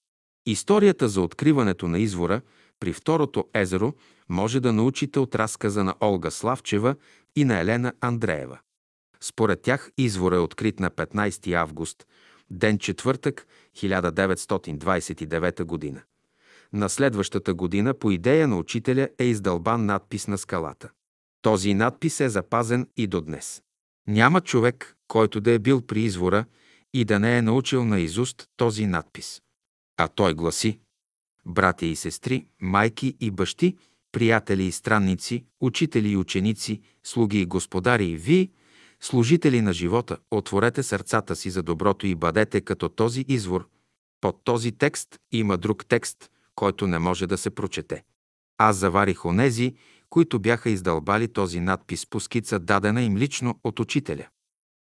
Историята за откриването на извора при второто езеро може да научите от разказа на Олга Славчева и на Елена Андреева. Според тях извор е открит на 15 август, ден четвъртък, 1929 година. На следващата година по идея на учителя е издълбан надпис на скалата. Този надпис е запазен и до днес. Няма човек, който да е бил при извора и да не е научил на изуст този надпис. А той гласи Братя и сестри, майки и бащи, приятели и странници, учители и ученици, слуги и господари и вие, служители на живота, отворете сърцата си за доброто и бъдете като този извор. Под този текст има друг текст, който не може да се прочете. Аз заварих онези, които бяха издълбали този надпис по скица, дадена им лично от учителя.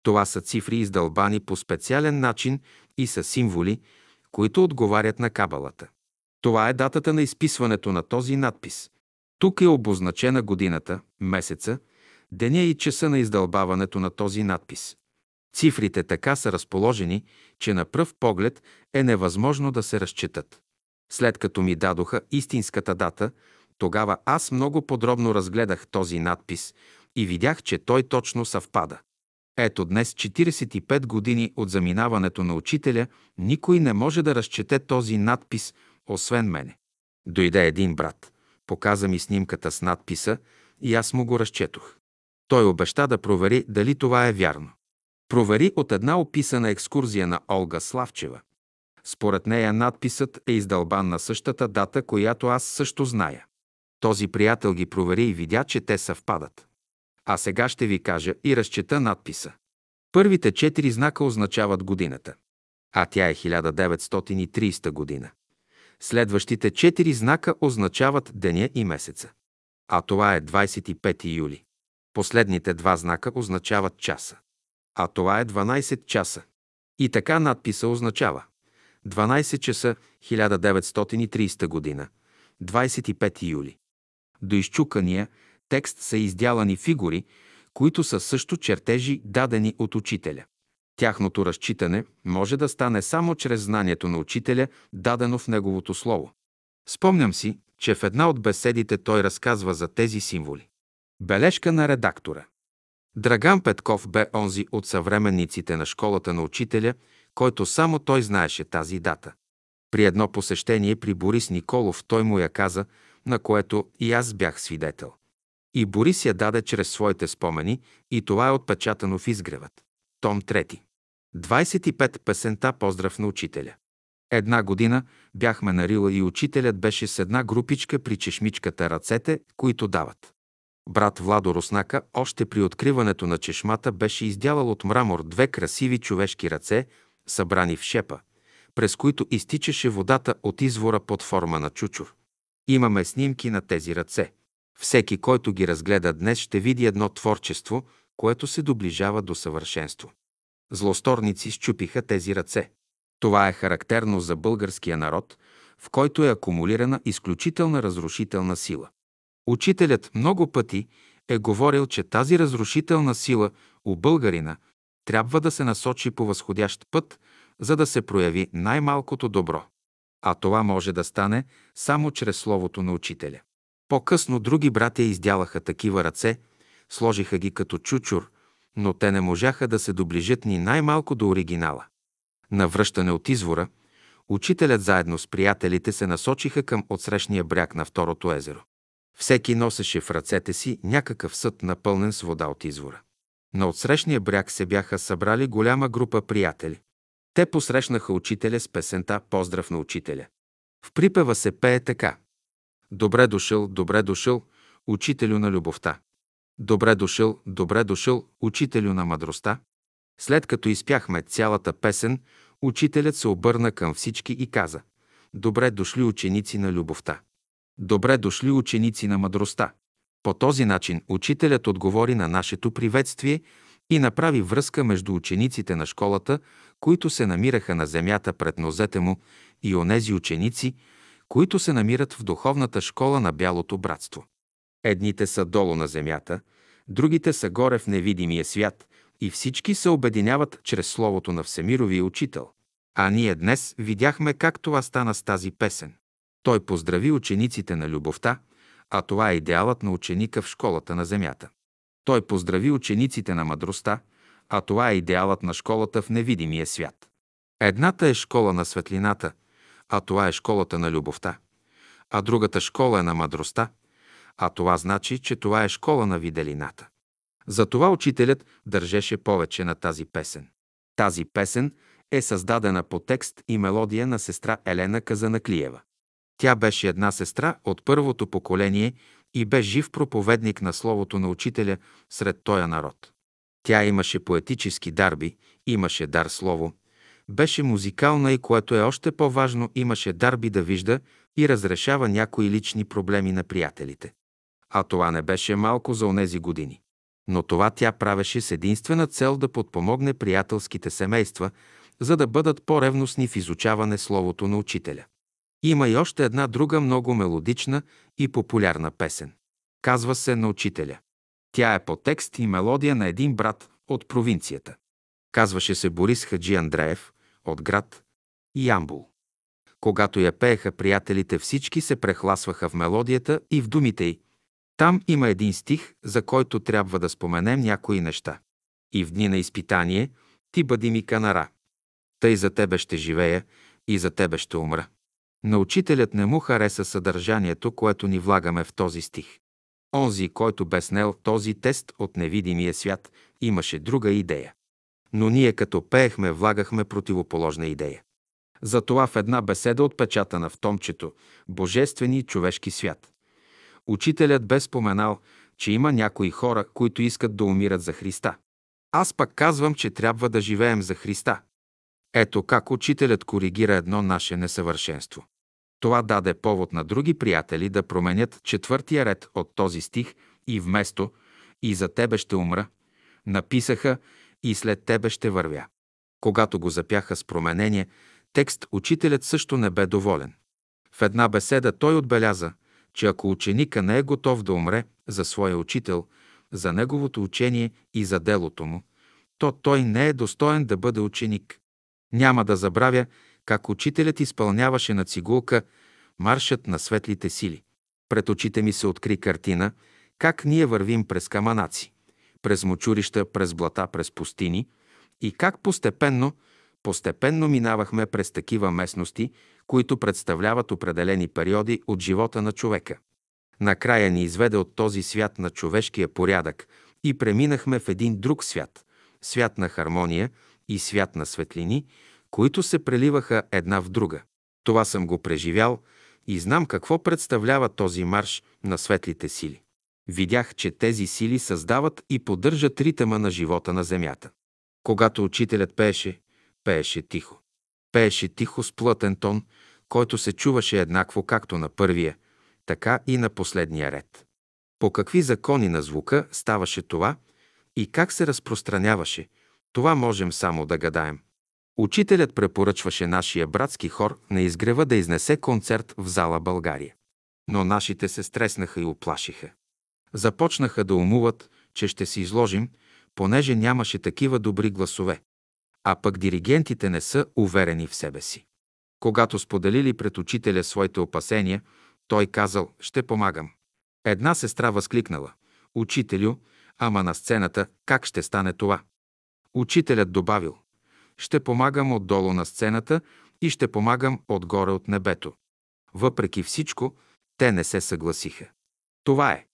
Това са цифри издълбани по специален начин и са символи, които отговарят на кабалата. Това е датата на изписването на този надпис. Тук е обозначена годината, месеца, деня и часа на издълбаването на този надпис. Цифрите така са разположени, че на пръв поглед е невъзможно да се разчитат. След като ми дадоха истинската дата, тогава аз много подробно разгледах този надпис и видях, че той точно съвпада. Ето днес, 45 години от заминаването на учителя, никой не може да разчете този надпис, освен мене. Дойде един брат, показа ми снимката с надписа и аз му го разчетох. Той обеща да провери дали това е вярно. Провери от една описана екскурзия на Олга Славчева. Според нея надписът е издълбан на същата дата, която аз също зная. Този приятел ги провери и видя, че те съвпадат. А сега ще ви кажа и разчета надписа. Първите четири знака означават годината, а тя е 1930 година. Следващите четири знака означават деня и месеца, а това е 25 юли. Последните два знака означават часа, а това е 12 часа. И така надписа означава 12 часа 1930 година, 25 юли. До изчукания текст са издялани фигури, които са също чертежи, дадени от учителя. Тяхното разчитане може да стане само чрез знанието на учителя, дадено в неговото слово. Спомням си, че в една от беседите той разказва за тези символи. Бележка на редактора. Драган Петков бе онзи от съвременниците на школата на учителя, който само той знаеше тази дата. При едно посещение при Борис Николов той му я каза, на което и аз бях свидетел. И Борис я даде чрез своите спомени и това е отпечатано в изгревът. Том 3. 25 песента Поздрав на учителя. Една година бяхме на Рила и учителят беше с една групичка при чешмичката ръцете, които дават. Брат Владо Руснака още при откриването на чешмата беше издялал от мрамор две красиви човешки ръце, събрани в шепа, през които изтичаше водата от извора под форма на чучур. Имаме снимки на тези ръце. Всеки, който ги разгледа днес, ще види едно творчество, което се доближава до съвършенство. Злосторници щупиха тези ръце. Това е характерно за българския народ, в който е акумулирана изключителна разрушителна сила. Учителят много пъти е говорил, че тази разрушителна сила у българина трябва да се насочи по възходящ път, за да се прояви най-малкото добро. А това може да стане само чрез словото на учителя. По-късно други братя издялаха такива ръце, сложиха ги като чучур, но те не можаха да се доближат ни най-малко до оригинала. На връщане от извора, учителят заедно с приятелите се насочиха към отсрещния бряг на второто езеро. Всеки носеше в ръцете си някакъв съд, напълнен с вода от извора. На отсрещния бряг се бяха събрали голяма група приятели. Те посрещнаха учителя с песента «Поздрав на учителя». В припева се пее така. Добре дошъл, добре дошъл, учителю на любовта. Добре дошъл, добре дошъл, учителю на мъдростта. След като изпяхме цялата песен, учителят се обърна към всички и каза Добре дошли ученици на любовта. Добре дошли ученици на мъдростта. По този начин учителят отговори на нашето приветствие и направи връзка между учениците на школата, които се намираха на земята пред нозете му, и онези ученици, които се намират в духовната школа на Бялото братство. Едните са долу на земята, другите са горе в невидимия свят и всички се обединяват чрез словото на Всемировия учител. А ние днес видяхме как това стана с тази песен. Той поздрави учениците на любовта, а това е идеалът на ученика в школата на земята. Той поздрави учениците на мъдростта, а това е идеалът на школата в невидимия свят. Едната е школа на светлината, а това е школата на любовта, а другата школа е на мъдростта, а това значи, че това е школа на виделината. Затова учителят държеше повече на тази песен. Тази песен е създадена по текст и мелодия на сестра Елена Казанаклиева. Тя беше една сестра от първото поколение и бе жив проповедник на Словото на Учителя сред тоя народ. Тя имаше поетически дарби, имаше дар слово, беше музикална и, което е още по-важно, имаше дарби да вижда и разрешава някои лични проблеми на приятелите. А това не беше малко за онези години. Но това тя правеше с единствена цел да подпомогне приятелските семейства, за да бъдат по-ревностни в изучаване Словото на Учителя. Има и още една друга много мелодична и популярна песен. Казва се на учителя. Тя е по текст и мелодия на един брат от провинцията. Казваше се Борис Хаджи Андреев от град Ямбул. Когато я пееха приятелите, всички се прехласваха в мелодията и в думите й. Там има един стих, за който трябва да споменем някои неща. И в дни на изпитание ти бъди ми канара. Тъй за тебе ще живея и за тебе ще умра. На учителят не му хареса съдържанието, което ни влагаме в този стих. Онзи, който бе снел този тест от невидимия свят, имаше друга идея. Но ние като пеехме, влагахме противоположна идея. Затова в една беседа отпечатана в томчето «Божествени човешки свят» учителят бе споменал, че има някои хора, които искат да умират за Христа. Аз пък казвам, че трябва да живеем за Христа. Ето как учителят коригира едно наше несъвършенство. Това даде повод на други приятели да променят четвъртия ред от този стих и вместо «И за тебе ще умра», написаха «И след тебе ще вървя». Когато го запяха с променение, текст учителят също не бе доволен. В една беседа той отбеляза, че ако ученика не е готов да умре за своя учител, за неговото учение и за делото му, то той не е достоен да бъде ученик. Няма да забравя как учителят изпълняваше на цигулка маршът на светлите сили. Пред очите ми се откри картина, как ние вървим през каманаци. през мочурища, през блата, през пустини и как постепенно, постепенно минавахме през такива местности, които представляват определени периоди от живота на човека. Накрая ни изведе от този свят на човешкия порядък и преминахме в един друг свят – свят на хармония и свят на светлини, които се преливаха една в друга. Това съм го преживял и знам какво представлява този марш на светлите сили. Видях, че тези сили създават и поддържат ритъма на живота на Земята. Когато учителят пееше, пееше тихо. Пееше тихо с плътен тон, който се чуваше еднакво както на първия, така и на последния ред. По какви закони на звука ставаше това и как се разпространяваше, това можем само да гадаем. Учителят препоръчваше нашия братски хор на изгрева да изнесе концерт в зала България. Но нашите се стреснаха и оплашиха. Започнаха да умуват, че ще се изложим, понеже нямаше такива добри гласове. А пък диригентите не са уверени в себе си. Когато споделили пред учителя своите опасения, той казал «Ще помагам». Една сестра възкликнала «Учителю, ама на сцената как ще стане това?» Учителят добавил «Ще помагам отдолу на сцената и ще помагам отгоре от небето». Въпреки всичко, те не се съгласиха. Това е.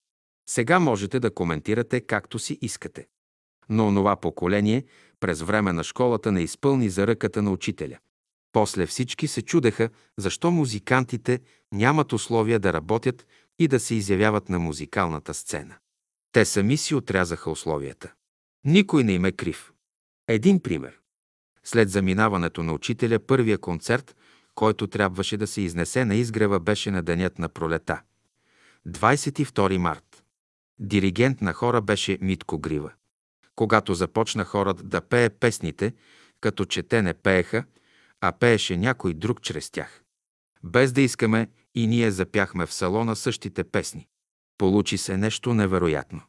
Сега можете да коментирате както си искате. Но онова поколение през време на школата не изпълни за ръката на учителя. После всички се чудеха, защо музикантите нямат условия да работят и да се изявяват на музикалната сцена. Те сами си отрязаха условията. Никой не им е крив. Един пример. След заминаването на учителя, първия концерт, който трябваше да се изнесе на изгрева, беше на денят на пролета. 22 март. Диригент на хора беше Митко Грива. Когато започна хорът да пее песните, като че те не пееха, а пееше някой друг чрез тях. Без да искаме и ние запяхме в салона същите песни. Получи се нещо невероятно.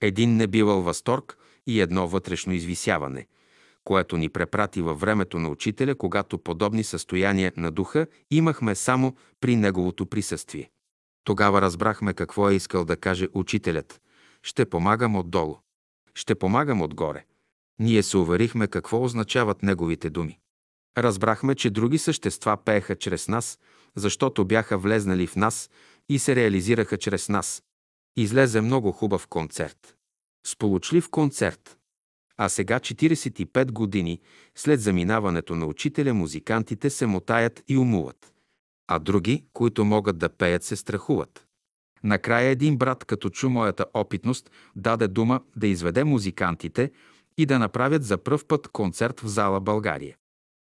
Един небивал възторг и едно вътрешно извисяване, което ни препрати във времето на учителя, когато подобни състояния на духа имахме само при неговото присъствие. Тогава разбрахме какво е искал да каже учителят. Ще помагам отдолу. Ще помагам отгоре. Ние се уверихме какво означават неговите думи. Разбрахме, че други същества пееха чрез нас, защото бяха влезнали в нас и се реализираха чрез нас. Излезе много хубав концерт. Сполучлив концерт. А сега, 45 години след заминаването на учителя, музикантите се мотаят и умуват. А други, които могат да пеят, се страхуват. Накрая един брат, като чу моята опитност, даде дума да изведе музикантите и да направят за пръв път концерт в зала България.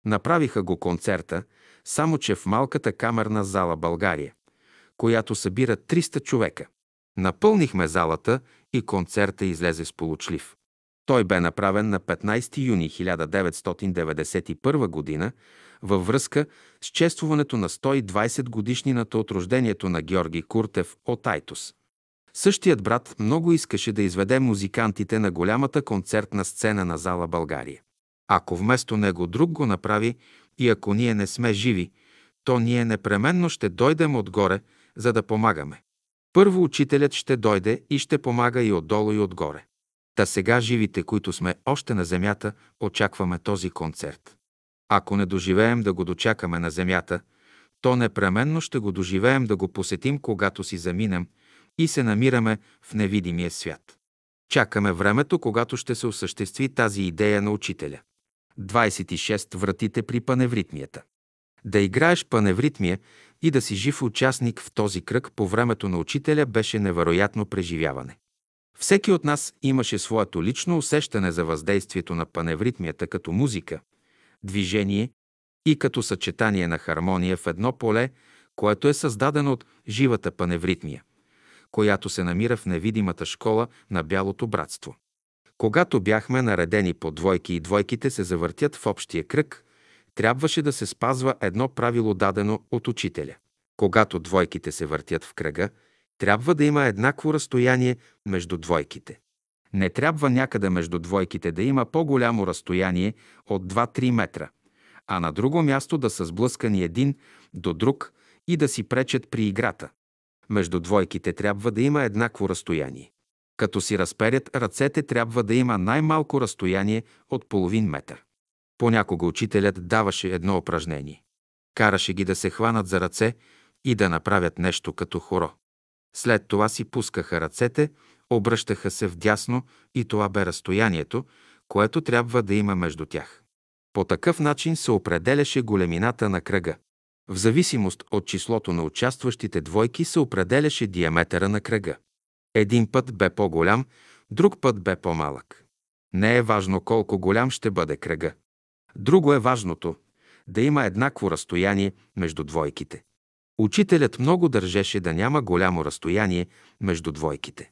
Направиха го концерта, само че в малката камерна зала България, която събира 300 човека. Напълнихме залата и концерта излезе сполучлив. Той бе направен на 15 юни 1991 г. във връзка с чествуването на 120 годишнината от рождението на Георги Куртев от Айтос. Същият брат много искаше да изведе музикантите на голямата концертна сцена на зала България. Ако вместо него друг го направи и ако ние не сме живи, то ние непременно ще дойдем отгоре, за да помагаме. Първо учителят ще дойде и ще помага и отдолу и отгоре. Та сега живите, които сме още на земята, очакваме този концерт. Ако не доживеем да го дочакаме на земята, то непременно ще го доживеем да го посетим, когато си заминем и се намираме в невидимия свят. Чакаме времето, когато ще се осъществи тази идея на учителя. 26. Вратите при паневритмията. Да играеш паневритмия и да си жив участник в този кръг по времето на учителя беше невероятно преживяване. Всеки от нас имаше своето лично усещане за въздействието на паневритмията като музика, движение и като съчетание на хармония в едно поле, което е създадено от живата паневритмия, която се намира в невидимата школа на Бялото братство. Когато бяхме наредени по двойки и двойките се завъртят в общия кръг, трябваше да се спазва едно правило дадено от учителя. Когато двойките се въртят в кръга, трябва да има еднакво разстояние между двойките. Не трябва някъде между двойките да има по-голямо разстояние от 2-3 метра, а на друго място да са сблъскани един до друг и да си пречат при играта. Между двойките трябва да има еднакво разстояние. Като си разперят ръцете, трябва да има най-малко разстояние от половин метър. Понякога учителят даваше едно упражнение. Караше ги да се хванат за ръце и да направят нещо като хоро. След това си пускаха ръцете, обръщаха се вдясно и това бе разстоянието, което трябва да има между тях. По такъв начин се определяше големината на кръга. В зависимост от числото на участващите двойки се определяше диаметъра на кръга. Един път бе по-голям, друг път бе по-малък. Не е важно колко голям ще бъде кръга. Друго е важното – да има еднакво разстояние между двойките. Учителят много държеше да няма голямо разстояние между двойките.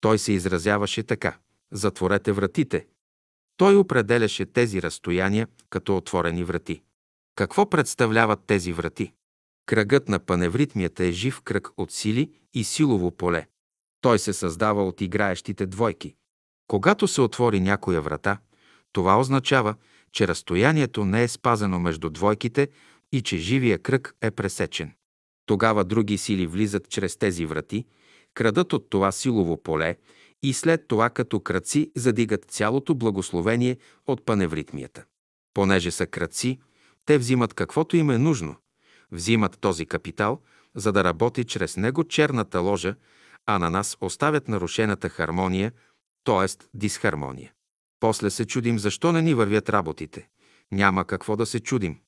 Той се изразяваше така – затворете вратите. Той определяше тези разстояния като отворени врати. Какво представляват тези врати? Кръгът на паневритмията е жив кръг от сили и силово поле. Той се създава от играещите двойки. Когато се отвори някоя врата, това означава, че разстоянието не е спазено между двойките и че живия кръг е пресечен. Тогава други сили влизат чрез тези врати, крадат от това силово поле и след това като кръци задигат цялото благословение от паневритмията. Понеже са кръци, те взимат каквото им е нужно. Взимат този капитал, за да работи чрез него черната ложа, а на нас оставят нарушената хармония, т.е. дисхармония. После се чудим защо не ни вървят работите. Няма какво да се чудим,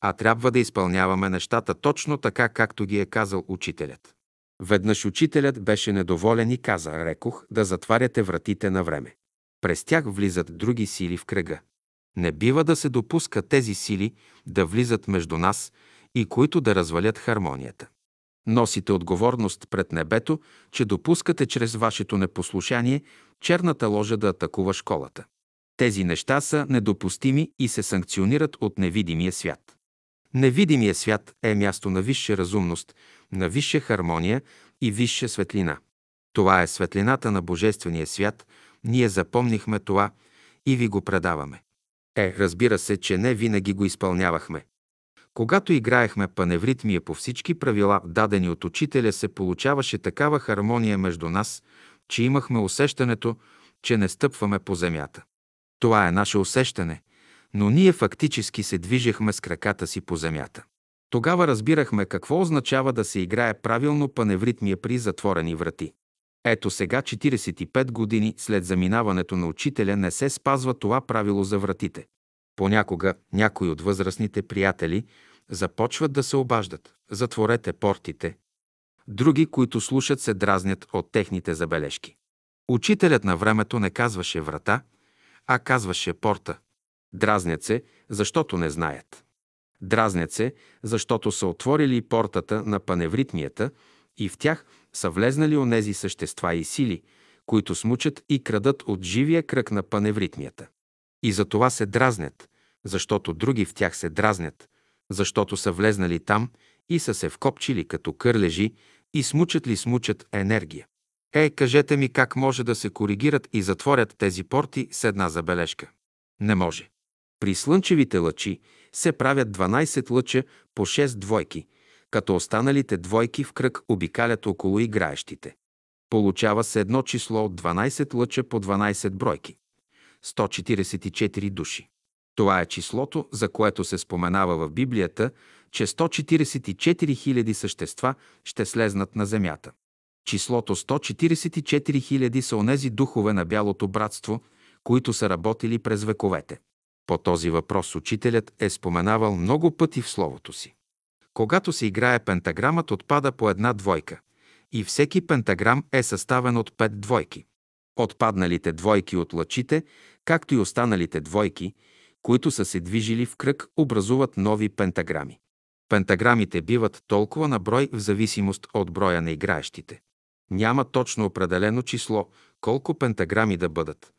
а трябва да изпълняваме нещата точно така, както ги е казал учителят. Веднъж учителят беше недоволен и каза, рекох, да затваряте вратите на време. През тях влизат други сили в кръга. Не бива да се допуска тези сили да влизат между нас и които да развалят хармонията. Носите отговорност пред небето, че допускате чрез вашето непослушание черната ложа да атакува школата. Тези неща са недопустими и се санкционират от невидимия свят. Невидимия свят е място на висша разумност, на висша хармония и висша светлина. Това е светлината на Божествения свят. Ние запомнихме това и ви го предаваме. Е, разбира се, че не винаги го изпълнявахме. Когато играехме паневритмия по всички правила, дадени от учителя, се получаваше такава хармония между нас, че имахме усещането, че не стъпваме по земята. Това е наше усещане, но ние фактически се движехме с краката си по земята. Тогава разбирахме какво означава да се играе правилно паневритмия при затворени врати. Ето сега, 45 години след заминаването на учителя, не се спазва това правило за вратите. Понякога някои от възрастните приятели започват да се обаждат. Затворете портите. Други, които слушат, се дразнят от техните забележки. Учителят на времето не казваше врата, а казваше порта. Дразнят се, защото не знаят. Дразнят се, защото са отворили портата на паневритмията и в тях са влезнали онези същества и сили, които смучат и крадат от живия кръг на паневритмията. И за това се дразнят, защото други в тях се дразнят, защото са влезнали там и са се вкопчили като кърлежи и смучат ли смучат енергия. Е, кажете ми как може да се коригират и затворят тези порти с една забележка. Не може. При слънчевите лъчи се правят 12 лъча по 6 двойки, като останалите двойки в кръг обикалят около играещите. Получава се едно число от 12 лъча по 12 бройки. 144 души. Това е числото, за което се споменава в Библията, че 144 000 същества ще слезнат на земята. Числото 144 000 са онези духове на Бялото братство, които са работили през вековете. По този въпрос учителят е споменавал много пъти в словото си. Когато се играе пентаграмът, отпада по една двойка и всеки пентаграм е съставен от пет двойки. Отпадналите двойки от лъчите, както и останалите двойки, които са се движили в кръг, образуват нови пентаграми. Пентаграмите биват толкова на брой в зависимост от броя на играещите. Няма точно определено число колко пентаграми да бъдат.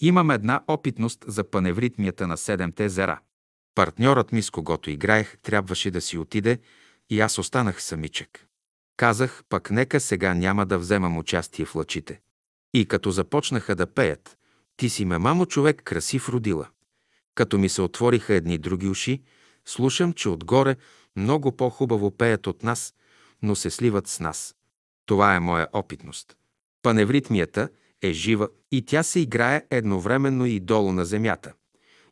Имам една опитност за паневритмията на седемте зера. Партньорът ми, с когото играех, трябваше да си отиде и аз останах самичък. Казах, пък нека сега няма да вземам участие в лъчите. И като започнаха да пеят, ти си ме, мамо, човек красив родила. Като ми се отвориха едни други уши, слушам, че отгоре много по-хубаво пеят от нас, но се сливат с нас. Това е моя опитност. Паневритмията е жива и тя се играе едновременно и долу на земята,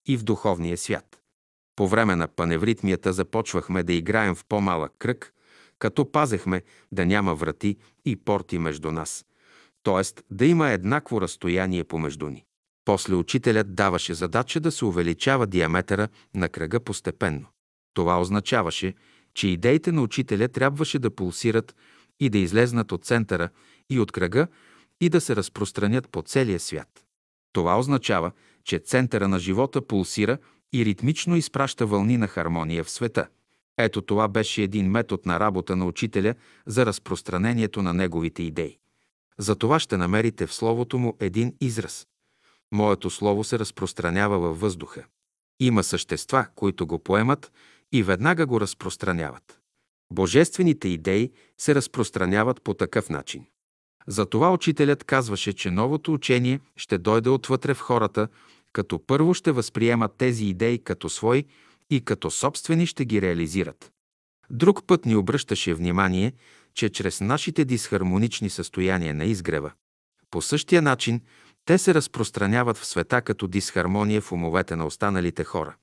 и в духовния свят. По време на паневритмията започвахме да играем в по-малък кръг, като пазехме да няма врати и порти между нас, т.е. да има еднакво разстояние помежду ни. После учителят даваше задача да се увеличава диаметъра на кръга постепенно. Това означаваше, че идеите на учителя трябваше да пулсират и да излезнат от центъра и от кръга и да се разпространят по целия свят. Това означава, че центъра на живота пулсира и ритмично изпраща вълни на хармония в света. Ето това беше един метод на работа на учителя за разпространението на неговите идеи. За това ще намерите в словото му един израз. Моето слово се разпространява във въздуха. Има същества, които го поемат и веднага го разпространяват. Божествените идеи се разпространяват по такъв начин. Затова учителят казваше, че новото учение ще дойде отвътре в хората, като първо ще възприемат тези идеи като свои и като собствени ще ги реализират. Друг път ни обръщаше внимание, че чрез нашите дисхармонични състояния на изгрева, по същия начин те се разпространяват в света като дисхармония в умовете на останалите хора.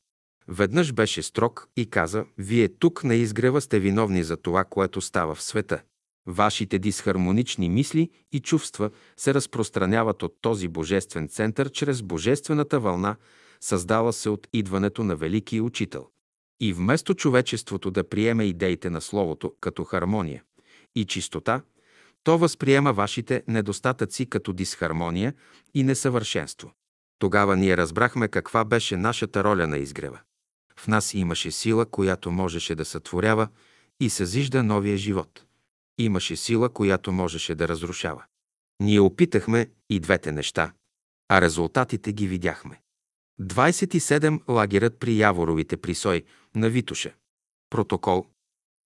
Веднъж беше строг и каза, вие тук на изгрева сте виновни за това, което става в света. Вашите дисхармонични мисли и чувства се разпространяват от този божествен център чрез божествената вълна, създала се от идването на Великия Учител. И вместо човечеството да приеме идеите на Словото като хармония и чистота, то възприема вашите недостатъци като дисхармония и несъвършенство. Тогава ние разбрахме каква беше нашата роля на изгрева. В нас имаше сила, която можеше да сътворява и съзижда новия живот. Имаше сила, която можеше да разрушава. Ние опитахме и двете неща, а резултатите ги видяхме. 27 лагерът при Яворовите присой на Витуша. Протокол.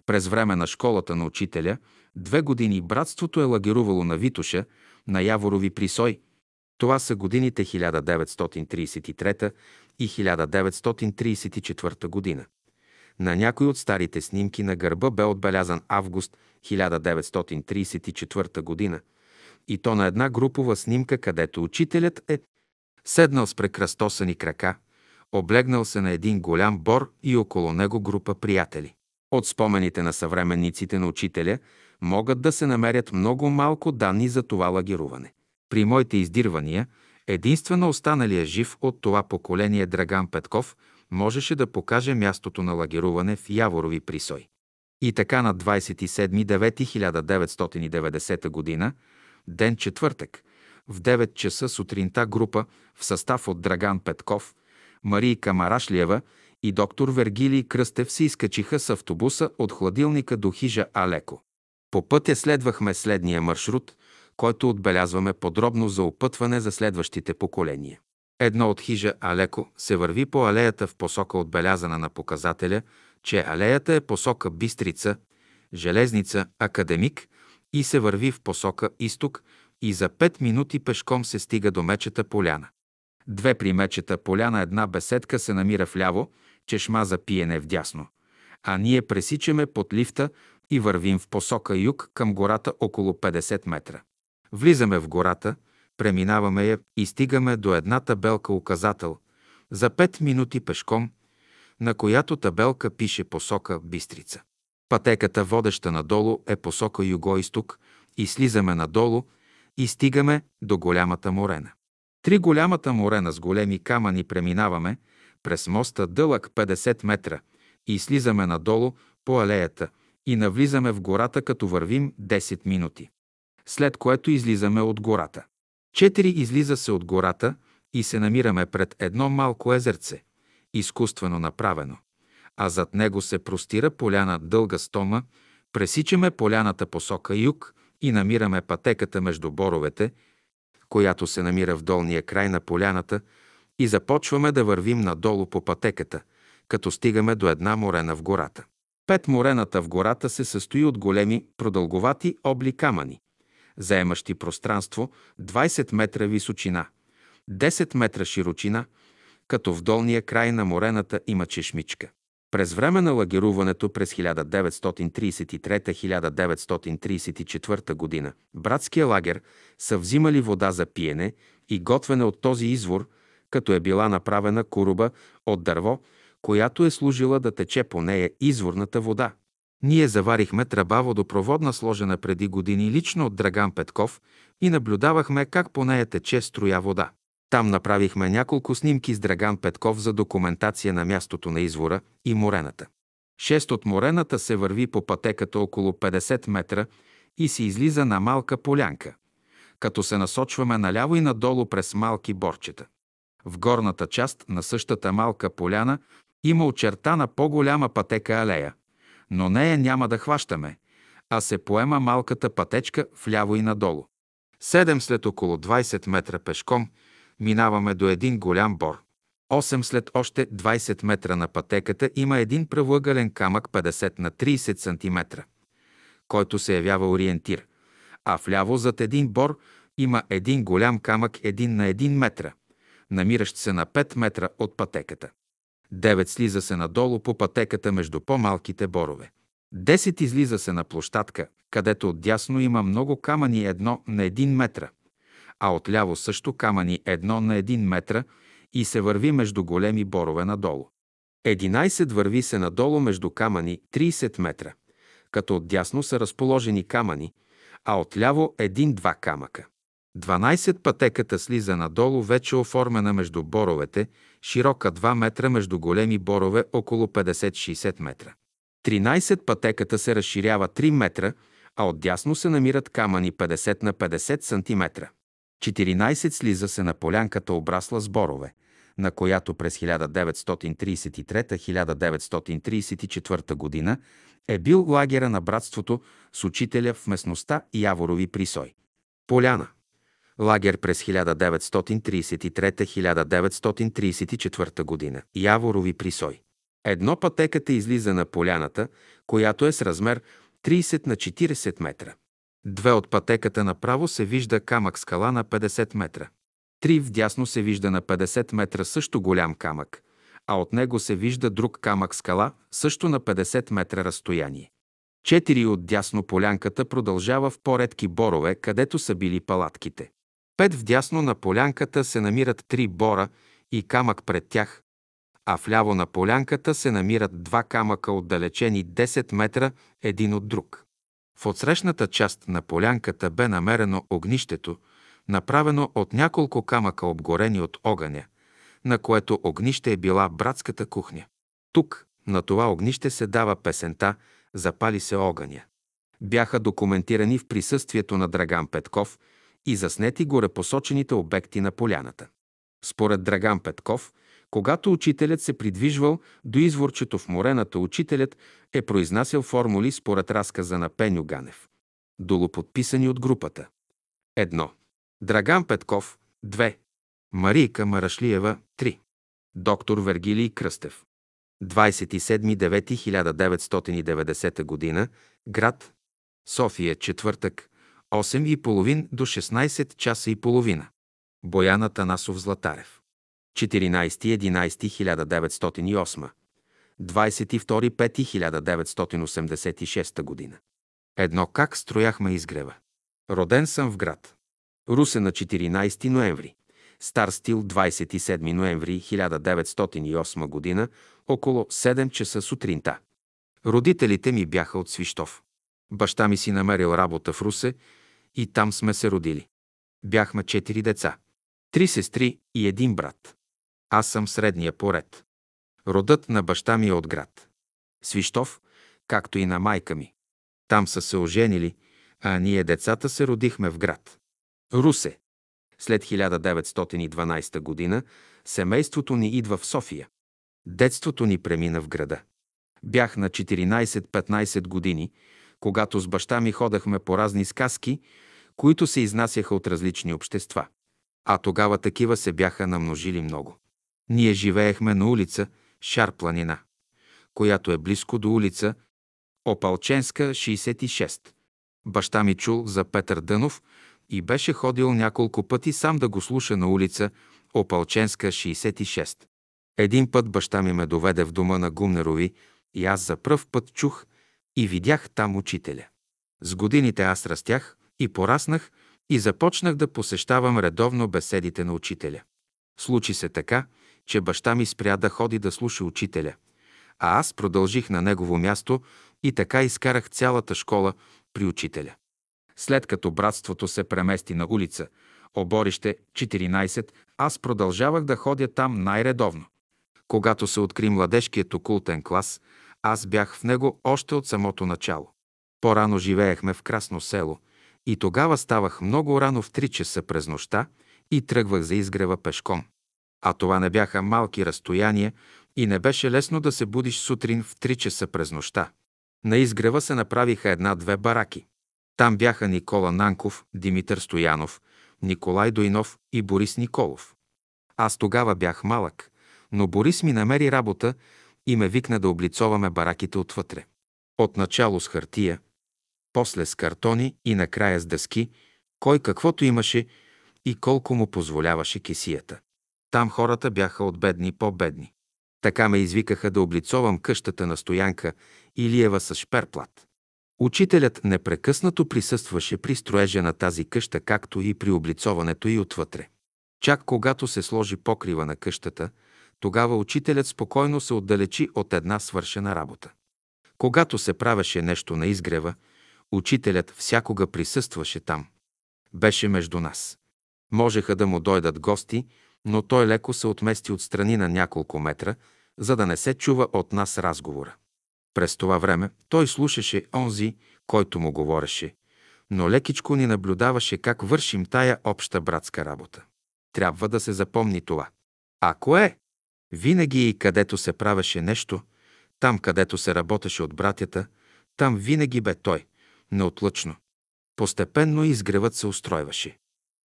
През време на школата на учителя, две години братството е лагерувало на Витуша, на Яворови присой. Това са годините 1933 и 1934 година. На някой от старите снимки на гърба бе отбелязан август 1934 година и то на една групова снимка, където учителят е седнал с прекръстосани крака, облегнал се на един голям бор и около него група приятели. От спомените на съвременниците на учителя могат да се намерят много малко данни за това лагеруване. При моите издирвания – Единствено останалия жив от това поколение Драган Петков можеше да покаже мястото на лагеруване в Яворови присой. И така на 27.9.1990 г., ден четвъртък, в 9 часа сутринта група в състав от Драган Петков, Марийка Марашлиева и доктор Вергилий Кръстев се изкачиха с автобуса от хладилника до хижа Алеко. По пътя следвахме следния маршрут, който отбелязваме подробно за опътване за следващите поколения. Едно от хижа Алеко се върви по алеята в посока отбелязана на показателя, че алеята е посока Бистрица, Железница, Академик и се върви в посока Изток и за 5 минути пешком се стига до Мечета поляна. Две при Мечета поляна една беседка се намира вляво, чешма за пиене вдясно, а ние пресичаме под лифта и вървим в посока юг към гората около 50 метра. Влизаме в гората, преминаваме я и стигаме до една табелка указател за 5 минути пешком, на която табелка пише посока Бистрица. Пътеката, водеща надолу, е посока юго-исток и слизаме надолу и стигаме до голямата морена. Три голямата морена с големи камъни преминаваме през моста дълъг 50 метра и слизаме надолу по алеята и навлизаме в гората, като вървим 10 минути след което излизаме от гората. Четири излиза се от гората и се намираме пред едно малко езерце, изкуствено направено, а зад него се простира поляна дълга стома, пресичаме поляната посока юг и намираме пътеката между боровете, която се намира в долния край на поляната и започваме да вървим надолу по пътеката, като стигаме до една морена в гората. Пет морената в гората се състои от големи, продълговати обли камъни, заемащи пространство 20 метра височина, 10 метра широчина, като в долния край на морената има чешмичка. През време на лагеруването през 1933-1934 година братския лагер са взимали вода за пиене и готвене от този извор, като е била направена коруба от дърво, която е служила да тече по нея изворната вода. Ние заварихме тръба водопроводна, сложена преди години лично от Драган Петков и наблюдавахме как по нея тече строя вода. Там направихме няколко снимки с Драган Петков за документация на мястото на извора и морената. Шест от морената се върви по пътеката около 50 метра и се излиза на малка полянка, като се насочваме наляво и надолу през малки борчета. В горната част на същата малка поляна има очертана по-голяма пътека алея, но нея няма да хващаме, а се поема малката пътечка вляво и надолу. Седем след около 20 метра пешком минаваме до един голям бор. 8 след още 20 метра на пътеката има един правоъгълен камък 50 на 30 см, който се явява ориентир, а вляво зад един бор има един голям камък 1 на 1 метра, намиращ се на 5 метра от пътеката. 9 слиза се надолу по пътеката между по-малките борове. 10 излиза се на площадка, където отдясно има много камъни едно на 1 метра, а отляво също камъни едно на 1 метра и се върви между големи борове надолу. 11 върви се надолу между камъни 30 метра, като отдясно са разположени камъни, а отляво един-два камъка. 12 пътеката слиза надолу, вече оформена между боровете, широка 2 метра между големи борове около 50-60 метра. 13 пътеката се разширява 3 метра, а отдясно се намират камъни 50 на 50 см. 14 слиза се на полянката обрасла с борове, на която през 1933-1934 година е бил лагера на братството с учителя в местността Яворови Присой. Поляна. Лагер през 1933-1934 година. Яворови Присой. Едно пътеката излиза на поляната, която е с размер 30 на 40 метра. Две от пътеката направо се вижда камък скала на 50 метра. Три вдясно се вижда на 50 метра също голям камък, а от него се вижда друг камък скала също на 50 метра разстояние. Четири от дясно полянката продължава в по-редки борове, където са били палатките. Пет вдясно на полянката се намират три бора и камък пред тях, а вляво на полянката се намират два камъка отдалечени 10 метра един от друг. В отсрещната част на полянката бе намерено огнището, направено от няколко камъка обгорени от огъня, на което огнище е била братската кухня. Тук, на това огнище се дава песента «Запали се огъня». Бяха документирани в присъствието на Драган Петков и заснети горепосочените обекти на поляната. Според Драган Петков, когато учителят се придвижвал до изворчето в морената, учителят е произнасял формули според разказа на Пеню Ганев. Долу подписани от групата. Едно. Драган Петков. 2. Марийка Марашлиева. 3. Доктор Вергилий Кръстев. 27.9.1990 г. Град. София. Четвъртък. 8.30 до 16 часа и половина. Бояна Танасов Златарев. 14.11.1908. 22.5.1986 година. Едно как строяхме изгрева. Роден съм в град. Русе на 14 ноември. Стар стил 27 ноември 1908 година, около 7 часа сутринта. Родителите ми бяха от Свищов. Баща ми си намерил работа в Русе и там сме се родили. Бяхме четири деца. Три сестри и един брат. Аз съм средния поред. Родът на баща ми е от град. Свищов, както и на майка ми. Там са се оженили, а ние децата се родихме в град. Русе. След 1912 година семейството ни идва в София. Детството ни премина в града. Бях на 14-15 години, когато с баща ми ходахме по разни сказки, които се изнасяха от различни общества. А тогава такива се бяха намножили много. Ние живеехме на улица Шар планина, която е близко до улица Опалченска, 66. Баща ми чул за Петър Дънов и беше ходил няколко пъти сам да го слуша на улица Опалченска, 66. Един път баща ми ме доведе в дома на Гумнерови и аз за пръв път чух и видях там учителя. С годините аз растях и пораснах и започнах да посещавам редовно беседите на учителя. Случи се така, че баща ми спря да ходи да слуша учителя, а аз продължих на негово място и така изкарах цялата школа при учителя. След като братството се премести на улица Оборище 14, аз продължавах да ходя там най-редовно. Когато се откри младежкият окултен клас, аз бях в него още от самото начало. По-рано живеехме в Красно село и тогава ставах много рано в 3 часа през нощта и тръгвах за изгрева пешком. А това не бяха малки разстояния и не беше лесно да се будиш сутрин в 3 часа през нощта. На изгрева се направиха една-две бараки. Там бяха Никола Нанков, Димитър Стоянов, Николай Дойнов и Борис Николов. Аз тогава бях малък, но Борис ми намери работа и ме викна да облицоваме бараките отвътре. Отначало с хартия, после с картони и накрая с дъски, кой каквото имаше и колко му позволяваше кесията. Там хората бяха от бедни по-бедни. Така ме извикаха да облицовам къщата на Стоянка Илиева с шперплат. Учителят непрекъснато присъстваше при строежа на тази къща, както и при облицоването и отвътре. Чак когато се сложи покрива на къщата, тогава учителят спокойно се отдалечи от една свършена работа. Когато се правеше нещо на изгрева, учителят всякога присъстваше там. Беше между нас. Можеха да му дойдат гости, но той леко се отмести от страни на няколко метра, за да не се чува от нас разговора. През това време той слушаше онзи, който му говореше, но лекичко ни наблюдаваше как вършим тая обща братска работа. Трябва да се запомни това. Ако е, винаги и където се правеше нещо, там където се работеше от братята, там винаги бе той, неотлъчно. Постепенно изгревът се устройваше.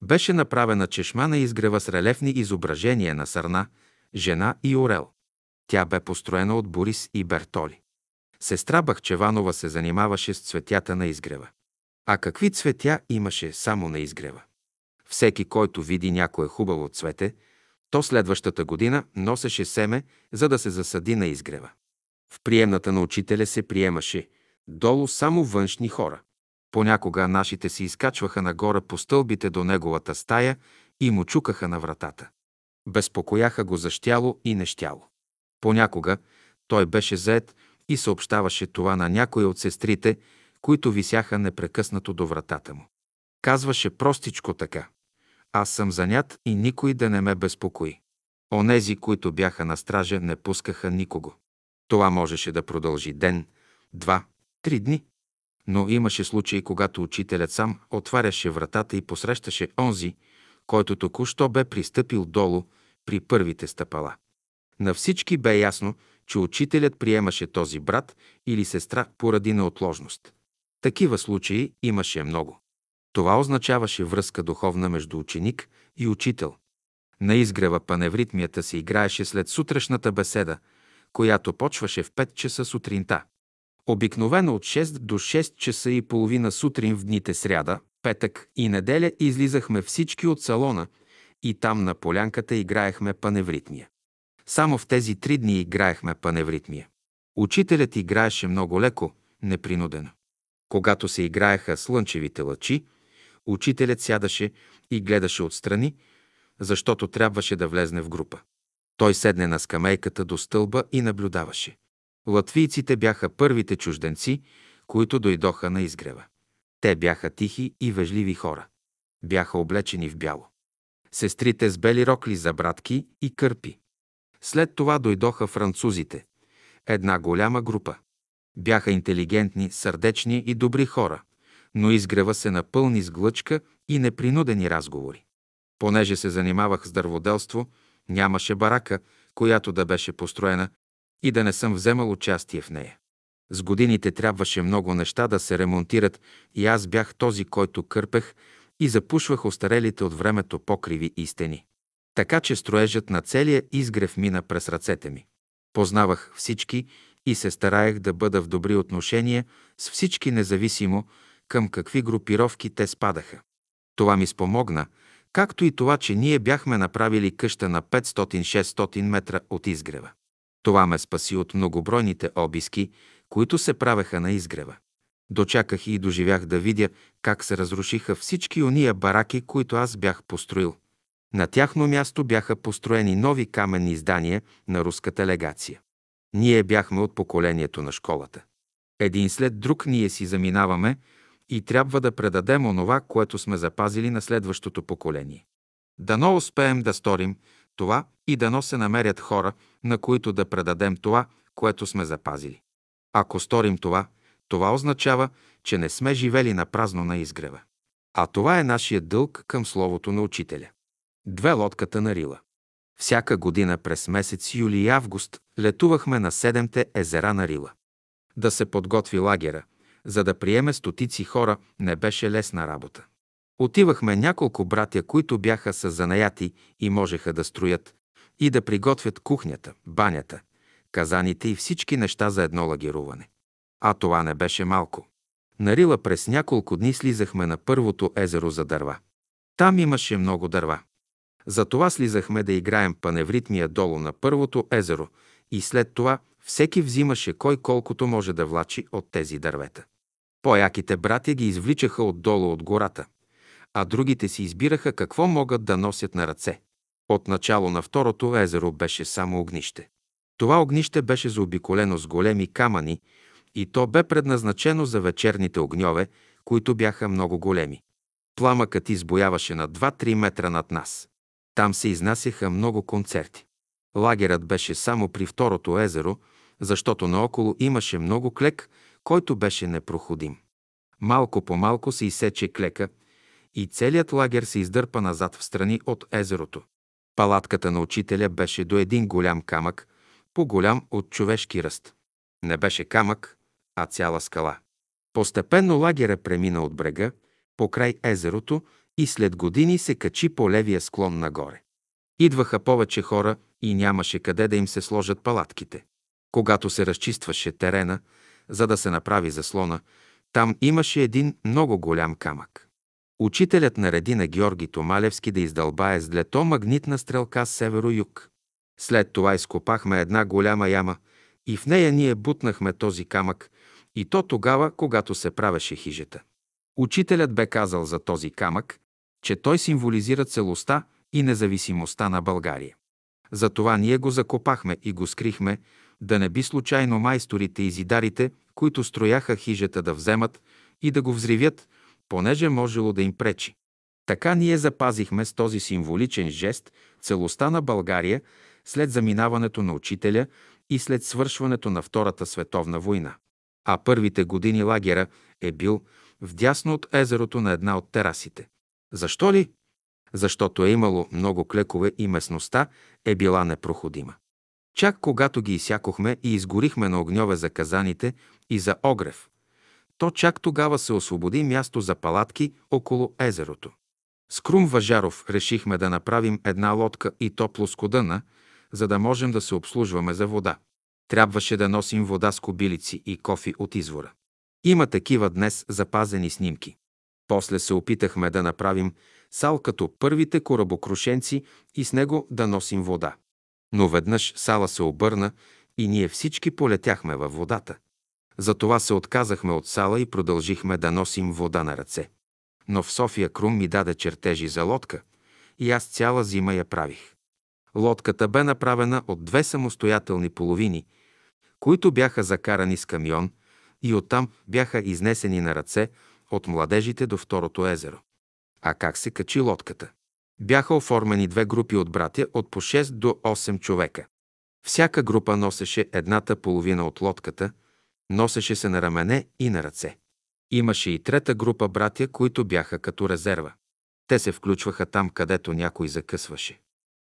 Беше направена чешма на изгрева с релефни изображения на сърна, жена и орел. Тя бе построена от Борис и Бертоли. Сестра Бахчеванова се занимаваше с цветята на изгрева. А какви цветя имаше само на изгрева? Всеки, който види някое хубаво цвете, то следващата година носеше семе, за да се засади на изгрева. В приемната на учителя се приемаше долу само външни хора. Понякога нашите си изкачваха нагоре по стълбите до неговата стая и му чукаха на вратата. Безпокояха го за щяло и нещяло. Понякога той беше заед и съобщаваше това на някои от сестрите, които висяха непрекъснато до вратата му. Казваше простичко така. Аз съм занят и никой да не ме безпокои. Онези, които бяха на стража, не пускаха никого. Това можеше да продължи ден, два, три дни. Но имаше случаи, когато учителят сам отваряше вратата и посрещаше онзи, който току-що бе пристъпил долу при първите стъпала. На всички бе ясно, че учителят приемаше този брат или сестра поради неотложност. Такива случаи имаше много. Това означаваше връзка духовна между ученик и учител. На изгрева паневритмията се играеше след сутрешната беседа, която почваше в 5 часа сутринта. Обикновено от 6 до 6 часа и половина сутрин в дните сряда, петък и неделя излизахме всички от салона и там на полянката играехме паневритмия. Само в тези три дни играехме паневритмия. Учителят играеше много леко, непринудено. Когато се играеха слънчевите лъчи, учителят сядаше и гледаше отстрани, защото трябваше да влезне в група. Той седне на скамейката до стълба и наблюдаваше. Латвийците бяха първите чужденци, които дойдоха на изгрева. Те бяха тихи и вежливи хора. Бяха облечени в бяло. Сестрите с бели рокли за братки и кърпи. След това дойдоха французите. Една голяма група. Бяха интелигентни, сърдечни и добри хора, но изгрева се напълни с глъчка и непринудени разговори. Понеже се занимавах с дърводелство, нямаше барака, която да беше построена и да не съм вземал участие в нея. С годините трябваше много неща да се ремонтират и аз бях този, който кърпех и запушвах остарелите от времето покриви и стени. Така че строежът на целия изгрев мина през ръцете ми. Познавах всички и се стараех да бъда в добри отношения с всички, независимо към какви групировки те спадаха. Това ми спомогна, както и това, че ние бяхме направили къща на 500-600 метра от изгрева. Това ме спаси от многобройните обиски, които се правеха на изгрева. Дочаках и доживях да видя как се разрушиха всички уния бараки, които аз бях построил. На тяхно място бяха построени нови каменни издания на руската легация. Ние бяхме от поколението на школата. Един след друг ние си заминаваме и трябва да предадем онова, което сме запазили на следващото поколение. Дано успеем да сторим това и дано се намерят хора, на които да предадем това, което сме запазили. Ако сторим това, това означава, че не сме живели на празно на изгрева. А това е нашия дълг към Словото на Учителя. Две лодката на Рила. Всяка година през месец юли и август летувахме на седемте езера на Рила. Да се подготви лагера, за да приеме стотици хора, не беше лесна работа. Отивахме няколко братя, които бяха с занаяти и можеха да строят и да приготвят кухнята, банята, казаните и всички неща за едно лагеруване. А това не беше малко. На Рила през няколко дни слизахме на първото езеро за дърва. Там имаше много дърва. Затова слизахме да играем паневритмия долу на първото езеро и след това всеки взимаше кой колкото може да влачи от тези дървета. По-яките братя ги извличаха отдолу от гората, а другите си избираха какво могат да носят на ръце. От начало на второто езеро беше само огнище. Това огнище беше заобиколено с големи камъни и то бе предназначено за вечерните огньове, които бяха много големи. Пламъкът избояваше на 2-3 метра над нас. Там се изнасяха много концерти. Лагерът беше само при второто езеро, защото наоколо имаше много клек, който беше непроходим. Малко по малко се изсече клека и целият лагер се издърпа назад в страни от езерото. Палатката на учителя беше до един голям камък, по-голям от човешки ръст. Не беше камък, а цяла скала. Постепенно лагера премина от брега, по край езерото и след години се качи по левия склон нагоре. Идваха повече хора и нямаше къде да им се сложат палатките. Когато се разчистваше терена, за да се направи заслона, там имаше един много голям камък. Учителят нареди на Георги Томалевски да издълбае с длето магнитна стрелка северо-юг. След това изкопахме една голяма яма и в нея ние бутнахме този камък, и то тогава, когато се правеше хижета. Учителят бе казал за този камък, че той символизира целостта и независимостта на България. Затова ние го закопахме и го скрихме, да не би случайно майсторите и зидарите, които строяха хижата да вземат и да го взривят, понеже можело да им пречи. Така ние запазихме с този символичен жест целостта на България след заминаването на учителя и след свършването на Втората световна война. А първите години лагера е бил вдясно от езерото на една от терасите. Защо ли? Защото е имало много клекове и местността е била непроходима. Чак когато ги изсякохме и изгорихме на огньове за казаните и за огрев, то чак тогава се освободи място за палатки около езерото. С Крум Важаров решихме да направим една лодка и то плоскодъна, за да можем да се обслужваме за вода. Трябваше да носим вода с кобилици и кофи от извора. Има такива днес запазени снимки. После се опитахме да направим сал като първите корабокрушенци и с него да носим вода. Но веднъж сала се обърна и ние всички полетяхме във водата. Затова се отказахме от сала и продължихме да носим вода на ръце. Но в София Крум ми даде чертежи за лодка и аз цяла зима я правих. Лодката бе направена от две самостоятелни половини, които бяха закарани с камион и оттам бяха изнесени на ръце от младежите до второто езеро. А как се качи лодката? Бяха оформени две групи от братя от по 6 до 8 човека. Всяка група носеше едната половина от лодката, носеше се на рамене и на ръце. Имаше и трета група братя, които бяха като резерва. Те се включваха там, където някой закъсваше.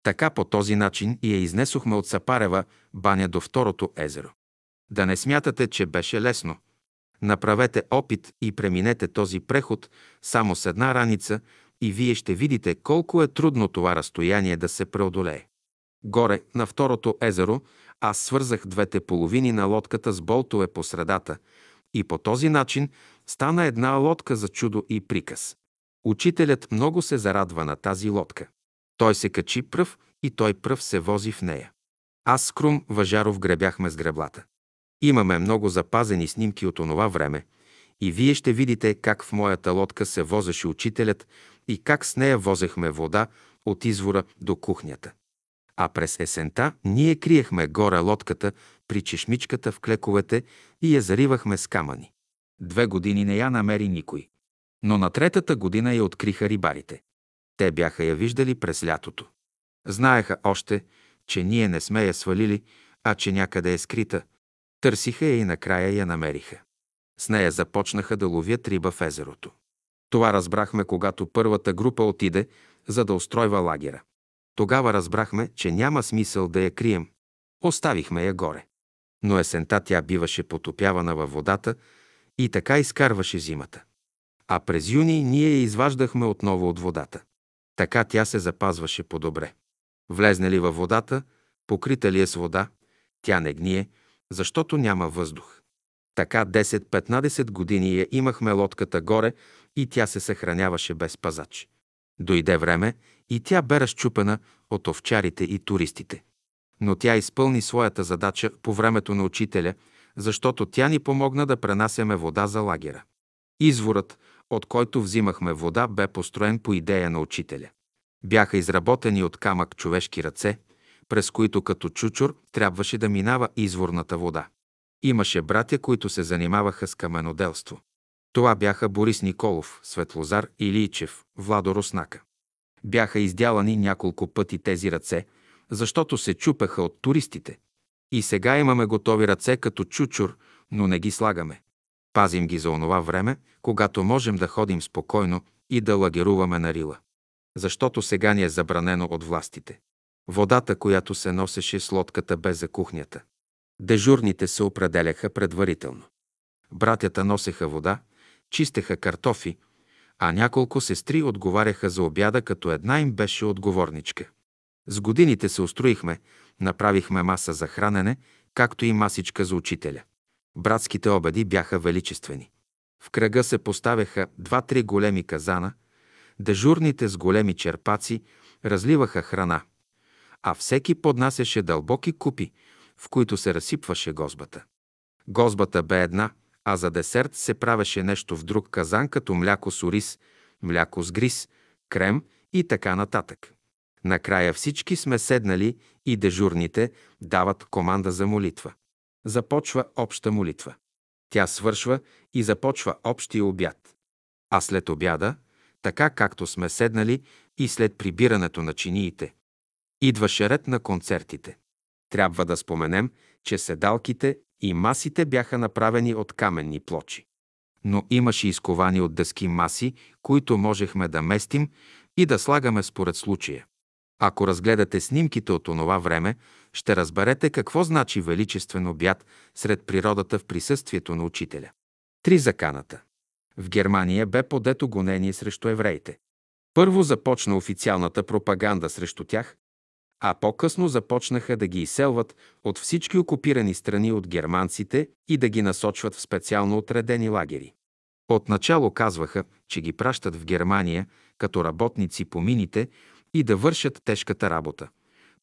Така по този начин и я изнесохме от Сапарева баня до второто езеро. Да не смятате, че беше лесно. Направете опит и преминете този преход само с една раница и вие ще видите колко е трудно това разстояние да се преодолее. Горе, на второто езеро, аз свързах двете половини на лодката с болтове по средата и по този начин стана една лодка за чудо и приказ. Учителят много се зарадва на тази лодка. Той се качи пръв и той пръв се вози в нея. Аз с Крум Въжаров гребяхме с греблата. Имаме много запазени снимки от онова време и вие ще видите как в моята лодка се возеше учителят и как с нея возехме вода от извора до кухнята. А през есента ние криехме горе лодката при чешмичката в клековете и я заривахме с камъни. Две години не я намери никой. Но на третата година я откриха рибарите. Те бяха я виждали през лятото. Знаеха още, че ние не сме я свалили, а че някъде е скрита. Търсиха я и накрая я намериха. С нея започнаха да ловят риба в езерото. Това разбрахме, когато първата група отиде, за да устройва лагера. Тогава разбрахме, че няма смисъл да я крием. Оставихме я горе. Но есента тя биваше потопявана във водата и така изкарваше зимата. А през юни ние я изваждахме отново от водата. Така тя се запазваше по-добре. Влезне ли във водата, покрита ли е с вода, тя не гние, защото няма въздух. Така 10-15 години я имахме лодката горе и тя се съхраняваше без пазач. Дойде време и тя бе разчупена от овчарите и туристите. Но тя изпълни своята задача по времето на учителя, защото тя ни помогна да пренасяме вода за лагера. Изворът, от който взимахме вода, бе построен по идея на учителя. Бяха изработени от камък човешки ръце, през които като чучур трябваше да минава изворната вода. Имаше братя, които се занимаваха с каменоделство. Това бяха Борис Николов, Светлозар Илийчев, Владо Руснака. Бяха издялани няколко пъти тези ръце, защото се чупеха от туристите. И сега имаме готови ръце като чучур, но не ги слагаме. Пазим ги за онова време, когато можем да ходим спокойно и да лагеруваме на Рила. Защото сега ни е забранено от властите. Водата, която се носеше с лодката бе за кухнята. Дежурните се определяха предварително. Братята носеха вода, чистеха картофи, а няколко сестри отговаряха за обяда, като една им беше отговорничка. С годините се устроихме, направихме маса за хранене, както и масичка за учителя. Братските обеди бяха величествени. В кръга се поставяха два-три големи казана, дежурните с големи черпаци разливаха храна, а всеки поднасяше дълбоки купи, в които се разсипваше гозбата. Гозбата бе една, а за десерт се правеше нещо в друг казан, като мляко с ориз, мляко с гриз, крем и така нататък. Накрая всички сме седнали и дежурните дават команда за молитва. Започва обща молитва. Тя свършва и започва общия обяд. А след обяда, така както сме седнали и след прибирането на чиниите, идваше ред на концертите. Трябва да споменем, че седалките и масите бяха направени от каменни плочи. Но имаше изковани от дъски маси, които можехме да местим и да слагаме според случая. Ако разгледате снимките от онова време, ще разберете какво значи величествен обяд сред природата в присъствието на учителя. Три заканата. В Германия бе подето гонение срещу евреите. Първо започна официалната пропаганда срещу тях, а по-късно започнаха да ги изселват от всички окупирани страни от германците и да ги насочват в специално отредени лагери. Отначало казваха, че ги пращат в Германия като работници по мините и да вършат тежката работа,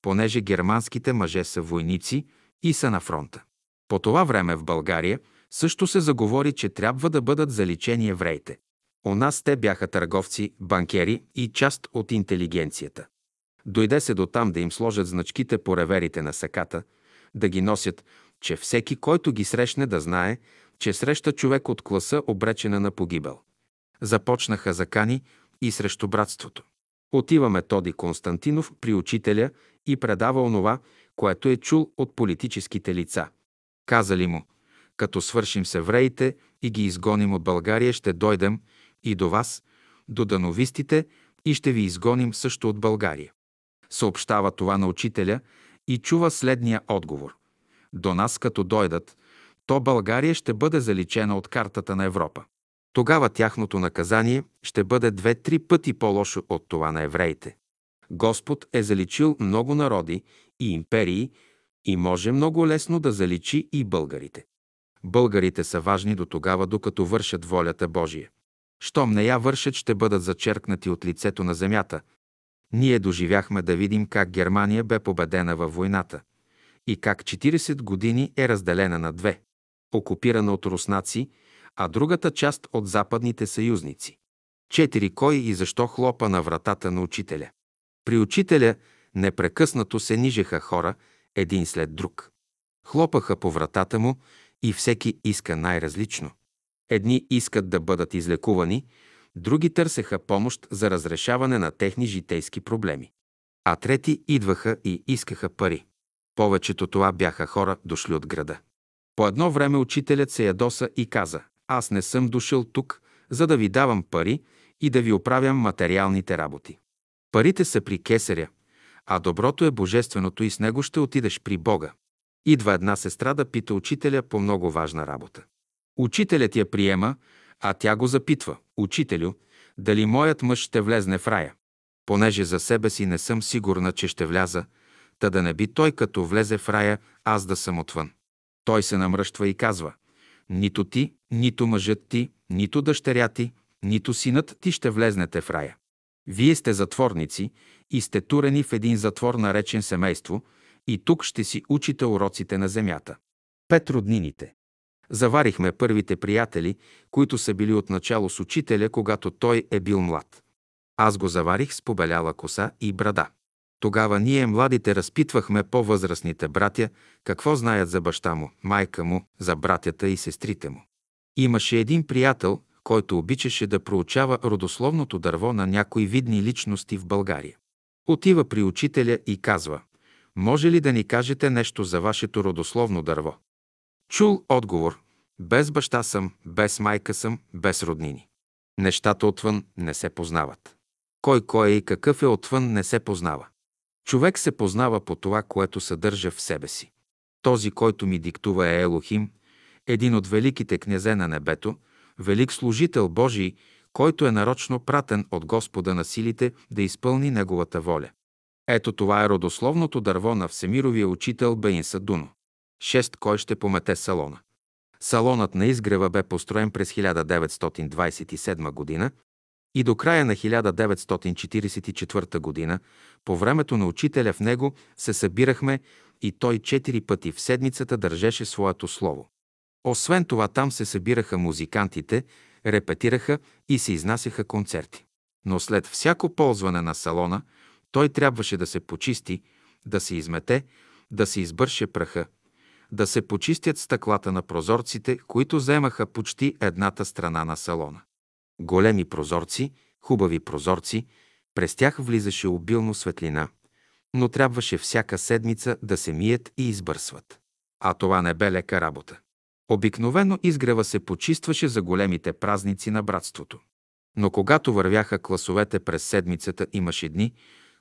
понеже германските мъже са войници и са на фронта. По това време в България също се заговори, че трябва да бъдат заличени евреите. У нас те бяха търговци, банкери и част от интелигенцията. Дойде се до там да им сложат значките по реверите на саката, да ги носят, че всеки, който ги срещне, да знае, че среща човек от класа, обречена на погибел. Започнаха закани и срещу братството. Отива Методи Константинов при учителя и предава онова, което е чул от политическите лица. Казали му, като свършим с евреите и ги изгоним от България, ще дойдем и до вас, до дановистите, и ще ви изгоним също от България. Съобщава това на учителя и чува следния отговор. До нас като дойдат, то България ще бъде заличена от картата на Европа. Тогава тяхното наказание ще бъде две-три пъти по-лошо от това на евреите. Господ е заличил много народи и империи и може много лесно да заличи и българите. Българите са важни до тогава, докато вършат волята Божия. Щом не я вършат, ще бъдат зачеркнати от лицето на земята. Ние доживяхме да видим как Германия бе победена във войната и как 40 години е разделена на две, окупирана от руснаци, а другата част от западните съюзници. Четири кой и защо хлопа на вратата на учителя. При учителя непрекъснато се нижеха хора, един след друг. Хлопаха по вратата му и всеки иска най-различно. Едни искат да бъдат излекувани, други търсеха помощ за разрешаване на техни житейски проблеми. А трети идваха и искаха пари. Повечето това бяха хора, дошли от града. По едно време учителят се ядоса и каза, аз не съм дошъл тук, за да ви давам пари и да ви оправям материалните работи. Парите са при кесаря, а доброто е божественото и с него ще отидеш при Бога. Идва една сестра да пита учителя по много важна работа. Учителят я приема, а тя го запитва. Учителю, дали моят мъж ще влезне в рая? Понеже за себе си не съм сигурна, че ще вляза, та да не би той като влезе в рая, аз да съм отвън. Той се намръщва и казва, нито ти, нито мъжът ти, нито дъщеря ти, нито синът ти ще влезнете в рая. Вие сте затворници и сте турени в един затвор, наречен семейство, и тук ще си учите уроците на земята. Пет роднините. Заварихме първите приятели, които са били отначало с учителя, когато той е бил млад. Аз го заварих с побеляла коса и брада. Тогава ние, младите, разпитвахме по-възрастните братя, какво знаят за баща му, майка му, за братята и сестрите му. Имаше един приятел, който обичаше да проучава родословното дърво на някои видни личности в България. Отива при учителя и казва, може ли да ни кажете нещо за вашето родословно дърво? Чул отговор, без баща съм, без майка съм, без роднини. Нещата отвън не се познават. Кой кой е и какъв е отвън не се познава. Човек се познава по това, което съдържа в себе си. Този, който ми диктува е Елохим, един от великите князе на небето, велик служител Божий, който е нарочно пратен от Господа на силите да изпълни Неговата воля. Ето това е родословното дърво на всемировия учител Бейн Садуно. Шест кой ще помете салона. Салонът на изгрева бе построен през 1927 година и до края на 1944 година, по времето на учителя в него, се събирахме и той четири пъти в седмицата държеше своето слово. Освен това, там се събираха музикантите, репетираха и се изнасяха концерти. Но след всяко ползване на салона, той трябваше да се почисти, да се измете, да се избърше праха, да се почистят стъклата на прозорците, които вземаха почти едната страна на салона. Големи прозорци, хубави прозорци, през тях влизаше обилно светлина, но трябваше всяка седмица да се мият и избърсват. А това не бе лека работа. Обикновено изгрева се почистваше за големите празници на братството. Но когато вървяха класовете през седмицата, имаше дни,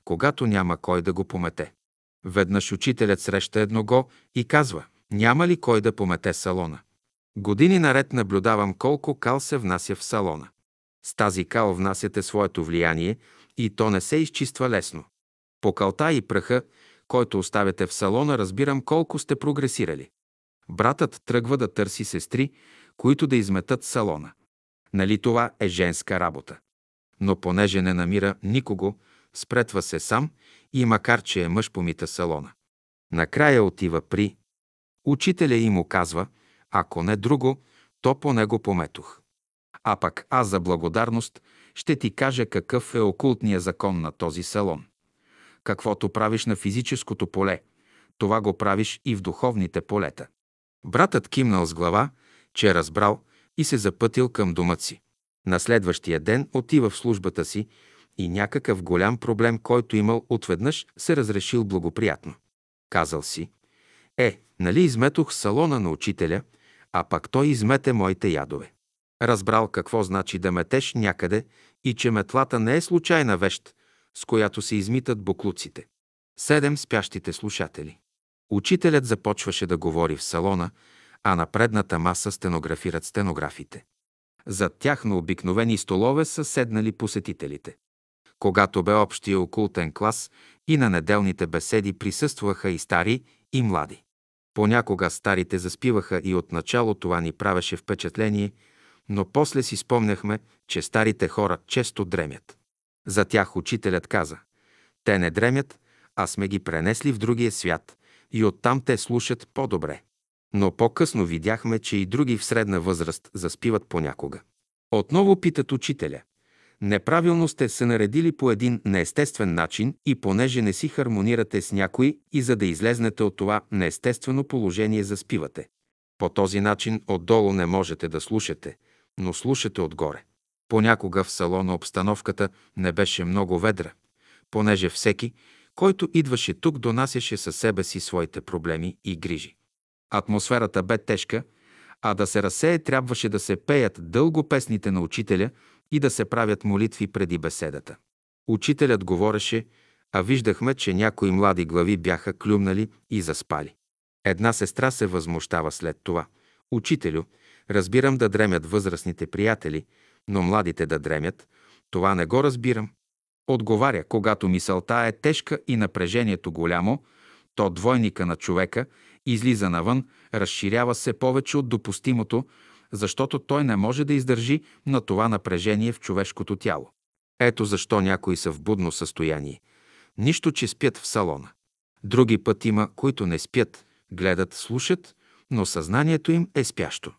когато няма кой да го помете. Веднъж учителят среща едного и казва, няма ли кой да помете салона. Години наред наблюдавам колко кал се внася в салона. С тази кал внасяте своето влияние и то не се изчиства лесно. По калта и праха, който оставяте в салона, разбирам колко сте прогресирали. Братът тръгва да търси сестри, които да изметат салона. Нали това е женска работа? Но понеже не намира никого, спретва се сам и макар, че е мъж, помита салона. Накрая отива при учителя и му казва, ако не друго, то по него пометох. А пък аз за благодарност ще ти кажа какъв е окултният закон на този салон. Каквото правиш на физическото поле, това го правиш и в духовните полета. Братът кимнал с глава, че е разбрал и се запътил към домът си. На следващия ден отива в службата си и някакъв голям проблем, който имал отведнъж, се разрешил благоприятно. Казал си, е, нали изметох салона на учителя, а пак той измете моите ядове. Разбрал какво значи да метеш някъде и че метлата не е случайна вещ, с която се измитат буклуците. Седем спящите слушатели. Учителят започваше да говори в салона, а на предната маса стенографират стенографите. Зад тях на обикновени столове са седнали посетителите. Когато бе общия окултен клас и на неделните беседи присъстваха и стари, и млади. Понякога старите заспиваха и отначало това ни правеше впечатление, но после си спомняхме, че старите хора често дремят. За тях учителят каза, те не дремят, а сме ги пренесли в другия свят и оттам те слушат по-добре. Но по-късно видяхме, че и други в средна възраст заспиват понякога. Отново питат учителя. Неправилно сте се наредили по един неестествен начин и понеже не си хармонирате с някой и за да излезнете от това неестествено положение заспивате. По този начин отдолу не можете да слушате, но слушате отгоре. Понякога в салона обстановката не беше много ведра, понеже всеки, който идваше тук, донасяше със себе си своите проблеми и грижи. Атмосферата бе тежка, а да се разсее трябваше да се пеят дълго песните на учителя и да се правят молитви преди беседата. Учителят говореше, а виждахме, че някои млади глави бяха клюмнали и заспали. Една сестра се възмущава след това. Учителю, разбирам да дремят възрастните приятели, но младите да дремят, това не го разбирам. Отговаря, когато мисълта е тежка и напрежението голямо, то двойника на човека излиза навън, разширява се повече от допустимото, защото той не може да издържи на това напрежение в човешкото тяло. Ето защо някои са в будно състояние. Нищо, че спят в салона. Други път има, които не спят, гледат, слушат, но съзнанието им е спящо.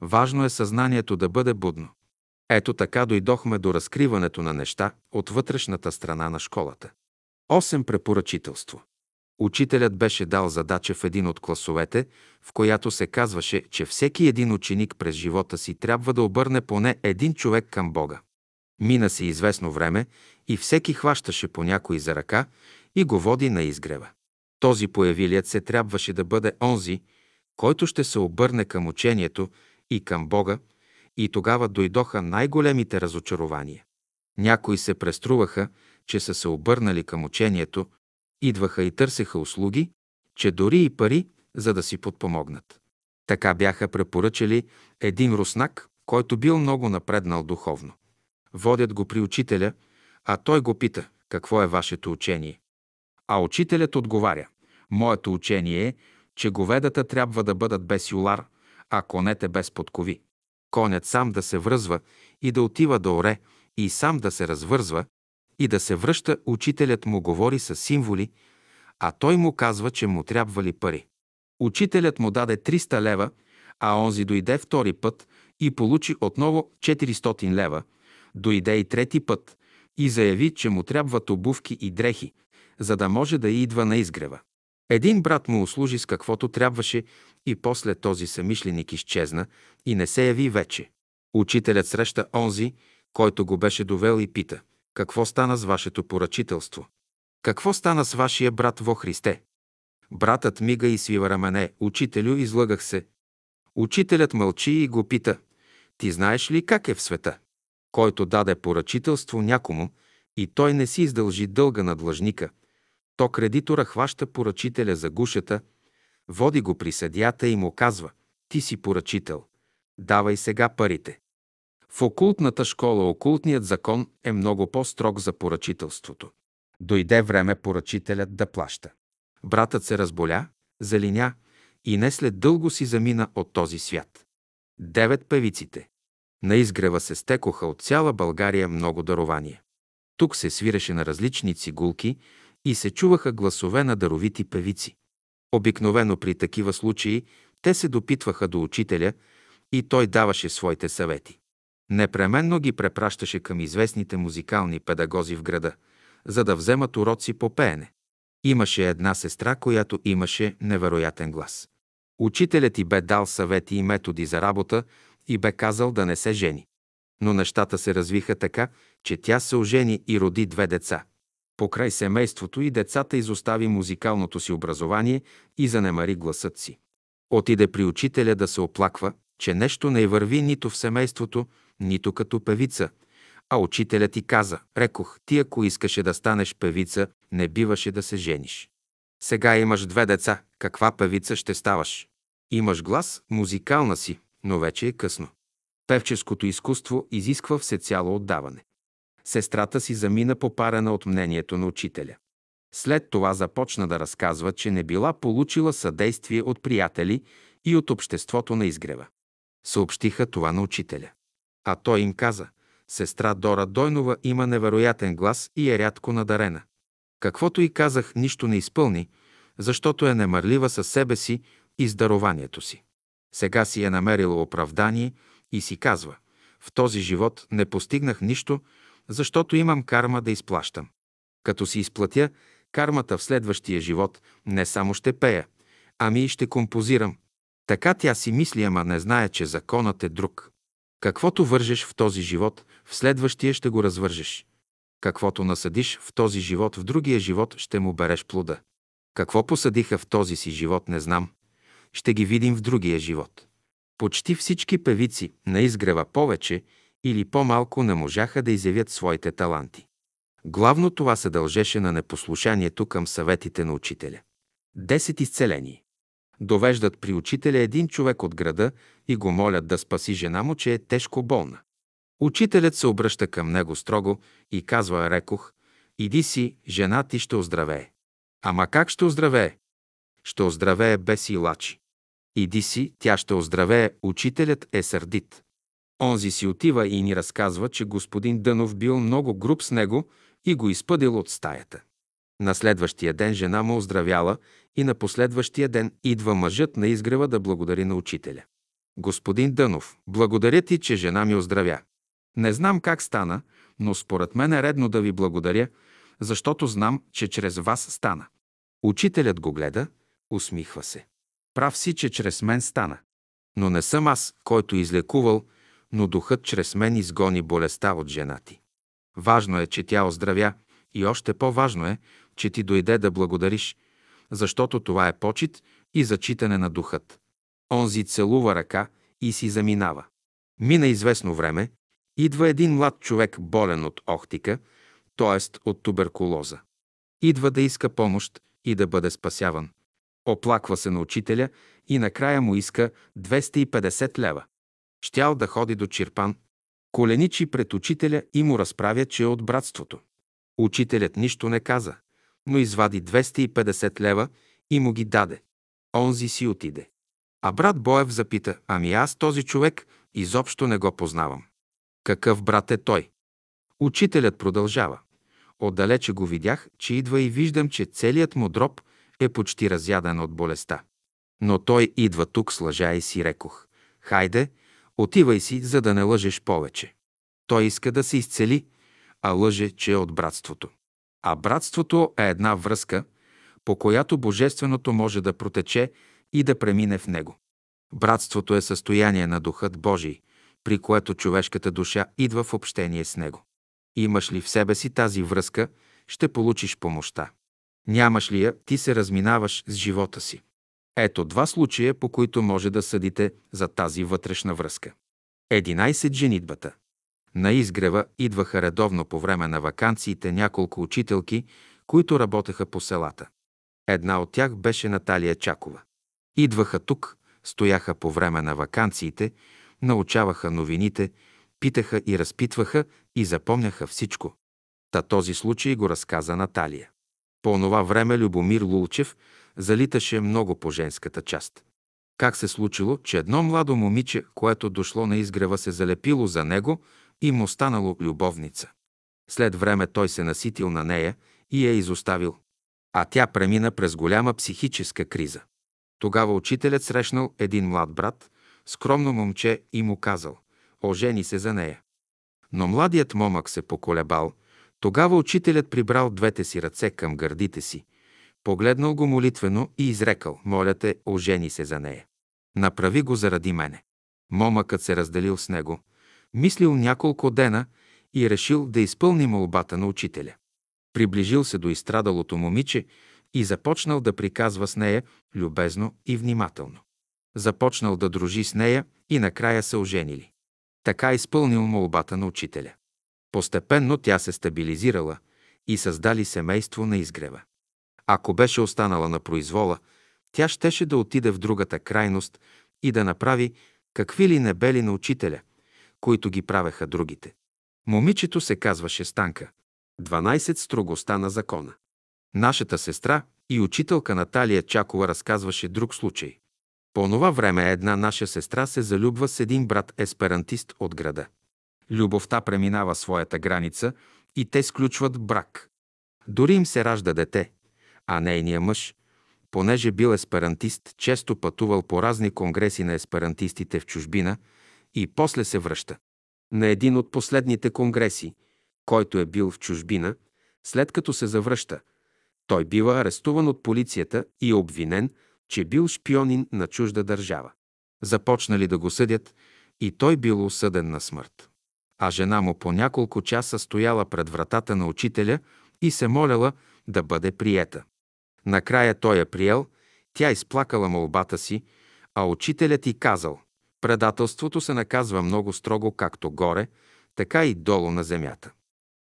Важно е съзнанието да бъде будно. Ето така дойдохме до разкриването на неща от вътрешната страна на школата. Осем препоръчителство. Учителят беше дал задача в един от класовете, в която се казваше, че всеки един ученик през живота си трябва да обърне поне един човек към Бога. Мина се известно време и всеки хващаше по някой за ръка и го води на изгрева. Този появилият се трябваше да бъде онзи, който ще се обърне към учението и към Бога, и тогава дойдоха най-големите разочарования. Някои се преструваха, че са се обърнали към учението, идваха и търсеха услуги, че дори и пари, за да си подпомогнат. Така бяха препоръчали един руснак, който бил много напреднал духовно. Водят го при учителя, а той го пита, какво е вашето учение. А учителят отговаря, моето учение е, че говедата трябва да бъдат без юлар, а конете без подкови. Конят сам да се връзва и да отива да оре, и сам да се развързва, и да се връща, учителят му говори с символи, а той му казва, че му трябвали пари. Учителят му даде 300 лева, а онзи дойде втори път и получи отново 400 лева, дойде и трети път и заяви, че му трябват обувки и дрехи, за да може да идва на изгрева. Един брат му услужи с каквото трябваше и после този самишленик изчезна и не се яви вече. Учителят среща онзи, който го беше довел и пита – какво стана с вашето поръчителство? Какво стана с вашия брат во Христе? Братът мига и свива рамене. Учителю, излъгах се. Учителят мълчи и го пита. Ти знаеш ли как е в света? Който даде поръчителство някому и той не си издължи дълга на длъжника, то кредитора хваща поръчителя за гушата, води го при съдията и му казва «Ти си поръчител, давай сега парите». В окултната школа окултният закон е много по-строг за поръчителството. Дойде време поръчителят да плаща. Братът се разболя, залиня и не след дълго си замина от този свят. Девет певиците. На изгрева се стекоха от цяла България много дарования. Тук се свиреше на различни цигулки и се чуваха гласове на даровити певици. Обикновено при такива случаи те се допитваха до учителя и той даваше своите съвети. Непременно ги препращаше към известните музикални педагози в града, за да вземат уроци по пеене. Имаше една сестра, която имаше невероятен глас. Учителят й бе дал съвети и методи за работа и бе казал да не се жени. Но нещата се развиха така, че тя се ожени и роди две деца. Покрай семейството и децата изостави музикалното си образование и занемари гласът си. Отиде при учителя да се оплаква, че нещо не върви нито в семейството, нито като певица. А учителят ти каза, рекох, ти ако искаше да станеш певица, не биваше да се жениш. Сега имаш две деца, каква певица ще ставаш? Имаш глас, музикална си, но вече е късно. Певческото изкуство изисква всецяло отдаване. Сестрата си замина попарена от мнението на учителя. След това започна да разказва, че не била получила съдействие от приятели и от обществото на изгрева. Съобщиха това на учителя. А той им каза, сестра Дора Дойнова има невероятен глас и е рядко надарена. Каквото и казах, нищо не изпълни, защото е немърлива със себе си и здарованието си. Сега си е намерила оправдание и си казва, в този живот не постигнах нищо, защото имам карма да изплащам. Като си изплатя кармата в следващия живот, не само ще пея, ами и ще композирам. Така тя си мисли, ама не знае, че законът е друг. Каквото вържеш в този живот, в следващия ще го развържеш. Каквото насъдиш в този живот, в другия живот ще му береш плода. Какво посадиха в този си живот, не знам. Ще ги видим в другия живот. Почти всички певици на изгрева повече или по-малко не можаха да изявят своите таланти. Главно това се дължеше на непослушанието към съветите на учителя. Десет изцелени. Довеждат при учителя един човек от града и го молят да спаси жена му, че е тежко болна. Учителят се обръща към него строго и казва, рекох, иди си, жена ти ще оздравее. Ама как ще оздравее? Ще оздравее без и лачи. Иди си, тя ще оздравее, учителят е сърдит. Онзи си отива и ни разказва, че господин Дънов бил много груб с него и го изпъдил от стаята. На следващия ден жена му оздравяла и на последващия ден идва мъжът на изгрева да благодари на учителя. Господин Дънов, благодаря ти, че жена ми оздравя. Не знам как стана, но според мен е редно да ви благодаря, защото знам, че чрез вас стана. Учителят го гледа, усмихва се. Прав си, че чрез мен стана. Но не съм аз, който излекувал, но духът чрез мен изгони болестта от жена ти. Важно е, че тя оздравя и още по-важно е, че ти дойде да благодариш, защото това е почет и зачитане на духът. Онзи целува ръка и си заминава. Мина известно време, идва един млад човек болен от охтика, т.е. от туберкулоза. Идва да иска помощ и да бъде спасяван. Оплаква се на учителя и накрая му иска 250 лева. Щял да ходи до Чирпан, коленичи пред учителя и му разправя, че е от братството. Учителят нищо не каза, но извади 250 лева и му ги даде. Онзи си отиде. А брат Боев запита, ами аз този човек изобщо не го познавам. Какъв брат е той? Учителят продължава. Отдалече го видях, че идва и виждам, че целият му дроб е почти разяден от болестта. Но той идва тук с лъжа и си рекох. Хайде, отивай си, за да не лъжеш повече. Той иска да се изцели, а лъже, че е от братството. А братството е една връзка, по която Божественото може да протече и да премине в него. Братството е състояние на Духът Божий, при което човешката душа идва в общение с него. Имаш ли в себе си тази връзка, ще получиш помощта. Нямаш ли я, ти се разминаваш с живота си. Ето два случая, по които може да съдите за тази вътрешна връзка. 11. Женитбата. На изгрева идваха редовно по време на вакансиите няколко учителки, които работеха по селата. Една от тях беше Наталия Чакова. Идваха тук, стояха по време на вакансиите, научаваха новините, питаха и разпитваха и запомняха всичко. Та този случай го разказа Наталия. По онова време Любомир Лулчев залиташе много по женската част. Как се случило, че едно младо момиче, което дошло на изгрева, се залепило за него и му станало любовница. След време той се наситил на нея и я изоставил. А тя премина през голяма психическа криза. Тогава учителят срещнал един млад брат, скромно момче и му казал «Ожени се за нея». Но младият момък се поколебал. Тогава учителят прибрал двете си ръце към гърдите си, погледнал го молитвено и изрекал «Моля те, ожени се за нея. Направи го заради мене». Момъкът се разделил с него – мислил няколко дена и решил да изпълни молбата на учителя. Приближил се до изстрадалото момиче и започнал да приказва с нея любезно и внимателно. Започнал да дружи с нея и накрая се оженили. Така изпълнил молбата на учителя. Постепенно тя се стабилизирала и създали семейство на изгрева. Ако беше останала на произвола, тя щеше да отиде в другата крайност и да направи какви ли небели на учителя, които ги правеха другите. Момичето се казваше Станка. 12 строгостта на закона. Нашата сестра и учителка Наталия Чакова разказваше друг случай. По това време една наша сестра се залюбва с един брат есперантист от града. Любовта преминава своята граница и те сключват брак. Дори им се ражда дете, а нейният мъж, понеже бил есперантист, често пътувал по разни конгреси на есперантистите в чужбина и после се връща. На един от последните конгреси, който е бил в чужбина, след като се завръща, той бива арестуван от полицията и е обвинен, че бил шпионин на чужда държава. Започнали да го съдят и той бил осъден на смърт. А жена му по няколко часа стояла пред вратата на учителя и се моляла да бъде приета. Накрая той я приел, тя изплакала молбата си, а учителят и казал – предателството се наказва много строго както горе, така и долу на земята.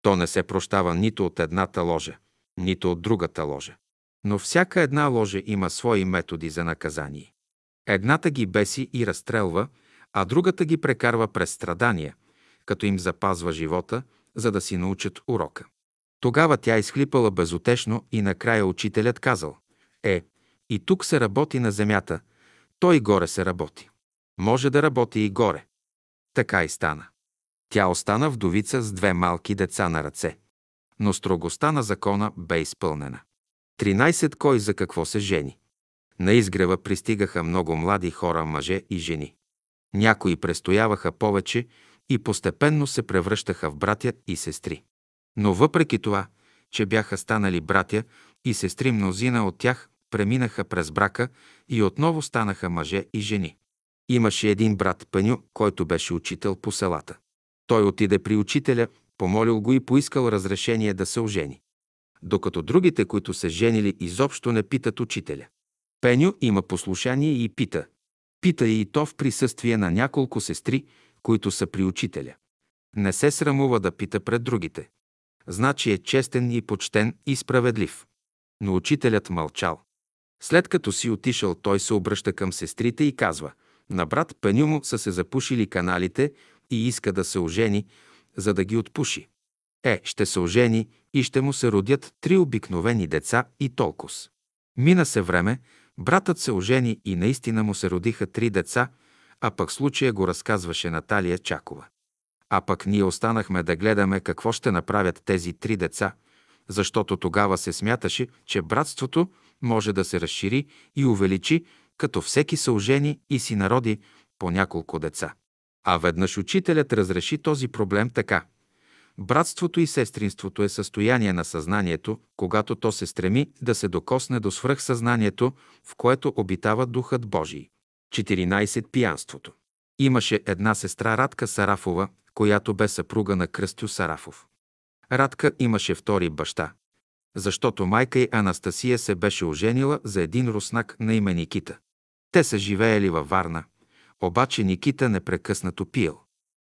То не се прощава нито от едната ложа, нито от другата ложа. Но всяка една ложа има свои методи за наказание. Едната ги беси и разстрелва, а другата ги прекарва през страдания, като им запазва живота, за да си научат урока. Тогава тя изхлипала безотешно и накрая учителят казал «Е, и тук се работи на земята, той горе се работи. Може да работи и горе». Така и стана. Тя остана вдовица с две малки деца на ръце. Но строгостта на закона бе изпълнена. 13 кой за какво се жени. На изгрева пристигаха много млади хора, мъже и жени. Някои престояваха повече и постепенно се превръщаха в братя и сестри. Но въпреки това, че бяха станали братя и сестри, мнозина от тях преминаха през брака и отново станаха мъже и жени. Имаше един брат Пеню, който беше учител по селата. Той отиде при учителя, помолил го и поискал разрешение да се ожени. Докато другите, които се женили, изобщо не питат учителя. Пеню има послушание и пита. Пита и то в присъствие на няколко сестри, които са при учителя. Не се срамува да пита пред другите. Значи е честен и почтен и справедлив. Но учителят мълчал. След като си отишъл, той се обръща към сестрите и казва «На брат Пеню му са се запушили каналите и иска да се ожени, за да ги отпуши. Е, ще се ожени и ще му се родят три обикновени деца и толкос. Мина се време, братът се ожени и наистина му се родиха три деца, а пък случая го разказваше Наталия Чакова. А пък ние останахме да гледаме какво ще направят тези три деца, защото тогава се смяташе, че братството може да се разшири и увеличи, като всеки се ожени и си народи по няколко деца. А веднъж учителят разреши този проблем така. Братството и сестринството е състояние на съзнанието, когато то се стреми да се докосне до свръхсъзнанието, в което обитава Духът Божий. 14. Пиянството. Имаше една сестра Радка Сарафова, която бе съпруга на Кръстю Сарафов. Радка имаше втори баща, защото майка й Анастасия се беше оженила за един руснак на име Никита. Те са живеели във Варна, обаче Никита непрекъснато пиел.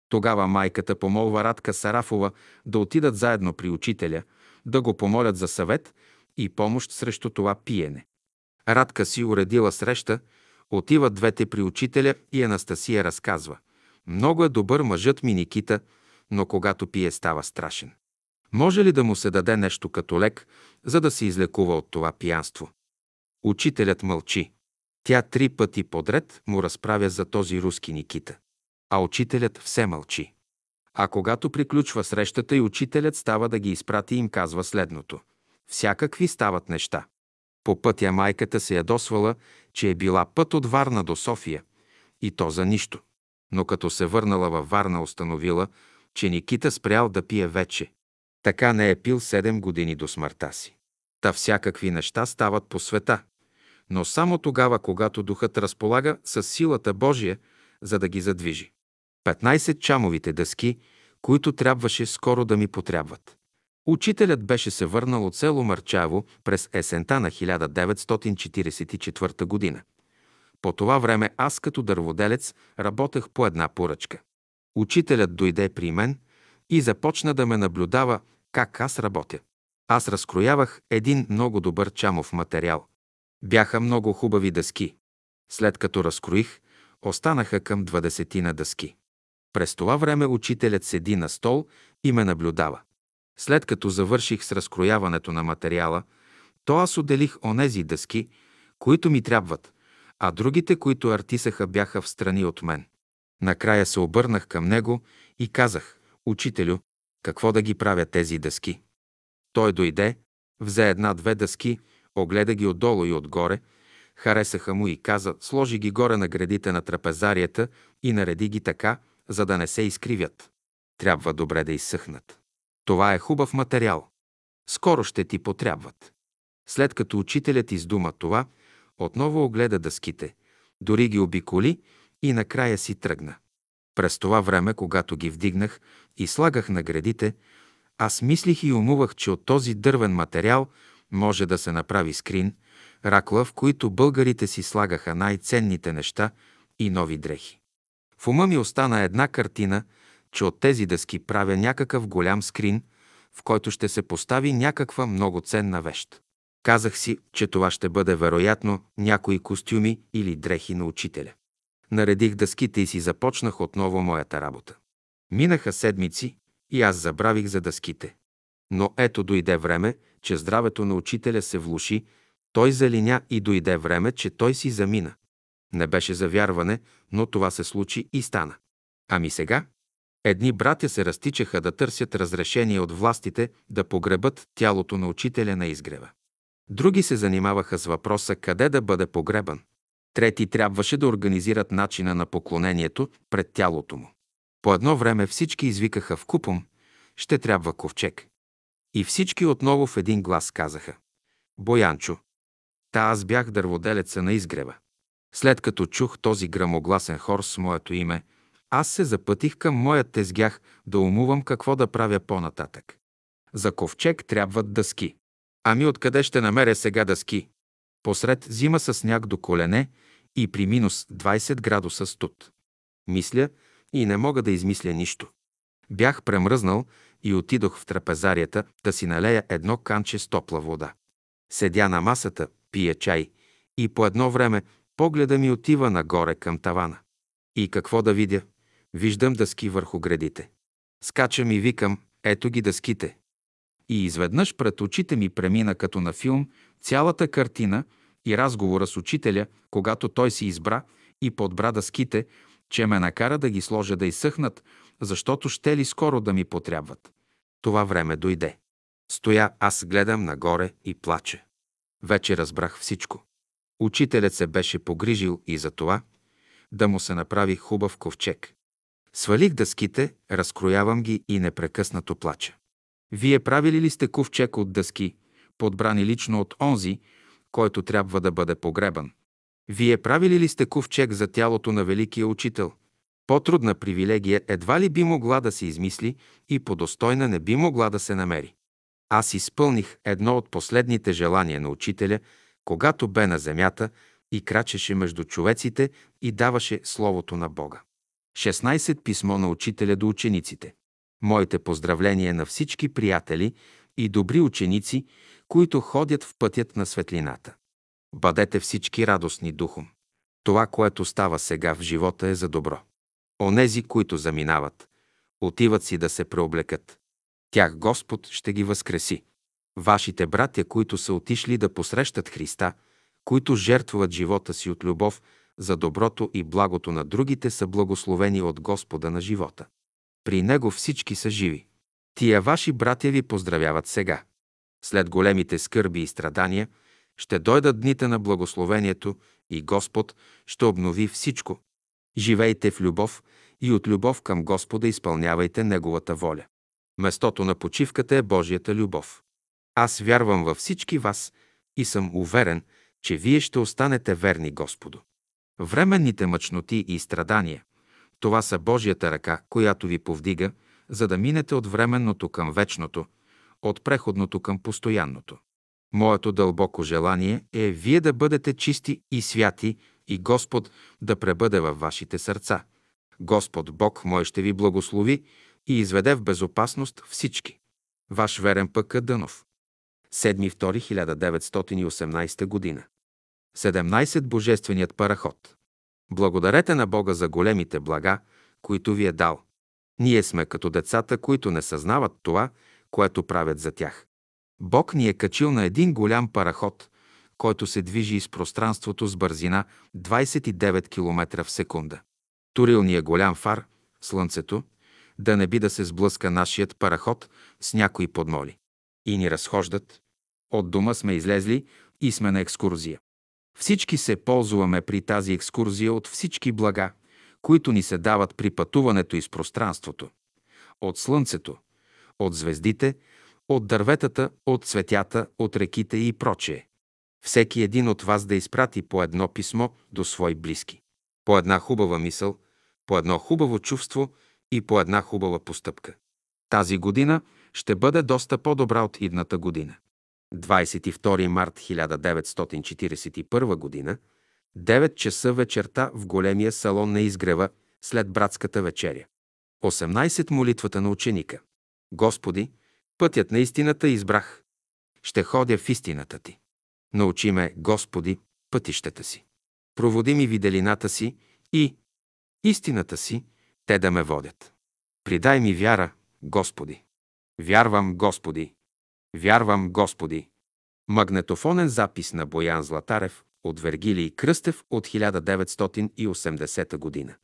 Тогава майката помолва Радка Сарафова да отидат заедно при учителя, да го помолят за съвет и помощ срещу това пиене. Радка си уредила среща, отиват двете при учителя и Анастасия разказва. Много е добър мъжът ми Никита, но когато пие става страшен. Може ли да му се даде нещо като лек, за да се излекува от това пиянство? Учителят мълчи. Тя три пъти подред му разправя за този руски Никита. А учителят все мълчи. А когато приключва срещата и учителят става да ги изпрати им казва следното. Всякакви стават неща. По пътя майката се ядосвала, че е била път от Варна до София. И то за нищо. Но като се върнала във Варна, установила, че Никита спрял да пие вече. Така не е пил 7 години до смъртта си. Та всякакви неща стават по света, но само тогава, когато духът разполага с силата Божия, за да ги задвижи. 15 чамовите дъски, които трябваше скоро да ми потрябват. Учителят беше се върнал от село Мърчаво през есента на 1944 година. По това време аз като дърводелец работех по една поръчка. Учителят дойде при мен и започна да ме наблюдава как аз работя. Аз разкроявах един много добър чамов материал. Бяха много хубави дъски. След като разкроих, останаха към двадесетина дъски. През това време учителят седи на стол и ме наблюдава. След като завърших с разкрояването на материала, то аз отделих онези дъски, които ми трябват, а другите, които артисаха, бяха в страни от мен. Накрая се обърнах към него и казах, Учителю, какво да ги правя тези дъски? Той дойде, взе една-две дъски, огледа ги отдолу и отгоре, харесаха му и каза, сложи ги горе на гредите на трапезарията и нареди ги така, за да не се изкривят. Трябва добре да изсъхнат. Това е хубав материал. Скоро ще ти потрябват. След като учителят издума това, отново огледа дъските, дори ги обиколи и накрая си тръгна. През това време, когато ги вдигнах и слагах на гредите, аз мислих и умувах, че от този дървен материал може да се направи скрин, ракла, в които българите си слагаха най-ценните неща и нови дрехи. В ума ми остана една картина, че от тези дъски правя някакъв голям скрин, в който ще се постави някаква много ценна вещ. Казах си, че това ще бъде вероятно някои костюми или дрехи на учителя. Наредих дъските и си започнах отново моята работа. Минаха седмици и аз забравих за дъските. Но ето дойде време, че здравето на учителя се влуши, той залиня и дойде време, че той си замина. Не беше завярване, но това се случи и стана. Ами сега? Едни братя се разтичаха да търсят разрешение от властите да погребат тялото на учителя на изгрева. Други се занимаваха с въпроса къде да бъде погребан. Трети трябваше да организират начина на поклонението пред тялото му. По едно време всички извикаха в купом, ще трябва ковчег. И всички отново в един глас казаха. Боянчо. Та аз бях дърводелеца на изгрева. След като чух този грамогласен хор с моето име, аз се запътих към моят тезгях да умувам какво да правя по-нататък. За ковчег трябват дъски. Ами откъде ще намеря сега дъски? Посред зима с сняг до колене и при минус 20 градуса студ. Мисля и не мога да измисля нищо. Бях премръзнал и отидох в трапезарията да си налея едно канче с топла вода. Седя на масата, пия чай и по едно време погледа ми отива нагоре към тавана. И какво да видя? Виждам дъски върху гредите. Скачам и викам, ето ги дъските. И изведнъж пред очите ми премина като на филм цялата картина и разговора с учителя, когато той си избра и подбра дъските, че ме накара да ги сложа да изсъхнат, защото ще ли скоро да ми потрябват. Това време дойде. Стоя, аз гледам нагоре и плаче. Вече разбрах всичко. Учителят се беше погрижил и за това да му се направи хубав ковчег. Свалих дъските, разкроявам ги и непрекъснато плача. Вие правили ли сте ковчег от дъски, подбрани лично от онзи, който трябва да бъде погребан? Вие правили ли сте ковчег за тялото на Великия Учител? По-трудна привилегия едва ли би могла да се измисли и по-достойна не би могла да се намери. Аз изпълних едно от последните желания на учителя, когато бе на земята и крачеше между човеците и даваше Словото на Бога. 16 писмо на учителя до учениците. Моите поздравления на всички приятели и добри ученици, които ходят в пътят на светлината. Бъдете всички радостни духом. Това, което става сега в живота е за добро. Онези, които заминават, отиват си да се преоблекат. Тях Господ ще ги възкреси. Вашите братя, които са отишли да посрещат Христа, които жертвуват живота си от любов за доброто и благото на другите, са благословени от Господа на живота. При Него всички са живи. Тия ваши братя ви поздравяват сега. След големите скърби и страдания ще дойдат дните на благословението и Господ ще обнови всичко. Живейте в любов и от любов към Господа изпълнявайте Неговата воля. Местото на почивката е Божията любов. Аз вярвам във всички вас и съм уверен, че вие ще останете верни Господу. Временните мъчноти и страдания – това са Божията ръка, която ви повдига, за да минете от временното към вечното, от преходното към постоянното. Моето дълбоко желание е вие да бъдете чисти и святи и Господ да пребъде във вашите сърца. Господ Бог мой ще ви благослови и изведе в безопасност всички. Ваш верен пък Дънов. 7.2.1918 година. 17. Божественият параход. Благодарете на Бога за големите блага, които ви е дал. Ние сме като децата, които не съзнават това, което правят за тях. Бог ни е качил на един голям параход, който се движи из пространството с бързина 29 км в секунда. Турил ни е голям фар, слънцето, да не би да се сблъска нашият параход с някои подмоли. И ни разхождат. От дома сме излезли и сме на екскурзия. Всички се ползваме при тази екскурзия от всички блага, които ни се дават при пътуването из пространството. От слънцето, от звездите, от дърветата, от цветята, от реките и прочее. Всеки един от вас да изпрати по едно писмо до свои близки. По една хубава мисъл, по едно хубаво чувство и по една хубава постъпка. Тази година ще бъде доста по-добра от идната година. 22 март 1941 година, 9 часа вечерта в големия салон на изгрева след братската вечеря. 18 молитвата на ученика. Господи, пътят на истината избрах. Ще ходя в истината Ти. Научи ме, Господи, пътищата си. Проводи ми виделината си и истината си, те да ме водят. Придай ми вяра, Господи. Вярвам, Господи. Вярвам, Господи. Магнетофонен запис на Боян Златарев от Вергилий Кръстев от 1980 година.